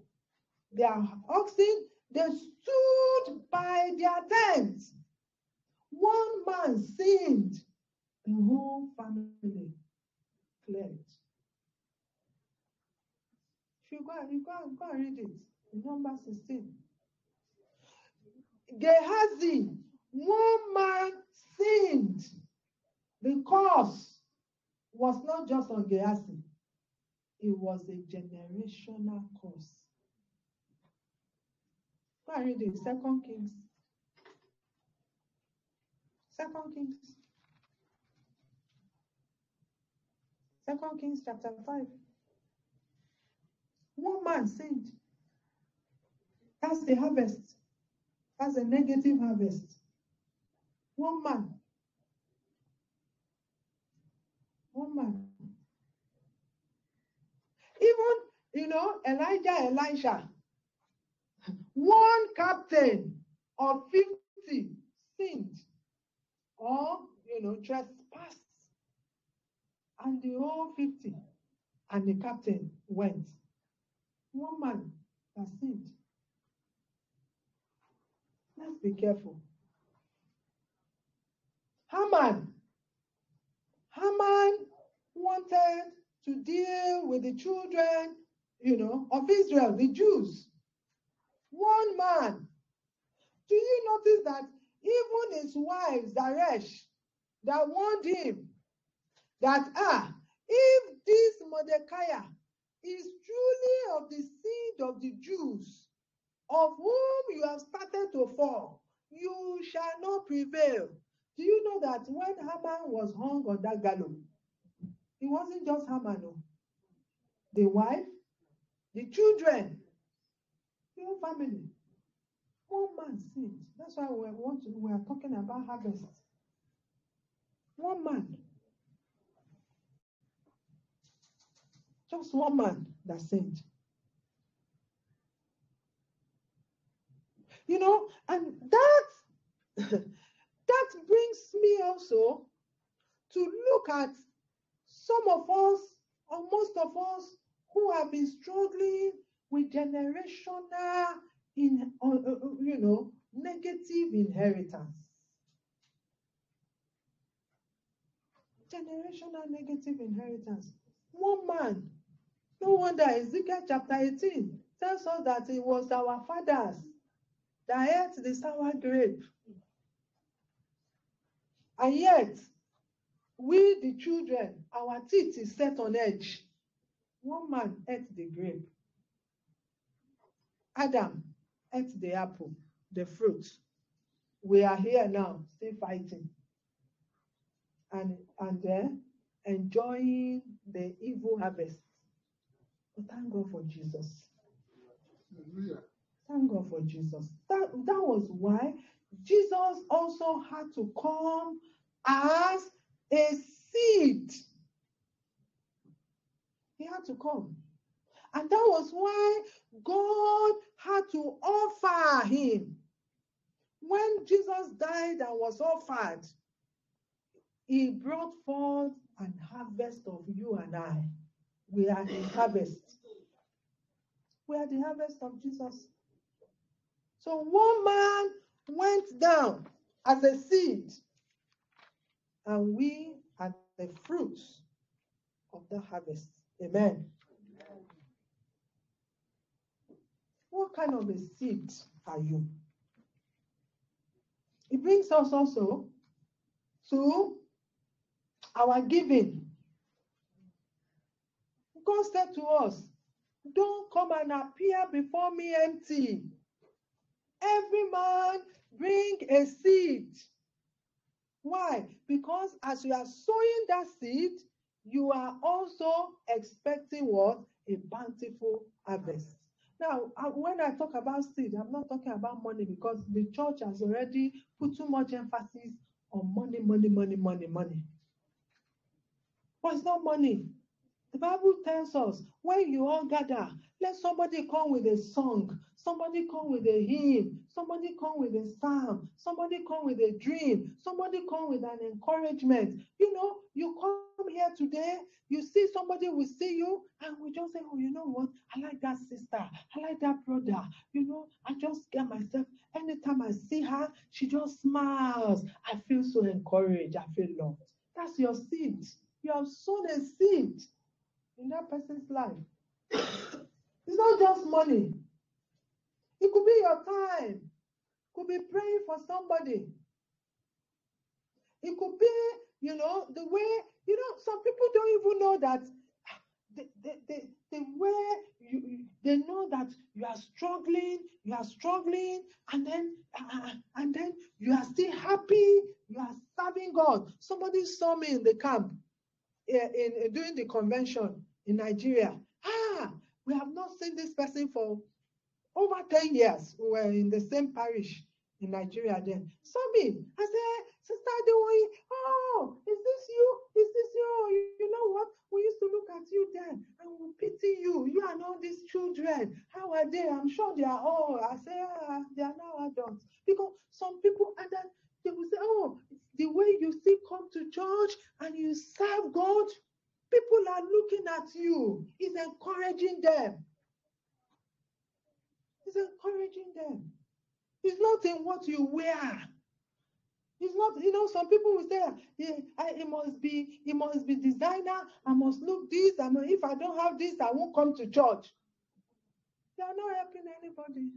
their oxen, they stood by their tents. One man sinned, the whole family fled. You go, you go, go and read it, number 16. Gehazi, one man sinned. The cause was not just on Gehazi, it was a generational curse. Go and read it, Second Kings. Second Kings. Second Kings chapter 5. One man sinned. That's the harvest. That's a negative harvest. One man. One man. Even, you know, Elijah, Elisha, one captain of 50 sinned. know, trespassed. And the whole 50 and the captain went. One man has sinned. Let's be careful. Haman. Haman wanted to deal with the children, you know, of Israel, the Jews. One man. Do you notice that even his wife, Zeresh, that warned him that, ah, if this Mordecai is truly of the seed of the Jews, of whom you have started to fall, you shall not prevail. Do you know that when Haman was hung on that gallows, it wasn't just Haman, no. Oh. the wife, the children, the whole family. One man sinned. That's why we want to, we are talking about harvest. One man. Just one man that sinned. You know, and that that brings me also to look at some of us, or most of us, who have been struggling with generational, in, uh, uh, you know, negative inheritance. Generational negative inheritance. One man, no wonder Ezekiel chapter 18 tells us that it was our fathers that ate the sour grape. And yet, we, the children, our teeth is set on edge. One man ate the grape. Adam ate the apple, the fruit. We are here now, still fighting. And, and then enjoying the evil harvest. But thank God for Jesus. Hallelujah. Thank God for Jesus. That, that was why Jesus also had to come as a seed. He had to come. And that was why God had to offer him. When Jesus died and was offered, he brought forth an harvest of you and I. We are the harvest. We are the harvest of Jesus. So one man went down as a seed, and we are the fruits of the harvest. Amen. What kind of a seed are you? It brings us also to our giving. God said to us, Don't come and appear before me empty. Every man bring a seed. Why? Because as you are sowing that seed, you are also expecting what? A bountiful harvest. Now, uh, when I talk about seed, I'm not talking about money because the church has already put too much emphasis on money, money, money, money, money. But it's not money. The Bible tells us when you all gather, let somebody come with a song, somebody come with a hymn, somebody come with a psalm, somebody come with a dream, somebody come with an encouragement. You know, you come here today, you see somebody will see you, and we just say, Oh, you know what? I like that sister, I like that brother. You know, I just get myself, anytime I see her, she just smiles. I feel so encouraged, I feel loved. That's your seed. You have sown a seed in that person's life. it's not just money. It could be your time. Could be praying for somebody. It could be, you know, the way, you know, some people don't even know that the, the, the, the way you, they know that you are struggling, you are struggling, and then uh, and then you are still happy, you are serving God. Somebody saw me in the camp in, in, in during the convention in Nigeria. Ah, we have not seen this person for over 10 years. We were in the same parish in Nigeria then. Saw me. I said, Sister Adewoyin, oh, is this you? Is this you? you? You know what? We used to look at you then and we pity you. You and all these children. How are they? I'm sure they are all. I say, ah, they are now adults. Because some people, and then they will say, oh, the way you still come to church and you serve God, people are looking at you. It's encouraging them. It's encouraging them. It's not in what you wear. It's not, you know, some people will say, yeah, I, it must be, it must be designer. I must look this. I mean, if I don't have this, I won't come to church. They are not helping anybody.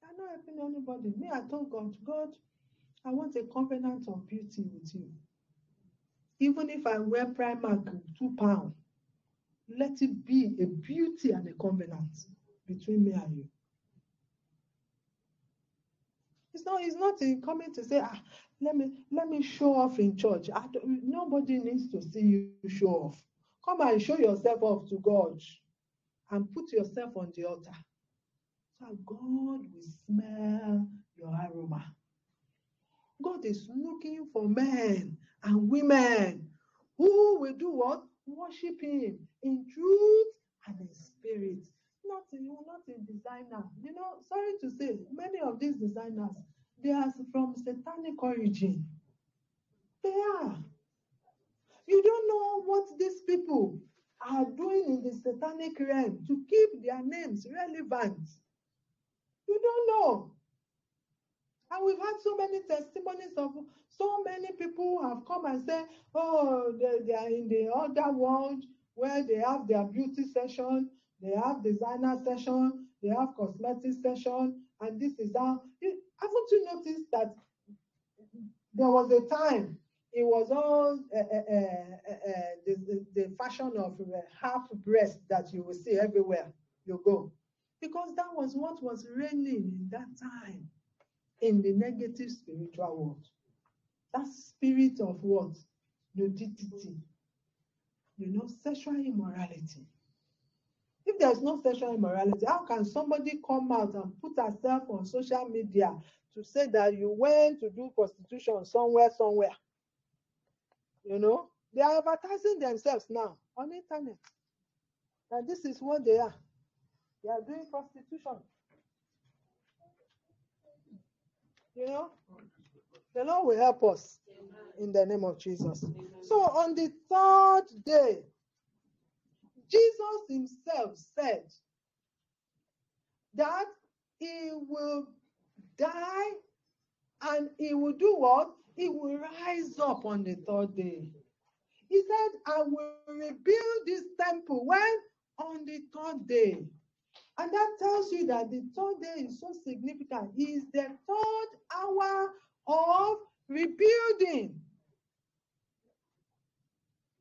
They are not helping anybody. Me, I told God, God, I want a covenant of beauty with you. Even if I wear Primark two pounds, let it be a beauty and a covenant between me and you. It's not, it's not in coming to say, ah, let me let me show off in church. Nobody needs to see you show off. Come and show yourself off to God and put yourself on the altar. So God will smell your aroma. God is looking for men and women who will do what? Worship Him in truth and in spirit. Not in, not in designer. You know, sorry to say, many of these designers, they are from satanic origin. They are. You don't know what these people are doing in the satanic realm to keep their names relevant. You don't know. And we've had so many testimonies of so many people who have come and said, oh, they, they are in the other world where they have their beauty session, they have designer session, they have cosmetic session, and this is how. You, haven't you noticed that there was a time it was all uh, uh, uh, the, the, the, fashion of half breast that you will see everywhere you go? Because that was what was reigning in that time in the negative spiritual world. That spirit of what? Nudity. You know, sexual immorality. If there's no sexual immorality, how can somebody come out and put herself on social media to say that you went to do prostitution somewhere, somewhere? You know, they are advertising themselves now on the internet. And this is what they are. They are doing prostitution. You know, the Lord will help us in the name of Jesus. So on the third day, Jesus himself said that he will die and he will do what? He will rise up on the third day. He said, I will rebuild this temple when? On the third day. And that tells you that the third day is so significant. It is the third hour of rebuilding.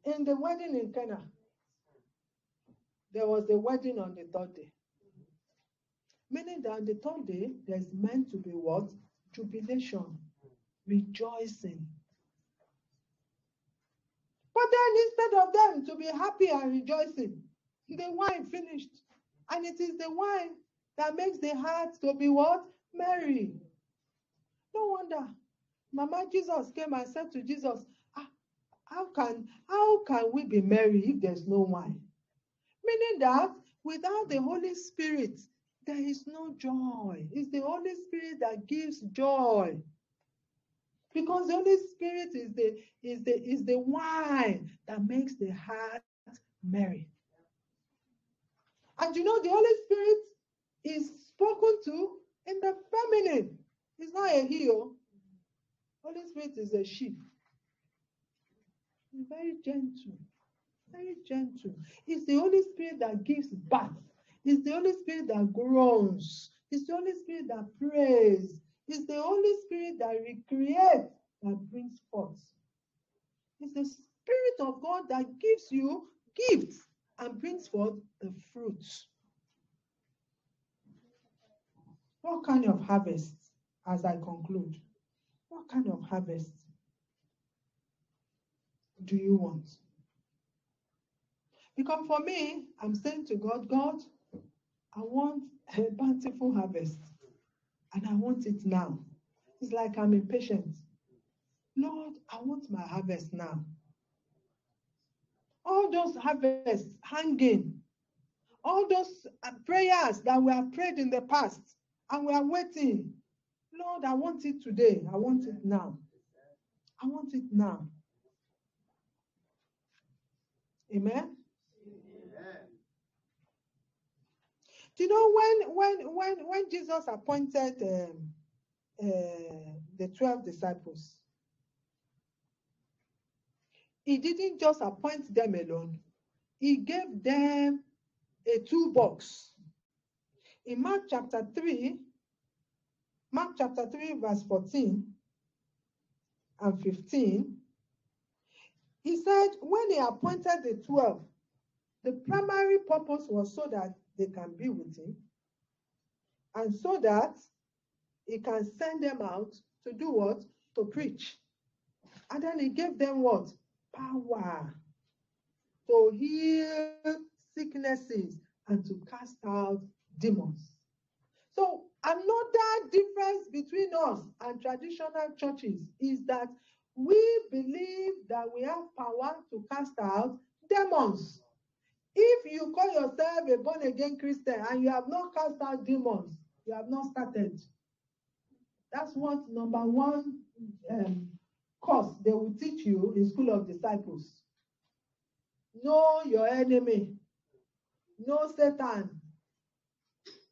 In the wedding in Cana, there was a wedding on the third day. Meaning that on the third day, there's meant to be what? Jubilation, rejoicing. But then instead of them to be happy and rejoicing, the wine finished. And it is the wine that makes the heart to be what? Merry. No wonder. Mama Jesus came and said to Jesus, ah, how can how can we be merry if there's no wine? Meaning that without the Holy Spirit, there is no joy. It's the Holy Spirit that gives joy. Because the Holy Spirit is the is the is the wine that makes the heart merry. And you know, the Holy Spirit is spoken to in the feminine. It's not a heel. Oh. Holy Spirit is a sheep. It's very gentle. Very gentle. It's the Holy Spirit that gives birth. It's the Holy Spirit that groans. It's the Holy Spirit that prays. It's the Holy Spirit that recreates, that brings forth. It's the Spirit of God that gives you gifts and brings forth the fruits. What kind of harvest, as I conclude, what kind of harvest do you want? Because for me, I'm saying to God, God, I want a bountiful harvest and I want it now. It's like I'm impatient. Lord, I want my harvest now all those harvests hanging, all those uh, prayers that we have prayed in the past and we are waiting. Lord, I want it today. I want it now. I want it now. Amen. Do you know when when when when Jesus appointed um, uh, the twelve disciples, he didn't just appoint them alone. He gave them a toolbox. In Mark chapter 3, Mark chapter 3, verse 14 and 15, he said, when he appointed the 12, the primary purpose was so that they can be with him and so that he can send them out to do what? To preach. And then he gave them what? Power to heal sicknesses and to cast out demons. So, another difference between us and traditional churches is that we believe that we have power to cast out demons. If you call yourself a born again Christian and you have not cast out demons, you have not started. That's what number one um, course they will teach you in School of Disciples. Know your enemy, know Satan,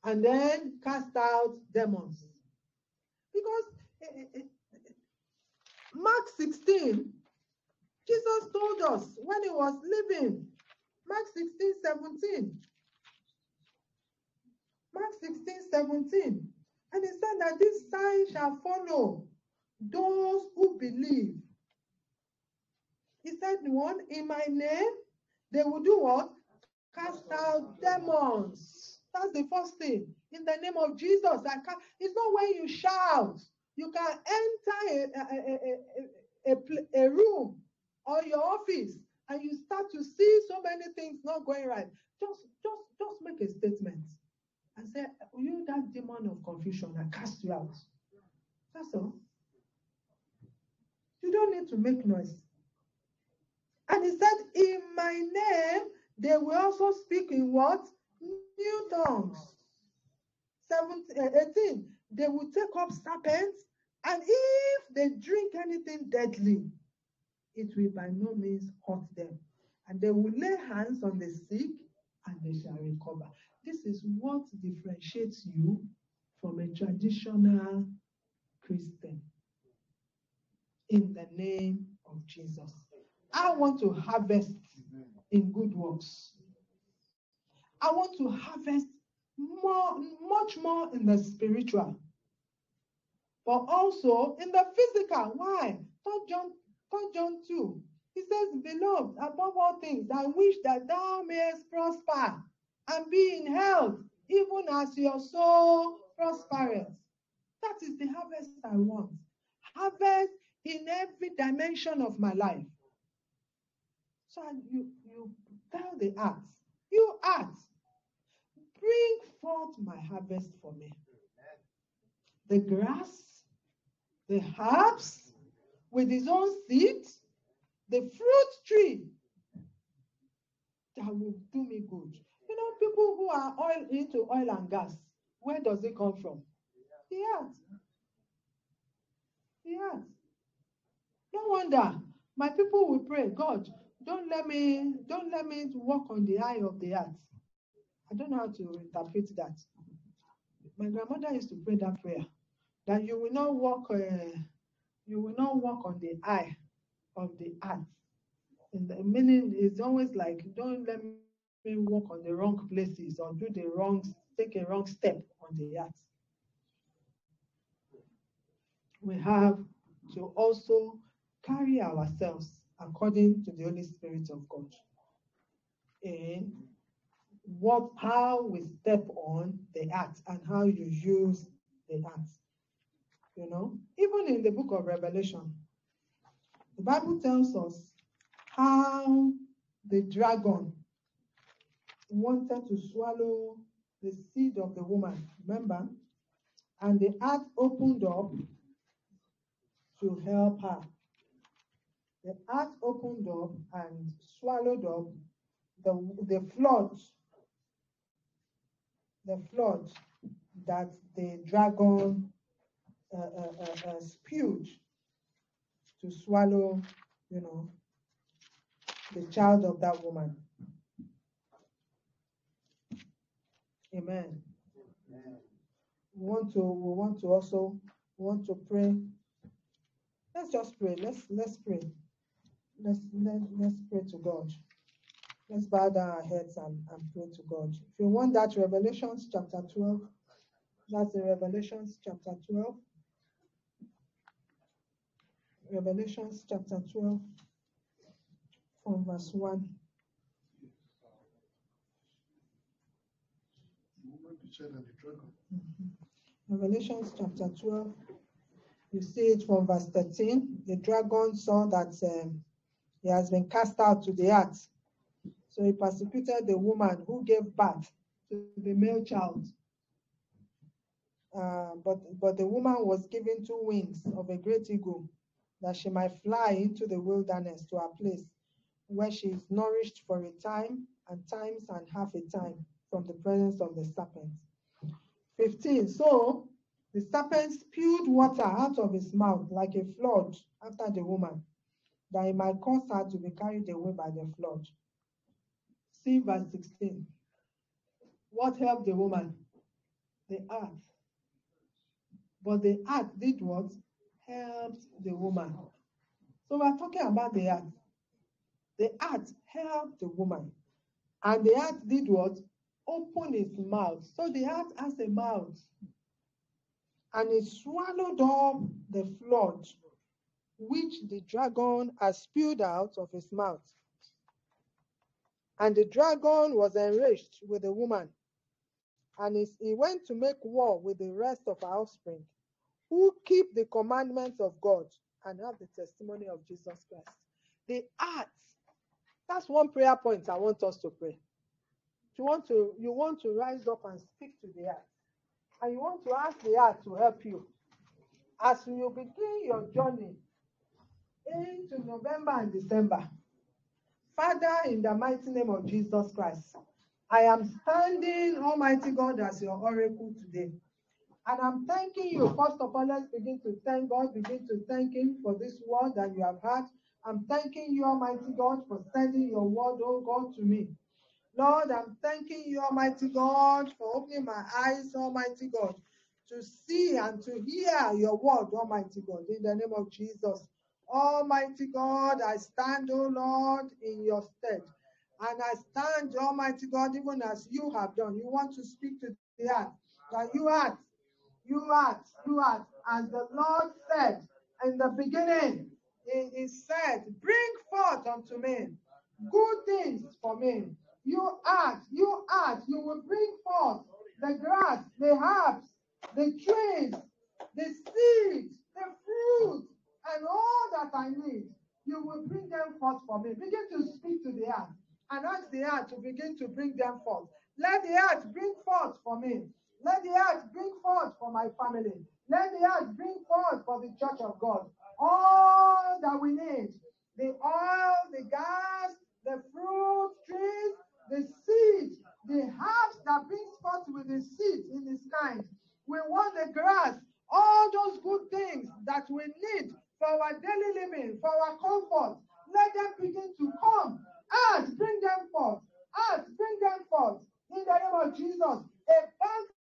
and then cast out demons. Because eh, eh, eh, Mark 16, Jesus told us when he was living, Mark 16, 17. Mark 16, 17. And he said that this sign shall follow those who believe. He said, one, in my name, they will do what? Cast out demons. That's the first thing. In the name of Jesus, I can It's not when you shout. You can enter a, a, a, a, a room or your office and you start to see so many things not going right. Just, just, just make a statement and say, "You that demon of confusion, I cast you out." That's all. You don't need to make noise. And he said, In my name, they will also speak in what? New tongues. 17, uh, 18. They will take up serpents, and if they drink anything deadly, it will by no means hurt them. And they will lay hands on the sick, and they shall recover. This is what differentiates you from a traditional Christian. In the name of Jesus. I want to harvest in good works. I want to harvest more, much more in the spiritual, but also in the physical. Why? Third John, Third John 2. He says, Beloved, above all things, I wish that thou mayest prosper and be in health, even as your soul prospers. That is the harvest I want. Harvest in every dimension of my life. So you, you tell the earth, you earth, bring forth my harvest for me. The grass, the herbs, with his own seeds, the fruit tree that will do me good. You know, people who are oil into oil and gas, where does it come from? The earth. The earth. No wonder my people will pray, God, don't let me don't let me walk on the eye of the earth. I don't know how to interpret that. My grandmother used to pray that prayer that you will not walk uh, you will not walk on the eye of the earth. And the meaning is always like don't let me walk on the wrong places or do the wrong take a wrong step on the earth. We have to also carry ourselves according to the Holy Spirit of God. In what how we step on the earth and how you use the earth. You know, even in the book of Revelation, the Bible tells us how the dragon wanted to swallow the seed of the woman, remember? And the earth opened up to help her. The earth opened up and swallowed up the, the flood, the flood that the dragon spewed to swallow, you know, the child of that woman. Amen. We want to we want to also want to pray. Let's just pray. Let's let's pray. Let's let, let's pray to God. Let's bow down our heads and, and pray to God. If you want that, Revelations chapter 12. That's in Revelations chapter 12. Revelations chapter 12 from verse 1. Revelations chapter 12. You see it from verse 13. The dragon saw that um, he has been cast out to the earth. So he persecuted the woman who gave birth to the male child. Uh, but, but the woman was given two wings of a great eagle that she might fly into the wilderness to a place where she is nourished for a time and times and half a time from the presence of the serpent. 15. So the serpent spewed water out of his mouth like a flood after the woman, that it might cause her to be carried away by the flood. See verse 16. What helped the woman? The earth. But the earth did what? Helped the woman. So we're talking about the earth. The earth helped the woman. And the earth did what? Open its mouth. So the earth has a mouth. And it swallowed up the flood which the dragon has spewed out of his mouth. And the dragon was enraged with the woman, and he went to make war with the rest of her offspring, who keep the commandments of God and have the testimony of Jesus Christ. The earth. That's one prayer point I want us to pray. You want to you want to rise up and speak to the earth, and you want to ask the earth to help you as you begin your journey into November and December. Father, in the mighty name of Jesus Christ, I am standing, Almighty God, as your oracle today. And I'm thanking you. First of all, let's begin to thank God, begin to thank Him for this word that you have had. I'm thanking you, Almighty God, for sending your word, oh God, to me. Lord, I'm thanking you, Almighty God, for opening my eyes, Almighty God, to see and to hear your word, Almighty God, in the name of Jesus. Almighty God, I stand, O Lord, in your stead. And I stand, Almighty God, even as you have done. You want to speak to the earth. That you are, you are, you are. As the Lord said in the beginning, he, he said, Bring forth unto me good things for me. You are, you are, you will bring forth the grass, the herbs, the trees, the seeds, the fruit, and all that I need, you will bring them forth for me. Begin to speak to the earth and ask the earth to begin to bring them forth. Let the earth bring forth for me. Let the earth bring forth for my family. Let the earth bring forth for the church of God. All that we need the oil, the gas, the fruit trees, the seeds, the herbs that brings forth with the seeds in its kind. We want the grass, all those good things that we need for our daily living, for our comfort. Let them begin to come. and bring them forth. and bring them forth. In the name of Jesus, a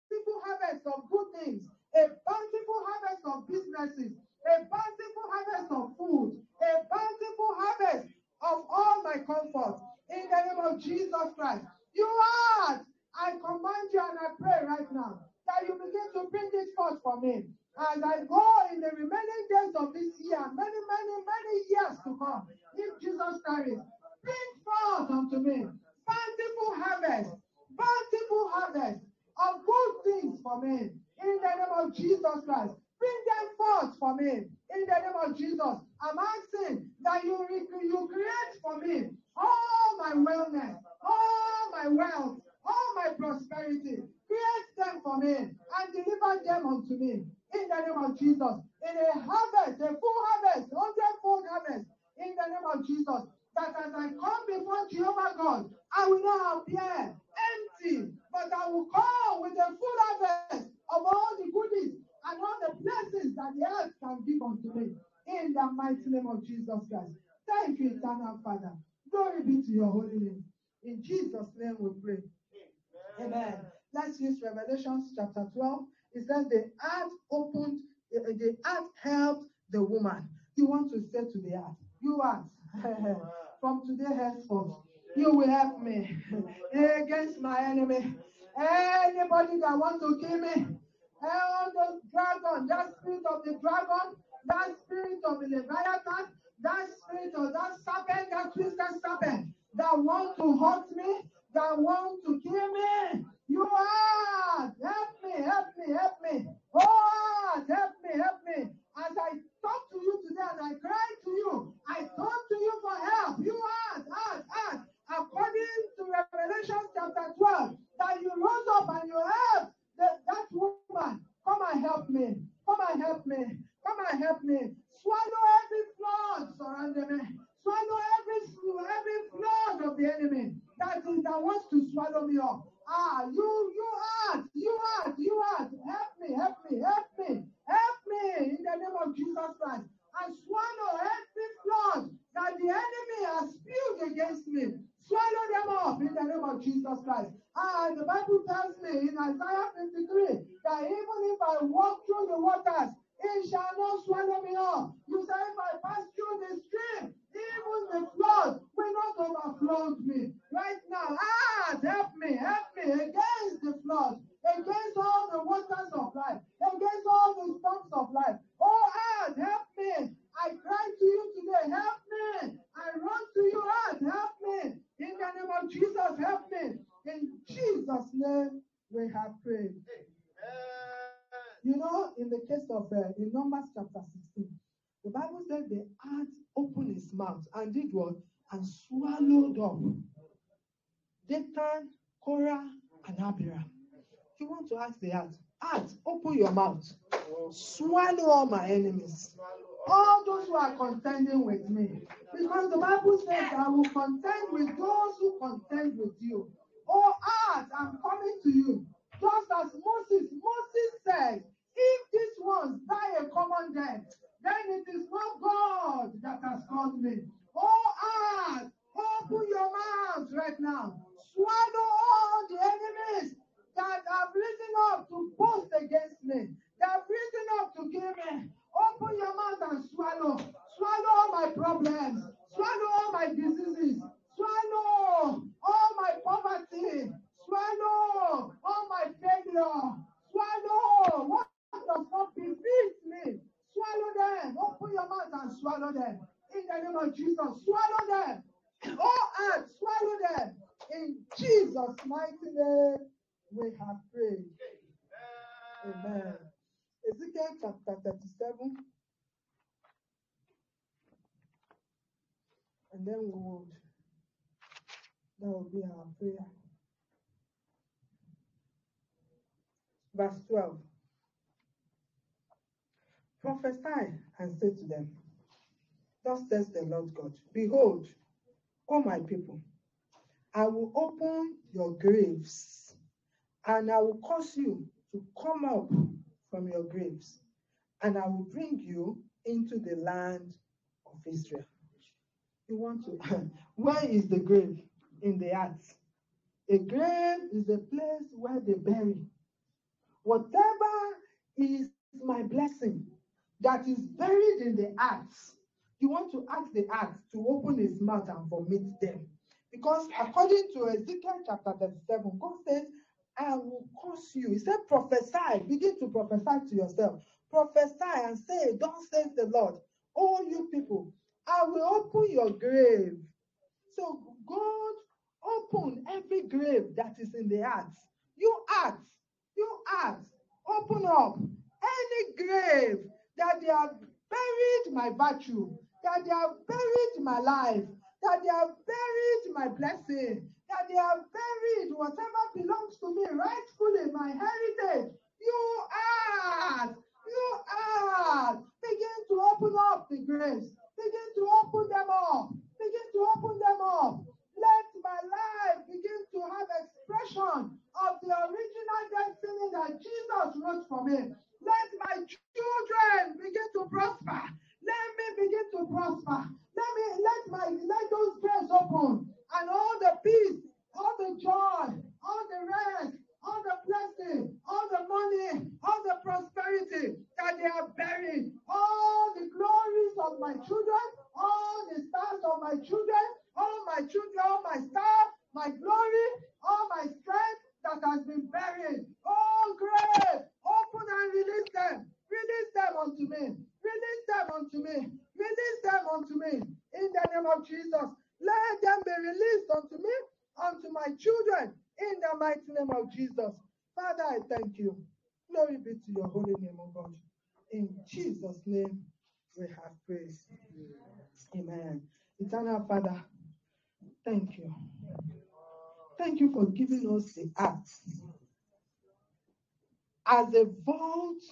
bountiful harvest of good things, a bountiful harvest of businesses, a bountiful harvest of food, a bountiful harvest of all my comfort. In the name of Jesus Christ, you are. I command you and I pray right now that you begin to bring this forth for me as I go in the remaining days of this year, many, many, many years to come, if Jesus Christ, bring forth unto me bountiful harvest, bountiful harvest of good things for me in the name of Jesus Christ. Bring them forth for me in the name of Jesus. I'm asking that you, you create for me all my wellness, all my wealth, all my prosperity. Create them for me and deliver them unto me in the name of Jesus. In a harvest, a full harvest, hundredfold harvest in the name of Jesus. That as I come before Jehovah God, I will not appear empty, but I will come with a full harvest of all the goodies and all the blessings that the earth can give unto me. In the mighty name of Jesus Christ. Thank you, eternal Father. Glory be to your holy name. In Jesus' name we pray. Amen. Let's use Revelations chapter 12. It says the earth opened, uh, the earth helped the woman. You want to say to the earth, you earth, from today henceforth, you will help me against my enemy. Anybody that wants to kill me, all those dragon, that spirit of the dragon, that spirit of the Leviathan, that spirit of that serpent, that twisted serpent, that want to hurt me, that want to kill me. You are help me, help me, help me. Oh, help me, help me. As I talk to you today and I cry to you, I turn to you for help. You are, ask, ask. According to Revelation chapter 12, that you rose up and you helped that, that woman. Come and help me. Come and help me. Come and help me. Swallow every flood surrounding me. Swallow every every flood of the enemy that is that wants to swallow me up. Ah, you, you are, you are, you are. Help me, help me, help me, help me in the name of Jesus Christ. And swallow every flood that the enemy has spewed against me. Swallow them up in the name of Jesus Christ. And the Bible tells me in Isaiah 53 that even if I walk through the waters, it shall not swallow me up. You say, if I pass through the stream, even the flood will not overflow me. Right now, ah, help me, help me against the flood, against all the waters of life, against all the storms of life. Oh, ah, help me. I cry to you today, help me. I run to you, ah, help me. In the name of Jesus, help me. In Jesus' name, we have prayed. You know, in the case of uh, in Numbers chapter 16, the Bible said the earth opened its mouth and did what? And swallowed up Dathan, Korah, and Abiram. Want to ask the earth, earth, open your mouth, swallow all my enemies, all those who are contending with me. Because the Bible says, I will contend with those who contend with you. Oh, earth, I'm coming to you. Just as Moses, Moses said, if these ones die a common death, then it is not God that has called me. Oh, earth, open your mouth right now. Swallow all the enemies that have risen up to boast against me, that have risen up to kill me. Open your mouth and swallow. Swallow all my problems. Swallow all my diseases. Swallow all my poverty. Swallow all my failure. Swallow what does not befit me. Swallow them. Open your mouth and swallow them. In the name of Jesus, swallow them. Oh, and swallow them. In Jesus' mighty name, we have prayed. Amen. Ezekiel chapter 37. And then we would, that will be our prayer. Verse 12. Prophesy and say to them, Thus says the Lord God, Behold, O my people, I will open your graves, and I will cause you to come up from your graves, and I will bring you into the land of Israel. You want to, where is the grave? In the earth. A grave is a place where they bury. Whatever is my blessing that is buried in the earth, you want to ask the earth to open its mouth and vomit them. Because according to Ezekiel chapter 37, God says, I will cause you. He said, prophesy. Begin to prophesy to yourself. Prophesy and say, Don't say the Lord. All you people, I will open your grave. So God open every grave that is in the earth. You earth, you earth, open up any grave that they have buried my virtue, that they have buried my life, that they have buried my blessing, that they have buried whatever belongs to me rightfully, my heritage. You earth, you earth, begin to open up the graves, begin to open them up, begin to open them up. Let my life begin to have expression of the original destiny that Jesus wrote for me. Let my children begin to prosper. Let me begin to prosper. Let me let my let those gates open and all the peace, all the joy, all the rest, all the blessing, all the money, all the prosperity that they are buried, all the glories of my children, all the stars of my children, all my children, all my stars, my glory, all my strength that has been buried. Oh, great! Open and release them. Release them unto me. Release them unto me. Release them unto me. In the name of Jesus. Let them be released unto me, unto my children, in the mighty name of Jesus. Father, I thank you. Glory be to your holy name, O God. In Jesus' name, we have praise. Amen. Eternal Father, thank you. Thank you for giving us the act as a vault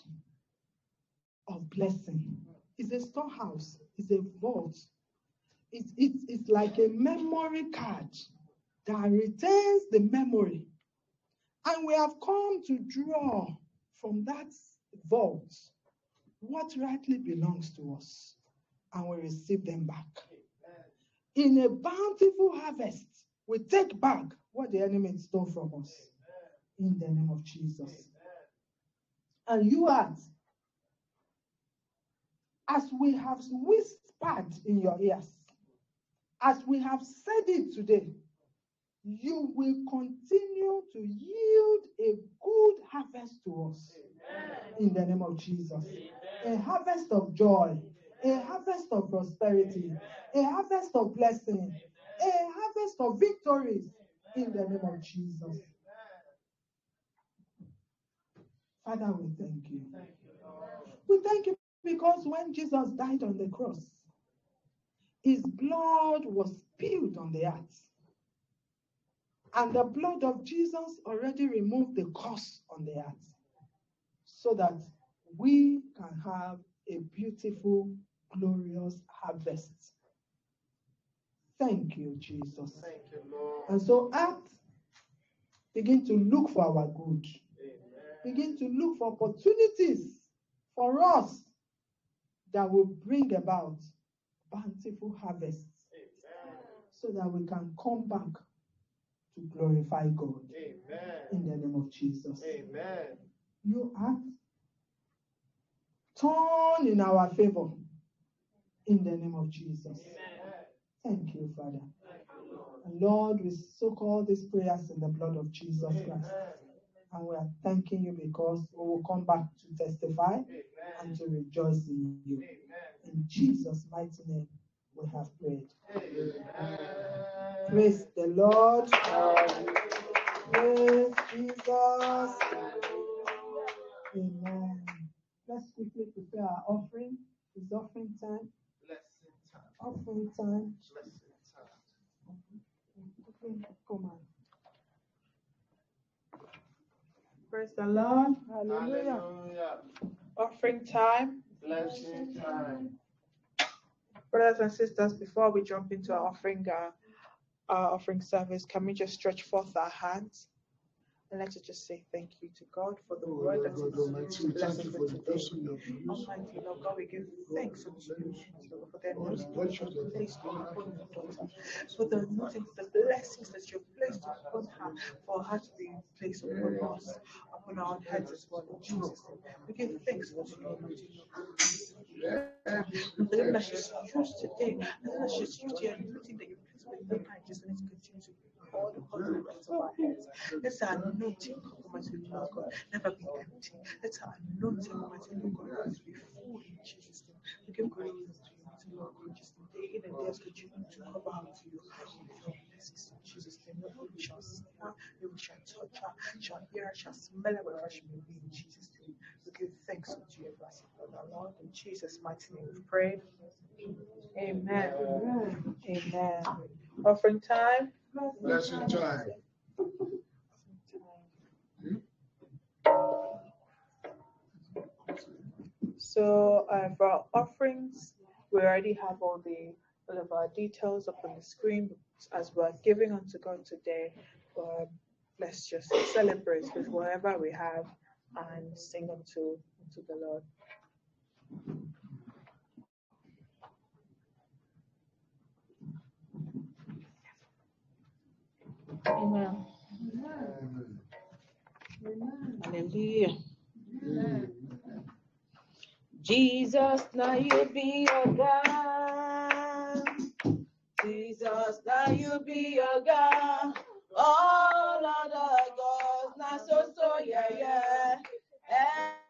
of blessing. It's a storehouse, it's a vault. It's, like a memory card that retains the memory. And we have come to draw from that vault what rightly belongs to us, and we receive them back. In a bountiful harvest, we take back what the enemy stole from us. In the name of Jesus. And you ask, as we have whispered in your ears, as we have said it today, you will continue to yield a good harvest to us. In the name of Jesus. A harvest of joy, a harvest of prosperity, a harvest of blessing, a harvest of victories. In the name of Jesus. Father, we thank you. We thank you because when Jesus died on the cross, his blood was spilled on the earth. And the blood of Jesus already removed the curse on the earth so that we can have a beautiful, glorious harvest. Thank you, Jesus. Thank you, Lord. And so earth begin to look for our good. Amen. Begin to look for opportunities for us that will bring about bountiful harvests Amen. so that we can come back to glorify God Amen. in the name of Jesus. Amen. You act turn in our favor in the name of Jesus. Amen. Thank you, Father. Lord, we soak all these prayers in the blood of Jesus Christ. And we are thanking you because we will come back to testify and to rejoice in you. In Jesus' mighty name, we have prayed. Praise the Lord. Praise Jesus. Amen. Let's quickly prepare our offering. It's offering time. Blessing time. Offering time. Blessing time. Offering, Come on. Praise the Lord. Hallelujah. Hallelujah. Offering time. Time. Brothers and sisters, before we jump into our offering, uh, our offering service, can we just stretch forth our hands and let's just say thank you to God for the Oh, word that God is Almighty, blessed you for the today. person you have used. Almighty Lord God, we give thanks unto you for the anointing that you have placed upon your daughter, for the anointing, the blessings that you have placed upon her, for her to be placed upon us, upon our heads as well. In Jesus' name, we give thanks unto you, Almighty Lord. And the that she's used today, and then that she's used the anointing that you placed within her, just let it continue to upon the rest of our heads. Let our anointing, Almighty Lord God, never be empty. Let our anointing, Almighty Lord God, be full in Jesus' name. We give glory to you, Almighty Lord God, just day in and day as continue to cover her to you with your blessings in Jesus' name. Not only shall see her, we shall touch her, shall hear her, shall smell her wherever she may be in Jesus' name. We give thanks unto you, blessed Father, Lord. In Jesus' mighty name we pray. Amen. Amen. Offering time. Blessing time. So uh, for our offerings, we already have all the all of our details up on the screen as we're giving unto God today. Um, let's just celebrate with whatever we have and sing unto unto the Lord. Amen. Hallelujah. Jesus, now you be your God. Jesus, now you be your God. All other gods, now so so yeah yeah. Eh.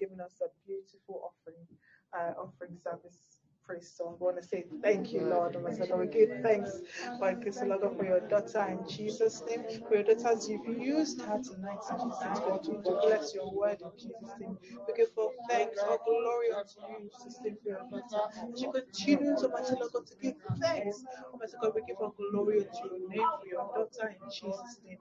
Given us a beautiful offering, uh, offering service. Praise so I want to say thank you, Lord. We give thanks, Lord, for your daughter in Jesus' name. For your daughter, you've used her tonight in Jesus' God, to bless your word in Jesus' name. We give for thanks, all glory unto you in Jesus' name for your daughter. She continues, Almighty Lord God, to give thanks. Almighty God, we give all glory unto your name for your daughter in Jesus' name.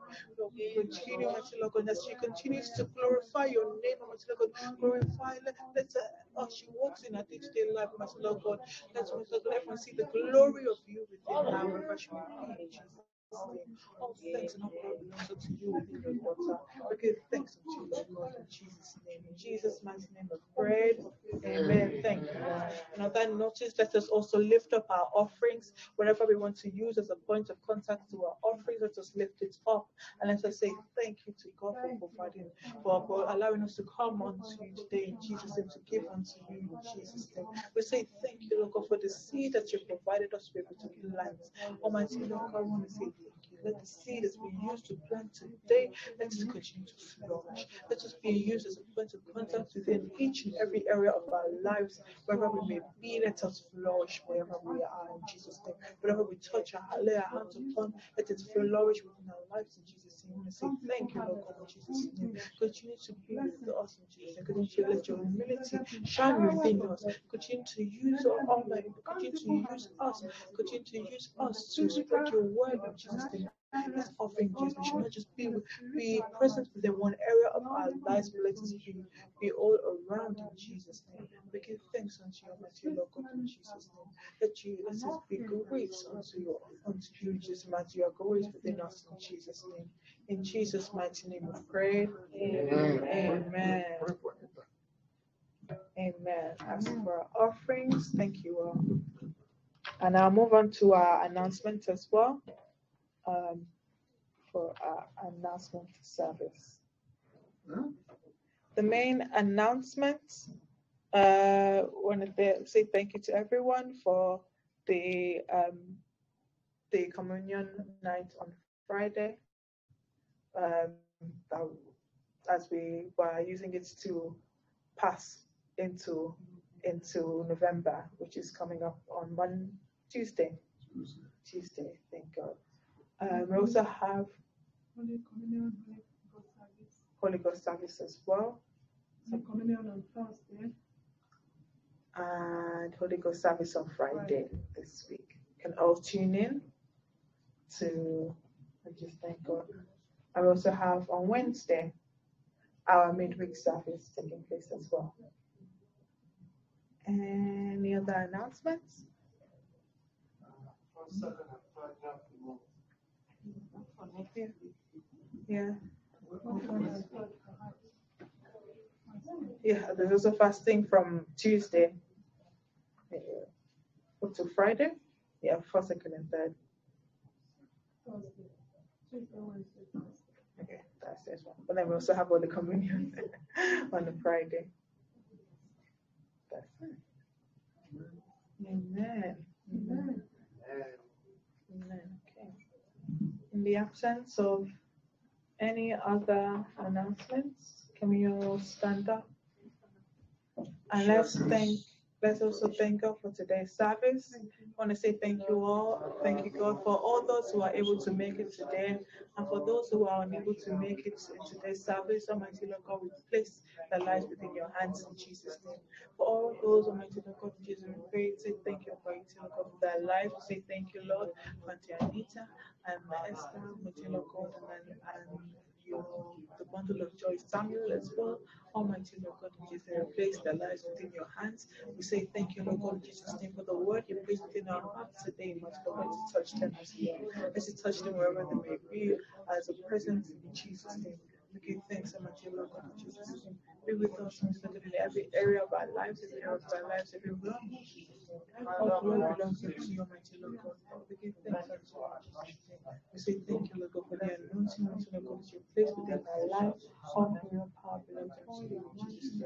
We continue, Almighty Lord God, as she continues to glorify your name, Almighty Lord God, glorify, let, uh, as she walks in her day-to-day life, Almighty Lord God, let us let everyone see the glory of you within her, wherever she may be in Jesus' name. All thanks and all glory belongs unto you within your daughter. We give thanks unto you, Lord in Jesus' name. In Jesus' mighty name of prayer. Amen. Thank you, Lord. And on that notice, let us also lift up our offerings, whatever we want to use as a point of contact to our offerings, let us lift it up and let us say thank you to God for providing, for, for allowing us to come unto you today in Jesus' name, to give unto you in Jesus' name. We say thank you, Lord God, for the seed that you provided us with to plant. Almighty Lord God, I want to say thank you. Let the seed that's been used to plant today, let it continue to flourish. Let us be used as a point of contact within each and every area of our lives, wherever we may be, let us flourish wherever we are in Jesus' name. Wherever we touch our lay our hands upon, let it flourish within our lives in Jesus' name. Say thank you, Lord God, in Jesus' name. Continue to be with us in Jesus' name. Continue to let your humility shine within us. Continue to use our Almighty. Continue to use us. Continue to use us to spread your word in Jesus' name. This offering, Jesus, we should not just be be present within one area of our lives, but let us be, be all around in Jesus' name. We give thanks unto you, Almighty Lord God, in Jesus' name. That you let us be great unto you, unto you, Jesus, mighty. Are great within us in Jesus' name. In Jesus' mighty name we pray. Amen. Amen. Amen. As for our offerings, thank you all. And I'll move on to our announcement as well um, for our announcement service. The main announcement, uh, want to say thank you to everyone for the um, the communion night on Friday. Um, that- as we were using it to pass into into November, which is coming up on one Tuesday. Tuesday, thank God. Uh, we also have Holy Communion, Holy Ghost service as well, And communion on Thursday. and Holy Ghost service on Friday this week. You can all tune in to, I just thank God. I also have on Wednesday our midweek service taking place as well. Any other announcements? First, second, and third, you have to move. Yeah. Yeah, there's also fasting from Tuesday uh, up to Friday. Yeah, first, second, and third. Thursday. Tuesday, Wednesday, Thursday. Okay, that's this one. But then we also have Holy Communion on the Friday. That's it. Amen. Amen. And Amen. In the absence of any other announcements, can we all stand up? And let's thank, let's also thank God for today's service. I want to say thank you all. Thank you, God, for all those who are able to make it today. And for those who are unable to make it in today's service, Almighty Lord God, we place their lives within your hands in Jesus' name. For all those, Almighty Lord God, Jesus, we pray, say thank you, Almighty Lord God, for their lives. Say thank you, Lord, for Anita and Esther, Almighty Lord God, and, and your, the bundle of joy, Samuel as well. Almighty Lord God, Jesus, we place their lives within your hands. We say thank you, Lord God, in Jesus' name, for the word you placed within our hearts today. Much God, to touch them as well. Let it touch them wherever they may be, as a presence in Jesus' name. We give thanks, Almighty Lord God, in Jesus' name. Be with us in every area of our lives, every area of our lives, every realm. All glory belongs to you, Almighty Lord God. We give thanks unto you. We say thank you, Lord God, for the anointing, Almighty Lord God, that you placed within our life. All glory and power belongs unto you, Jesus'.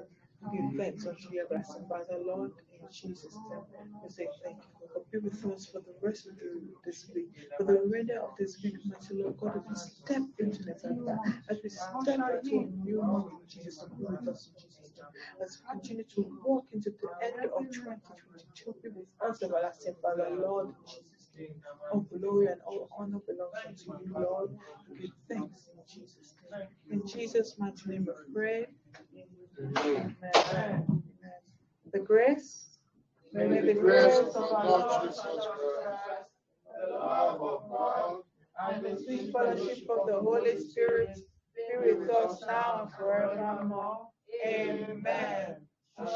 We give thanks unto you, everlasting Father, Lord, in Jesus' name. We say thank you, Lord God. Be with us for the rest of the, this week, for the remainder of this week, mighty Lord God, as we step into November, as we step into a new month in Jesus' name, with us in Jesus'. As we continue to walk into the end of 2022, be with us, everlasting Father, Lord, in Jesus' name. All glory and all honor belongs unto you, Lord. We give thanks in Jesus' name. In Jesus' mighty name we pray. Amen. Amen. The grace. May the grace of our Lord Jesus Christ, the love of God, and the sweet fellowship of the Holy Spirit be with us now and forevermore. Amen.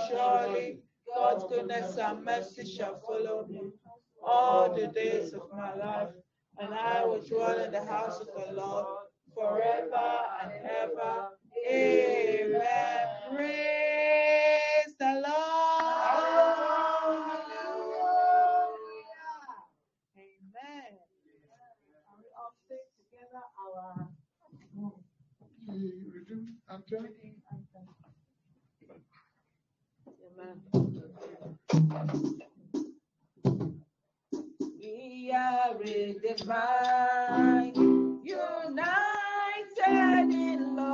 Surely God's goodness and mercy shall follow me all the days of my life, and I will dwell in the house of the Lord forever and ever. Amen. Praise the Lord. Hallelujah. Amen. Can we all say together our We are redefined, united in love.